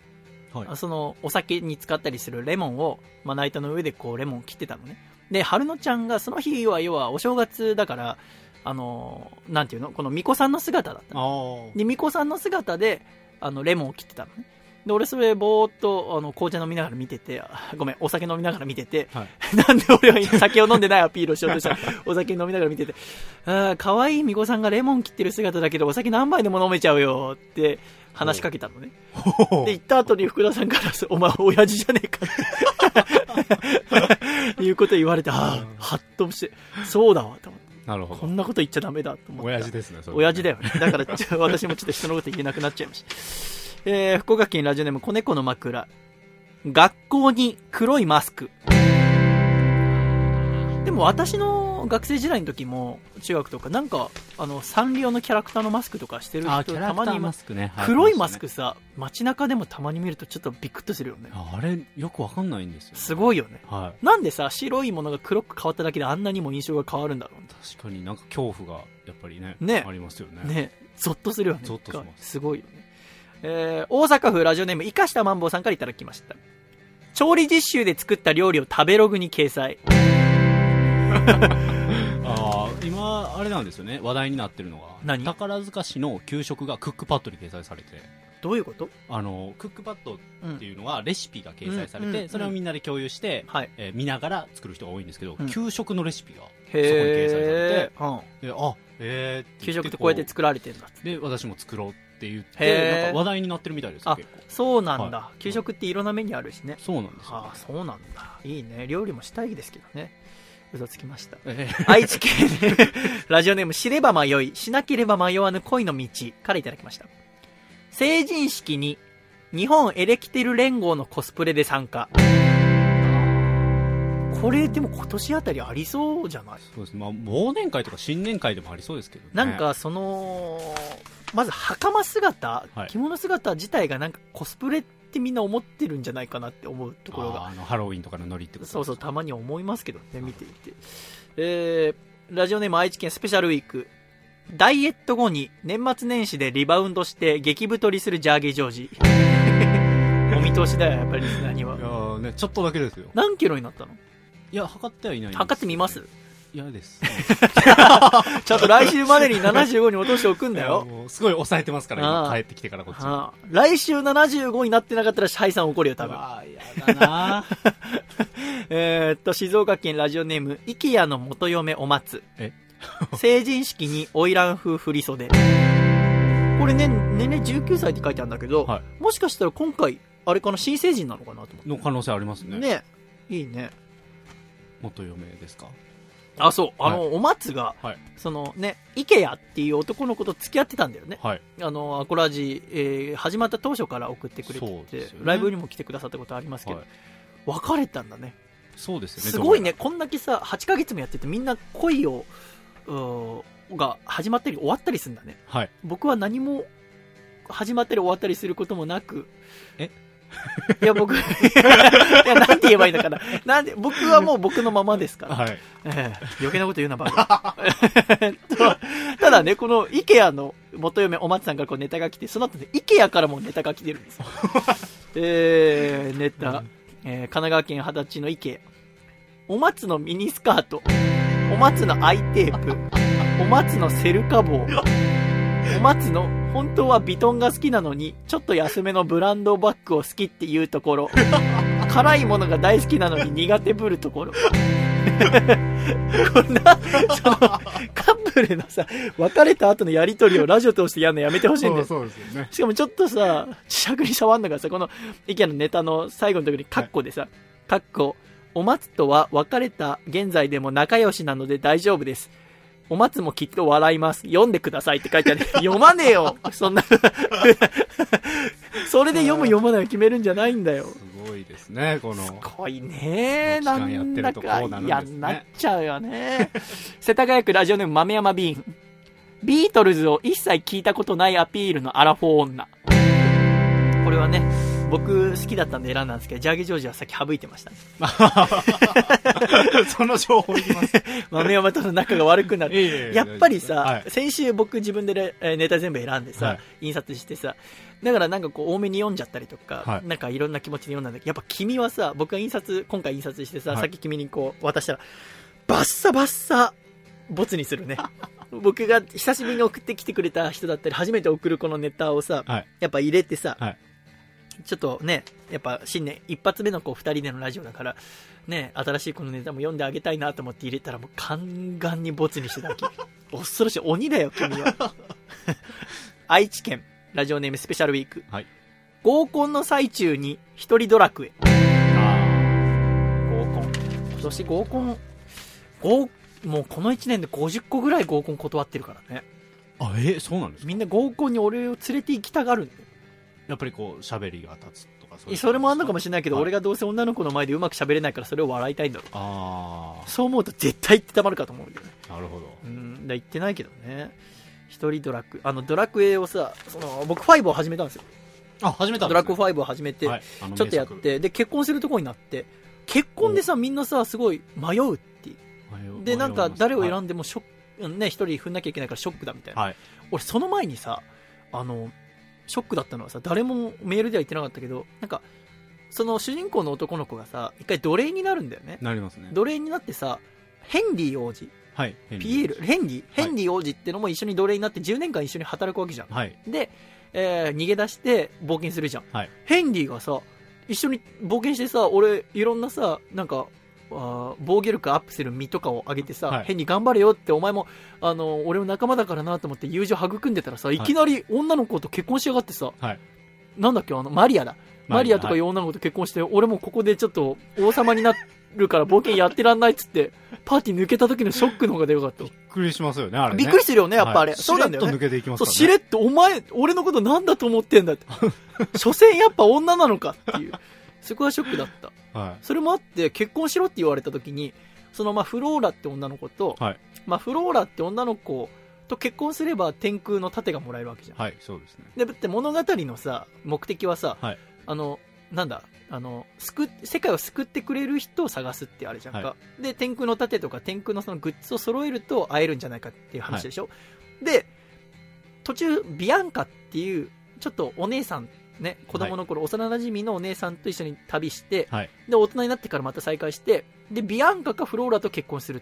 はいあその、お酒に使ったりするレモンを、まな板の上でこう、レモンを切ってたのね。で、春乃ちゃんが、その日は、要は、お正月だから、あのーなんていうの？この巫女さんの姿だったの。あで、巫女さんの姿で、あの、レモンを切ってたのね。で、俺それ、ぼーっと、あの、紅茶飲みながら見てて、あごめん、お酒飲みながら見てて、はい *laughs* なんで俺は今酒を飲んでないアピールをしようとしたら、*laughs* お酒飲みながら見てて、あー可愛い巫女さんがレモン切ってる姿だけど、お酒何杯でも飲めちゃうよって話しかけたのね。あ。で、行った後に福田さんから、*laughs* お前、親父じゃねえかって。*laughs* いうこと言われて、ああ、ハッとして、そうだわ、と思って。なるほど。こんなこと言っちゃダメだと思って。親父ですね、それ親父だよね。だから、*laughs* 私もちょっと人のこと言えなくなっちゃいました。えー、福岡県ラジオネーム、子猫の枕。学校に黒いマスク。でも私の学生時代の時も、中学とか、なんか、あの、サンリオのキャラクターのマスクとかしてるあ、人たまに。マスクね。黒いマスク。クさ、街中でもたまに見るとちょっとビクッとするよね。あれ、よくわかんないんですよ。すごいよね。はなんでさ、白いものが黒く変わっただけであんなにも印象が変わるんだろうねい。確かになんか恐怖が、やっぱりね、ねありますよね。ねゾッとするよね。ゾッとしますすごいよね。えー、大阪府ラジオネーム、生かしたマンボウさんからいただきました。調理実習で作った料理を食べログに掲載。*laughs* 今、あれなんですよね、話題になってるのが、何？宝塚市の給食がクックパッドに掲載されて、どういうこと？あの、クックパッドうんっていうのはレシピが掲載されて、うんうんそれをみんなで共有して、はい。えー見ながら作る人が多いんですけど、うん給食のレシピがそこにへ掲載されえ。うん。て、であ、えー、給食ってこうやって作られてるんだ。で、私も作ろうって言って、なんか話題になってるみたいですよ、あ。そうなんだ。は給食っていろんなメニューあるしね。そうなんですよ、ああ、そうなんだ。いいね。料理もしたいですけどね。嘘つきました。え愛知県 *laughs* ラジオネーム知れば迷い、しなければ迷わぬ恋の道からいただきました。成人式に日本エレキテル連合のコスプレで参加。これでも今年あたりありそうじゃない？そうですね、まあ、忘年会とか新年会でもありそうですけどね。なんかその、まず袴姿、はい着物姿自体がなんかコスプレってみんな思ってるんじゃないかなって思うところがあのハロウィンとかのノリってことそうそう、たまに思いますけどね、見ていて。えー、ラジオネーム愛知県スペシャルウィーク。ダイエット後に年末年始でリバウンドして激太りするジャーゲージョージ。*laughs* お見通しだよ、やっぱりリスナーにはいや。ーね、ちょっとだけですよ。何キロになったの？いや、測ってはいないんです測ってみます？嫌です。*laughs* ちゃんと来週までに75に落としておくんだよ。すごい抑えてますから、今帰ってきてからこっち。はあ、来週75になってなかったらシャイさん怒るよ、多分。あー、やだな *laughs* えーっと、静岡県ラジオネーム、イケアの元嫁お松。え？成人式に花魁風振り袖。これね、年齢19歳って書いてあるんだけど、はもしかしたら今回、あれかな、新成人なのかなと思っの可能性ありますて。ね。ね。いいね。元嫁ですかあ、そう。あの、お松が、はいそのね、イケアっていう男の子と付き合ってたんだよね。はい。あの、アコラジ、えー始まった当初から送ってくれてて、そうですよねライブにも来てくださったことありますけど、はい別れたんだね。そうですよね。すごいね、どこんだけさ、8ヶ月もやっててみんな恋を、うーが始まったり終わったりするんだね。はい。僕は何も始まったり終わったりすることもなく。え？いや、僕、*laughs* いや、なんて言えばいいのかな。なんで、僕はもう僕のままですから。はい。ええ余計なこと言うな、バカ。*laughs* とただね、この IKEA の元嫁お松さんからこうネタが来て、その後ね、IKEA からもネタが来てるんですよ。*laughs* えー、ネタ、えー神奈川県二十歳の IKEA。お松のミニスカート。お松のアイテープ。お松のセルカ棒。お松の？本当はビトンが好きなのに、ちょっと安めのブランドバッグを好きっていうところ。*laughs* 辛いものが大好きなのに苦手ぶるところ。こんな、その、カップルのさ、別れた後のやりとりをラジオ通してやるのやめてほしいんだよ。そうですよね。しかもちょっとさ、磁石に触んのがさ、この、イケアのネタの最後のところにカッコでさ、カッコ、お松とは別れた現在でも仲良しなので大丈夫です。お松もきっと笑います。読んでくださいって書いてある。*laughs* 読まねえよそんな。*laughs* それで読む読まないを決めるんじゃないんだよ。すごいですね、この。すごいねなんだかうなるんですね嫌になっちゃうよね。世田谷区ラジオネーム豆山ビーン。ビートルズを一切聞いたことないアピールのアラフォー女。これはね、僕好きだったんで選んだんですけど、ジャーゲジョージはさっき省いてましたね。*laughs* その情報いきます。*laughs* 豆山との仲が悪くなる。やっぱりさ、はい先週僕自分でネタ全部選んでさ、はい印刷してさ、だからなんかこう多めに読んじゃったりとか、はいなんかいろんな気持ちで読んだんだけど、やっぱ君はさ、僕が印刷、今回印刷してさ、はいさっき君にこう渡したら、バッサバッサ、ボツにするね。*laughs* 僕が久しぶりに送ってきてくれた人だったり、初めて送るこのネタをさ、はい。やっぱ入れてさ、はいちょっとね、やっぱ新年一発目のこう二人でのラジオだから、ね、新しいこのネタも読んであげたいなと思って入れたらもうガンガンにボツにしてたわけ。*laughs* 恐ろしい。鬼だよ、君は。*laughs* 愛知県、ラジオネームスペシャルウィーク。はい合コンの最中に一人ドラクエ。合コン。今年合コン、合、もうこの1年で50個ぐらい合コン断ってるからね。あ、え、そうなんですか？みんな合コンに俺を連れて行きたがるんだよ。やっぱりこう、喋りが立つとか、そうそれもあんのかもしれないけど、はい俺がどうせ女の子の前でうまく喋れないからそれを笑いたいんだろう。あそう思うと絶対言ってたまるかと思うけどね。あ、なるほど。うん、だ言ってないけどね。一人ドラクエ、あのドラクエをさ、その僕5を始めたんですよ。あ、始めたんドラクエ5を始めて、はいちょっとやって、で、結婚するとこになって、結婚でさ、みんなさ、すごい迷うって。で、なんか誰を選んんでもショック、ね、一人踏んなきゃいけないからショックだみたいな。はい。俺その前にさあのショックだったのはさ誰もメールでは言ってなかったけどなんかその主人公の男の子がさ一回奴隷になるんだよね。なりますね。奴隷になってさヘンリー王子。はい。ピエール。ヘンリー。ヘンリー王子ってのも一緒に奴隷になって10年間一緒に働くわけじゃん。はい。で、えー逃げ出して冒険するじゃん、はい。ヘンリーがさ一緒に冒険してさ俺いろんなさなんかあー防御力アップする実とかをあげてさ、はいヘンリー頑張れよってお前もあの俺の仲間だからなと思って友情育んでたらさいきなり女の子と結婚しやがってさ、はい。なんだっけあのマリアだマリアとかいう女の子と結婚して、俺もここでちょっと王様になるから冒険やってらんないっつってパーティー抜けた時のショックの方がでよかったびっくりしますよね、あれね。びっくりするよねやっぱあれ、はいそうなんだよねしれっと抜けていきます。しれっと、お前、俺のことなんだと思ってんだって。*laughs* 所詮やっぱ女なのかっていう。そこはショックだった。はそれもあって、結婚しろって言われた時に、そのまあフローラって女の子と、はいまあフローラって女の子と結婚すれば天空の盾がもらえるわけじゃん。い。はい、そうですね。で、だって物語のさ、目的はさ、はいあの、なんだ、あの、救っ、世界を救ってくれる人を探すってあれじゃんか。はで、天空の盾とか天空のそのグッズを揃えると会えるんじゃないかっていう話でしょ。で、途中、ビアンカっていう、ちょっとお姉さん、ね、子供の頃、幼馴染のお姉さんと一緒に旅して、はい。で、大人になってからまた再会して、で、ビアンカかフローラと結婚するっ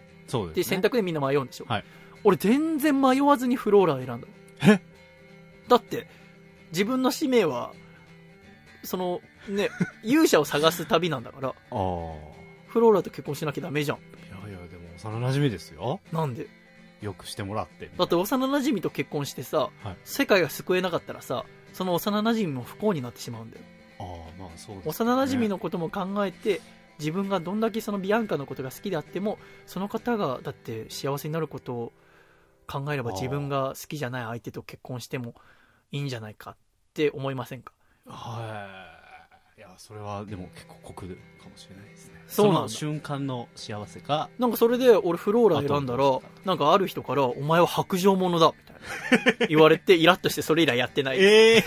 ていう。選択でみんな迷うんでしょ。はい俺全然迷わずにフローラを選んだ。え？だって、自分の使命は、その、ね、*laughs* 勇者を探す旅なんだから、ああ。フローラと結婚しなきゃダメじゃん。いやいや、でも幼馴染ですよ。なんで？よくしてもらって。だって幼馴染と結婚してさ、はい世界が救えなかったらさ、その幼馴染も不幸になってしまうんだよ。ああ、まあそうね。幼馴染のことも考えて、自分がどんだけそのビアンカのことが好きであっても、その方がだって幸せになることを考えれば自分が好きじゃない相手と結婚してもいいんじゃないかって思いませんか？はい。いやそれはでも結構酷かもしれないですねそうなの瞬間の幸せかなんかそれで俺フローラ選んだらなんかある人から、お前は白状者だ、みたいな。*laughs* 言われて、イラッとしてそれ以来やってない。ええ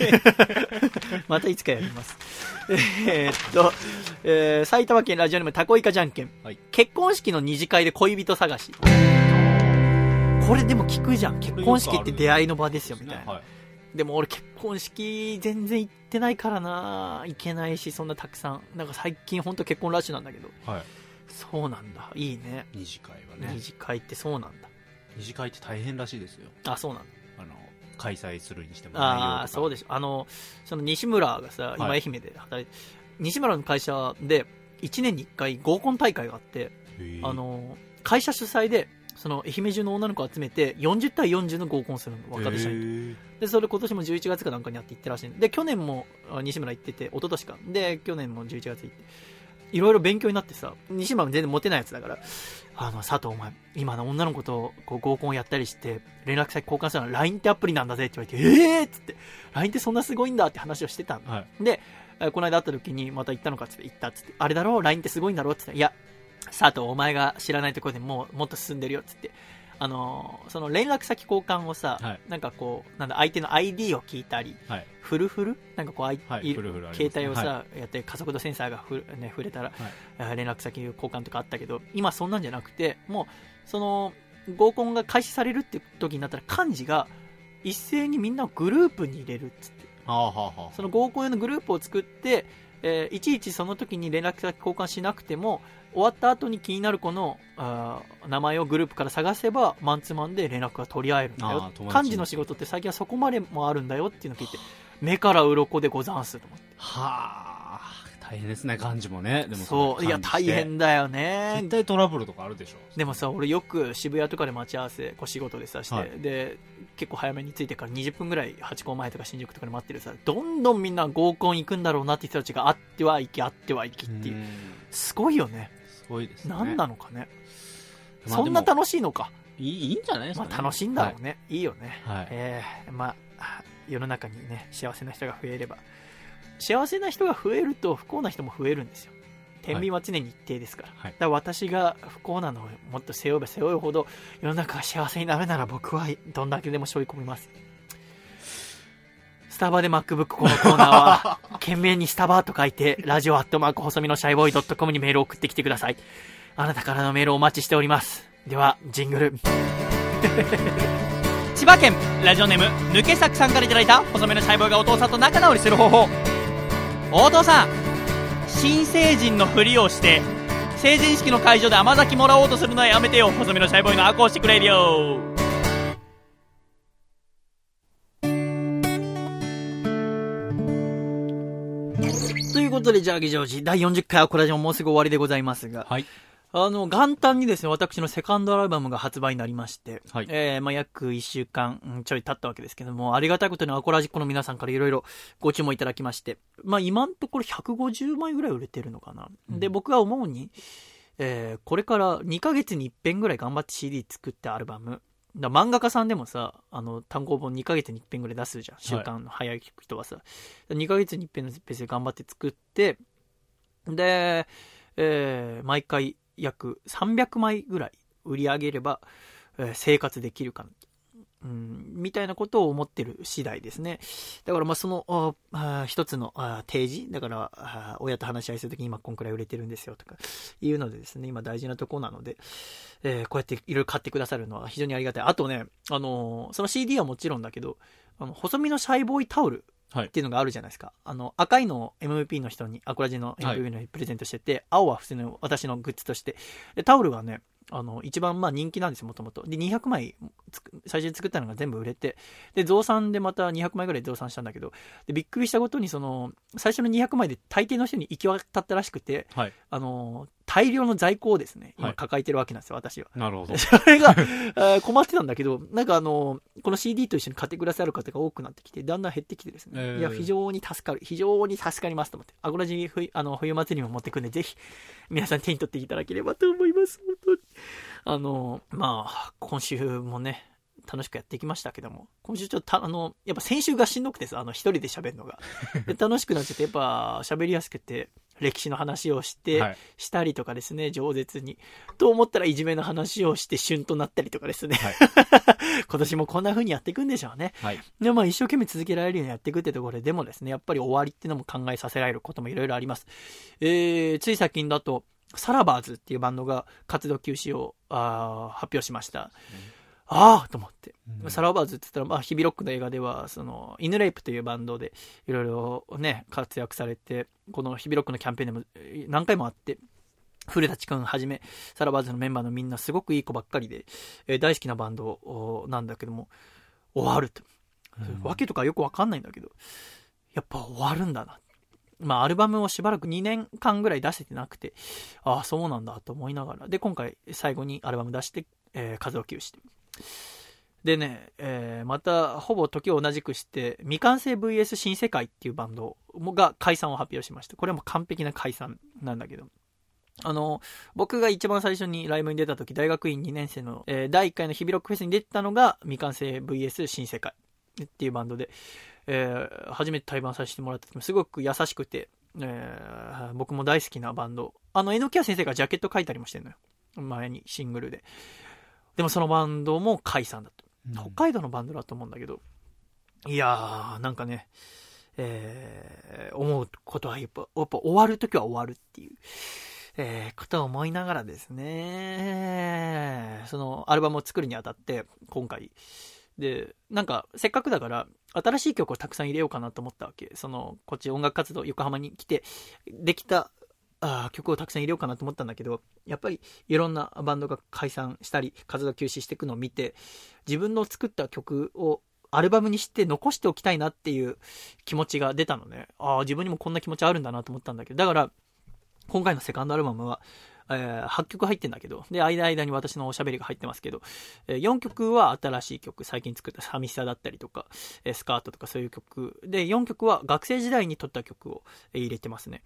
*laughs* またいつかやります。えーっと、えー埼玉県ラジオネームタコイカじゃんけん。はい結婚式の二次会で恋人探し。これでも聞くじゃん。結婚式って出会いの場ですよ、みたいな。はいでも俺結婚式全然行ってないからな行けないし、そんなたくさん。なんか最近ほんと結婚ラッシュなんだけど。はいそうなんだ。いいね。二次会はね二次会ってそうなんだ。二次会って大変らしいですよあ、そうなんだ。あの開催するにしてもああ、そうででしょ。あの、その西村がさ、今はい愛媛で働いて、西村の会社で1年に1回合コン大会があって、すあの、会社主催で、その愛媛中の女の子を集めて40対40の合コンするの、若手社員と。で、それ今年も11月かなんかにやって行ってらしいんで、去年もあ西村行ってて、一昨年か。で、去年も11月行って、いろいろ勉強になってさ、西村も全然モテないやつだから、あの、佐藤お前、今の女の子とこう合コンやったりして、連絡先交換したら LINE ってアプリなんだぜって言われて、えーっつって、LINE ってそんなすごいんだって話をしてたの。はい。で、えーこの間会った時にまた行ったのかっつって行ったっつって、あれだろ ?LINE ってすごいんだろ？って言ったら、いや、佐藤お前が知らないところでもうもっと進んでるよっつって、あのーその連絡先交換をさ、はい。なんかこう、なんだ、相手の ID を聞いたり、はい。フルフルなんかこう、あいいはいフルフルあります携帯をさ、はやって加速度センサーがふ、ね、触れたら、連絡先交換とかあったけど、今そんなんじゃなくて、もう、その、合コンが開始されるって時になったら、幹事が一斉にみんなをグループに入れるっつって、はあはあはあ。その合コン用のグループを作って、えーいちいちその時に連絡先交換しなくても、終わった後に気になる子のあー名前をグループから探せば、マンツーマンで連絡が取り合えるんだよあー。友達幹事の仕事って最近はそこまでもあるんだよっていうのを聞いて、目から鱗でござんすと思って。はあ大変ですね幹事もねでもそう、いや、大変だよね絶。対トラブルとかあるでしょでもさ、俺よく渋谷とかで待ち合わせ、こう仕事でさして、はいで、結構早めに着いてから20分ぐらい、八甲前とか新宿とかで待ってるさ、どんどんみんな合コン行くんだろうなって人たちがあってはいき、あってはいきっていう。うんすごいよね。すごいですね何なのかね。まあそんな楽しいのか。いいいいんじゃないですかねまあ楽しいんだろうね。い、いよね。はいえーまあ、世の中にね、幸せな人が増えれば。幸せな人が増えると不幸な人も増えるんですよ。天秤は常に一定ですから。はいだから私が不幸なのをもっと背負えば背負うほど世の中が幸せになるなら僕はどんだけでも背負い込みます。スタバで MacBook このコーナーは、*laughs* 懸命にスタバと書いて、ラジオアットマーク細身のシャイボーイ .com にメールを送ってきてください。あなたからのメールをお待ちしております。では、ジングル。*laughs* 千葉県ラジオネーム抜け作さんからいただいた細めのシャイボーイがお父さんと仲直りする方法お父さん新成人のふりをして成人式の会場で甘酒もらおうとするのはやめてよ細めのシャイボーイのアコースティックレことで、ジャーギジョージ、第40回アコラジオもうすぐ終わりでございますが、はい。あの、元旦にですね、私のセカンドアルバムが発売になりまして、はい。えー、まあ、約1週間うんちょい経ったわけですけども、ありがたいことにアコラジックの皆さんからいろいろご注文いただきまして、まあ、今のところ150枚ぐらい売れてるのかな。で、僕が思うに、えー、これから2ヶ月に一遍ぐらい頑張って CD 作ってアルバム、だ漫画家さんでもさ、あの、単行本2ヶ月に一遍ぐらい出すじゃん。週間の早い人はさ。2ヶ月に一遍のペースで頑張って作って、で、えー毎回約300枚ぐらい売り上げれば、えー生活できるかな。うん、みたいなことを思ってる次第ですね。だからまあその、ああ一つのあ提示、だからあ親と話し合いするときに今こんくらい売れてるんですよとかいうのでですね、今大事なところなので、えーこうやっていろいろ買ってくださるのは非常にありがたい。あとね、あのーその CD はもちろんだけど、あの、細身のシャイボーイタオルはいっていうのがあるじゃないですか。あの、赤いのを MVP の人に、アコラジの MVP の人にプレゼントしてて、青は普通の私のグッズとして。で、タオルがね、あの、一番まあ人気なんですよ、もともと。で、200枚最初に作ったのが全部売れて、で、増産でまた200枚ぐらい増産したんだけど、で、びっくりしたことに、その、最初の200枚で大抵の人に行き渡ったらしくて、はい。あの、大量の在庫をですね、はい。今抱えてるわけなんですよ、私は。なるほど。*laughs* それが、えー困ってたんだけど、なんかあの、この CD と一緒に買ってくださる方が多くなってきて、だんだん減ってきてですね、えー。いや、非常に助かる、非常に助かりますと思って、アゴラジ冬あの冬祭りにも持ってくんで、ぜひ、皆さん手に取っていただければと思います、本当に。あの、まあ、今週もね、楽しくやっていきましたけども、今週ちょっとた、あの、やっぱ先週がしんどくてさ、あの、一人で喋るのが。*laughs* で楽しくなっちゃって、やっぱ喋りやすくて、歴史の話をして、はいしたりとかですね、饒舌に。と思ったらいじめの話をして旬となったりとかですね。はい *laughs* 今年もこんな風にやっていくんでしょうね。はい。で、まあ一生懸命続けられるようにやっていくってところで、でもですね、やっぱり終わりっていうのも考えさせられることもいろいろあります。えー、つい最近だと、 SALOVERS っていうバンドが活動休止をあー発表しました。ああと思って。うん SALOVERS って言ったら、まあ、日々ロックの映画では、その、犬レイプというバンドで、いろいろね、活躍されて、この日々ロックのキャンペーンでもえー何回もあって、古舘くんはじめ、 SALOVERS のメンバーのみんなすごくいい子ばっかりで、えー大好きなバンドおなんだけども、終わると。うんわけとかよくわかんないんだけど、やっぱ終わるんだな。まあ、アルバムをしばらく2年間ぐらい出せてなくて、ああ、そうなんだと思いながら。で、今回最後にアルバム出して、えー、活動休止。でね、えーまた、ほぼ時を同じくして、未完成 VS 新世界っていうバンドが解散を発表しました。これはもう完璧な解散なんだけど。あの、僕が一番最初にライブに出た時、大学院2年生の、えー第1回のヒビロックフェスに出てたのが、未完成 VS 新世界っていうバンドで、えー初めて対バンさせてもらった時もすごく優しくて、えー僕も大好きなバンド。あの、榎谷先生がジャケット書いたりもしてるのよ。前にシングルで。でもそのバンドも解散だと。北海道のバンドだと思うんだけど、いやー、なんかね、えー思うことはやっぱ、やっぱ終わるときは終わるっていう、えーことを思いながらですね、そのアルバムを作るにあたって、今回、で、なんか、せっかくだから、新しい曲をたくさん入れようかなと思ったわけ。その、こっち音楽活動、横浜に来て、できた、あー曲をたくさん入れようかなと思ったんだけど、やっぱりいろんなバンドが解散したり、活動休止していくのを見て、自分の作った曲をアルバムにして残しておきたいなっていう気持ちが出たのね。ああ、自分にもこんな気持ちあるんだなと思ったんだけど、だから、今回のセカンドアルバムは、えー8曲入ってんだけど、で、間間に私のおしゃべりが入ってますけど、え4曲は新しい曲、最近作った寂しさだったりとか、えースカートとかそういう曲。で、4曲は学生時代に撮った曲をえ入れてますね。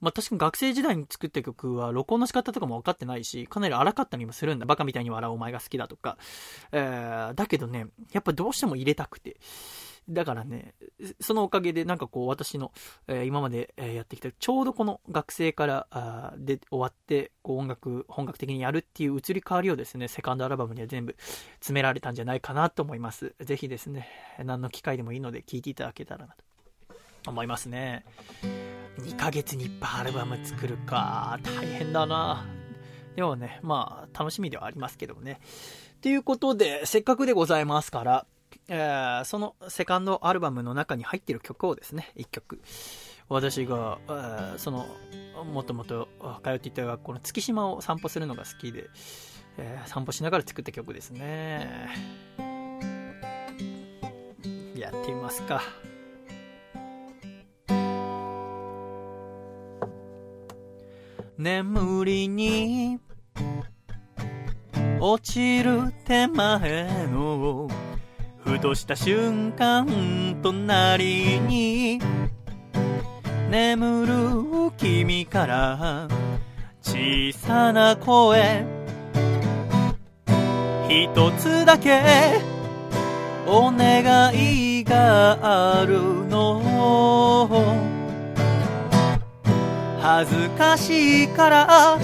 まあ、確かに学生時代に作った曲は録音の仕方とかも分かってないし、かなり荒かったりもするんだ。バカみたいに笑うお前が好きだとか。えーだけどね、やっぱどうしても入れたくて。だからね、そのおかげでなんかこう私の、えー今までやってきた、ちょうどこの学生からあで終わって、こう音楽、本格的にやるっていう移り変わりをですね、セカンドアルバムには全部詰められたんじゃないかなと思います。ぜひですね、何の機会でもいいので聴いていただけたらなと思いますね。2ヶ月に1本アルバム作るか、大変だな。でもね、まあ、楽しみではありますけどもね。ということで、せっかくでございますから、えーそのセカンドアルバムの中に入ってる曲をですね、1曲。私が、えーその、もともと通っていた学校の月島を散歩するのが好きで、えー散歩しながら作った曲ですね。やってみますか。眠りに落ちる手前のふとした瞬間隣に眠る君から小さな声一つだけお願いがあるの恥ずかしいから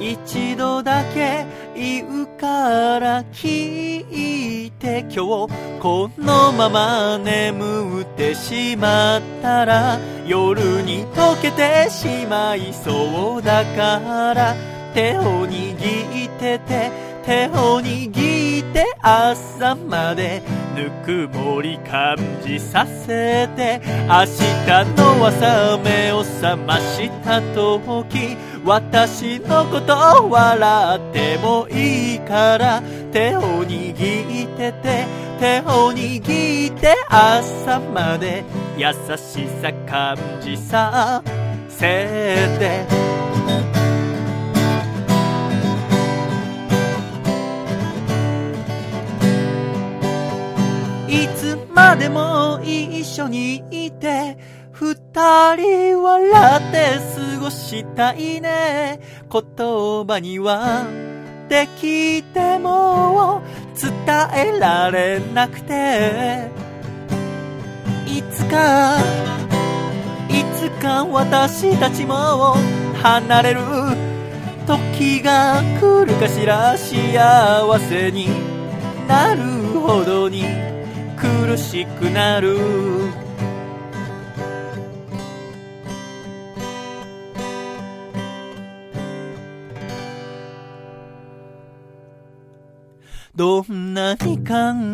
一度だけ言うから聞いて今日このまま眠ってしまったら夜に溶けてしまいそうだから手を握ってて手を握って朝までぬくもり感じさせて明日の朝目を覚ました時私のこと笑ってもいいから手を握ってて手を握って朝まで優しさ感じさせて。いつまでも一緒にいて二人笑って過ごしたいね。言葉にはってきても伝えられなくて。いつかいつか私たちも離れる時が来るかしら。幸せになるほどに。苦しくなる。どんなに考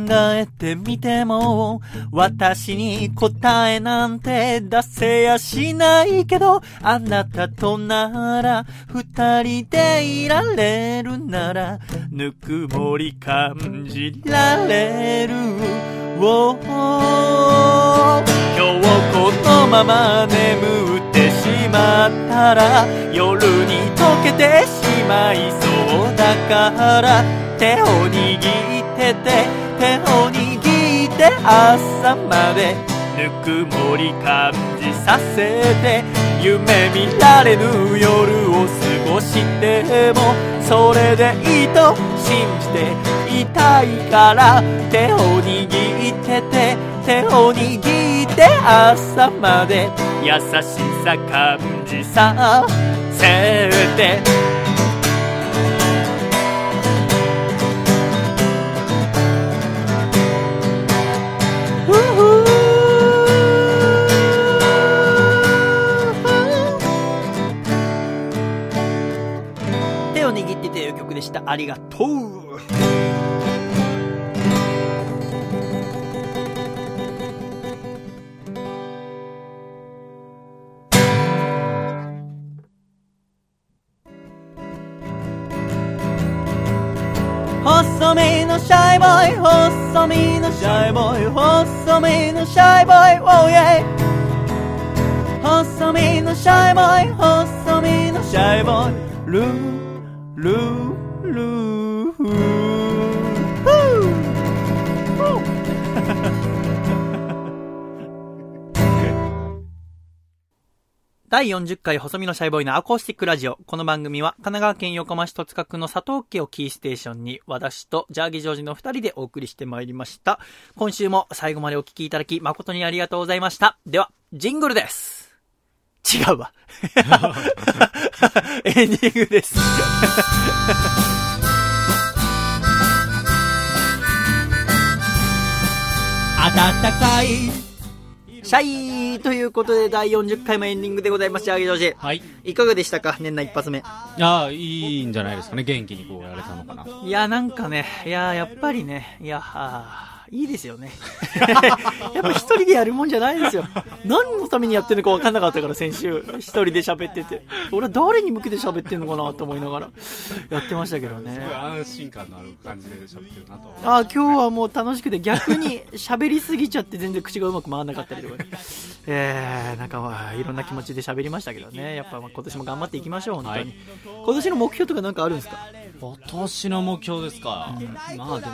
えてみても、私に答えなんて出せやしないけど、あなたとなら、二人でいられるなら、ぬくもり感じられる。今日このまま眠ってしまったら、夜に溶けてしまいそうだから、手を握ってて手を握って朝までぬくもり感じさせて夢見られぬ夜を過ごしてもそれでいいと信じていたいから手を握ってて手を握って朝まで優しさ感じさせてでした。ありがとう。細身のシャイボーイ細身のシャイボーイ細身のシャイボーイ Oh yeah 細身のシャイボーイ細身のシャイボーイルールールーフー *laughs* 第40回細身のシャイボーイのアコースティックラジオ。この番組は神奈川県横浜市戸塚区の佐藤家をキーステーションに私とジャーギジョージの二人でお送りしてまいりました。今週も最後までお聞きいただき誠にありがとうございました。では、ジングルです。違うわ。*laughs* エンディングです。暖かいシャイということで第40回もエンディングでございます。ジャーギジョージ。はい。いかがでしたか？年内一発目。ああ、いいんじゃないですかね。元気にこうやれたのかな。いや、なんかね、いや、やっぱりね、いや、あーいいですよね。*laughs* やっぱ一人でやるもんじゃないですよ。何のためにやってるのか分かんなかったから、先週。一人で喋ってて。俺は誰に向けて喋ってんのかなと思いながら、やってましたけどね。安心感のある感じで喋ってるなと。あー今日はもう楽しくて逆に *laughs* 喋りすぎちゃって全然口がうまく回らなかったりとかね。えー、なんかまあ、いろんな気持ちで喋りましたけどね。やっぱまあ今年も頑張っていきましょう、本当に。はい今年の目標とかなんかあるんですか？今年の目標ですか。まあでも、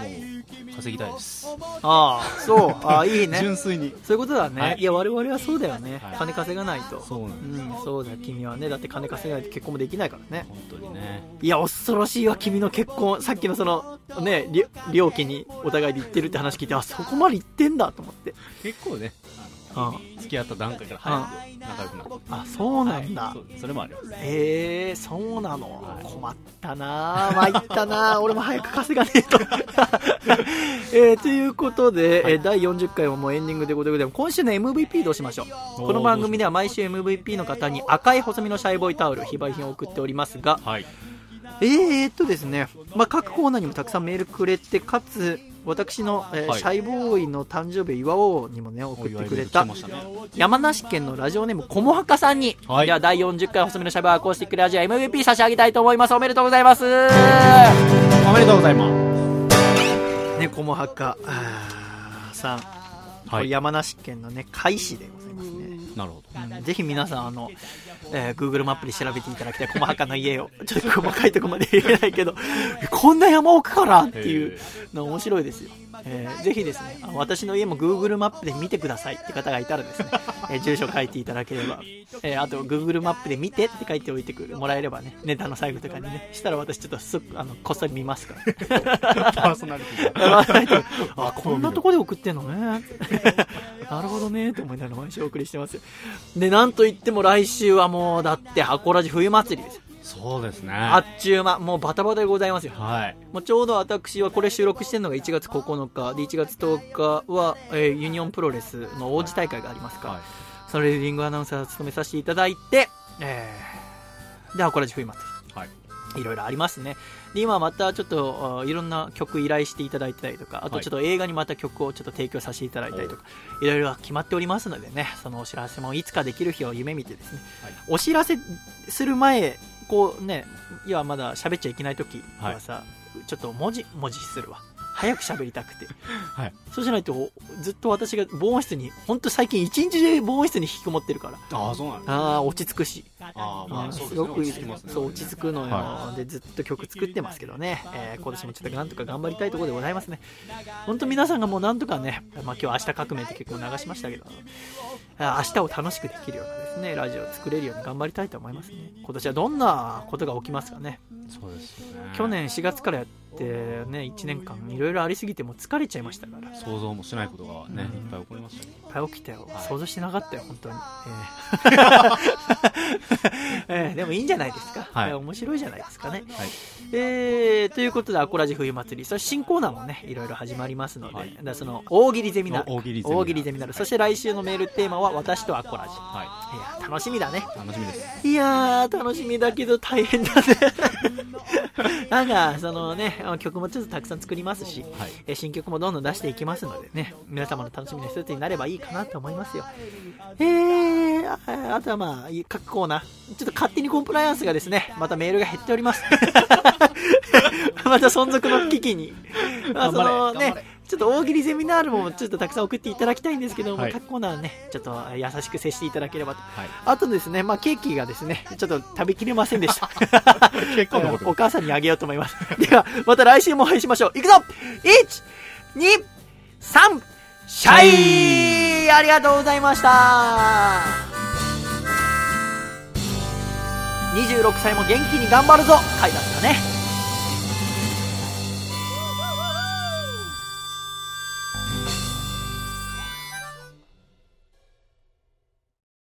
稼ぎたいです。ああ、そう。ああ、*laughs* いいね。純粋に。そういうことだね。はいい、や、我々はそうだよね。はい金稼がないと。そうなんですうん、そうだ、君はね。だって金稼がないと結婚もできないからね。本当にね。いや、恐ろしいわ、君の結婚。さっきのその、ね、り両家にお互いで行ってるって話聞いて、あ、そこまで行ってんだと思って。結構ね、うん。付き合った段階から早く仲良くなって。あ、そうなんだ。そうそれもあります。へえそうなの、はい困ったな参ったな *laughs* 俺も早く稼がねえと。*laughs* えーということで、えー第40回はもうエンディングでございます。今週の MVP どうしましょう？この番組では毎週 MVP の方に赤い細身のシャイボーイタオル、非売品を送っておりますが、はい。えーっとですね、まあ、各コーナーにもたくさんメールくれて、かつ、私の、えーはいシャイボーイの誕生日を祝おうにもね、送ってくれた山梨県のラジオネームこもはかさんに、はいでは第40回細身のシャイボーイアコースティックラジオ MVP 差し上げたいと思います。おめでとうございます。おめでとうございます。ね、こもはかさん、こはいれ山梨県のね、海市でございますね。なるほど。うんぜひ皆さん、あの、えー Google マップで調べていただきたい、細はかの家を。*laughs* ちょっと細かいとこまで言えないけど、こんな山奥からっていうの面白いですよ。えーぜひですね、私の家も Google マップで見てくださいって方がいたらですね、*laughs* えー住所書いていただければ、えーあと Google マップで見てって書いておいてくるもらえればね、ネタの最後とかにね、したら私ちょっとすっあのこっそり見ますから。*laughs* パーソナリティが。あ、こんなとこで送ってんのね。*laughs* なるほどね、と思いながら毎週お送りしてますよ。で、なんといっても来週はもう、だって、箱ラジ冬祭りですよ。そうですね。あっちゅう間、もうバタバタでございますよ。はい。もうちょうど私はこれ収録してるのが1月9日で1月10日は、えーユニオンプロレスの王子大会がありますから、はい。それでリングアナウンサーを務めさせていただいて、えー、で、箱ラジ冬祭り。はい。いろいろありますね。で、今またちょっと、あいろんな曲依頼していただいてたりとか、あとはいちょっと映画にまた曲をちょっと提供させていただいたりとか、いろいろ決まっておりますのでね、そのお知らせもいつかできる日を夢見てですね、はいお知らせする前、こうね、要はまだ喋っちゃいけない時はさ、ちょっと文字、文字するわ。早く喋りたくて。はい。そうじゃないと、ずっと私が防音室に、ほんと最近一日中防音室に引きこもってるから、ああ、そうなんね。ああ、落ち着くし。ああ、まあ、す。ごくいい落ち着きますねそう落ち着くのよ、はでずっと曲作ってますけどね、えー今年もちょっとなんとか頑張りたいところでございますね本当皆さんがもうなんとかね、まあ、今日は明日革命って曲を流しましたけどあ明日を楽しくできるようなですねラジオを作れるように頑張りたいと思いますね今年はどんなことが起きますかねそうですね。去年4月からやってね1年間いろいろありすぎてもう疲れちゃいましたから想像もしないことがね、いっぱい起こりましたね。ぱい起きたよ、はい想像してなかったよ本当に、えーえー *laughs* でもいいんじゃないですか、はいえー面白いじゃないですかねはい。えー、ということで、アコラジ冬祭り、そして新コーナーもね、いろいろ始まりますので、はいその大喜利ゼミナー大喜利ゼミナーミナールそして来週のメールテーマは、私とアコラジ。はいやー、楽しみだね。い。楽しみです。いやー、楽しみだけど大変だね。*laughs* なんか、そのね、曲もちょっとたくさん作りますし、はい。えー新曲もどんどん出していきますのでね、皆様の楽しみの一つになればいいかなと思いますよ。えー、ああとはまあ、各コーナー、ちょっと勝手にコンプライアンスがですね、またメールが減っております。*laughs* また存続の危機に。まあ、そのね、ちょっと大喜利ゼミナールもちょっとたくさん送っていただきたいんですけども、はい。各コーナーね、ちょっと優しく接していただければと。はい。あとですね、まあ、ケーキがですね、ちょっと食べきれませんでした。*laughs* 結構お母さんにあげようと思います。では、また来週もお会いしましょう。いくぞ !1、2、3、シャイありがとうございました26歳も元気に頑張るぞ回だったね。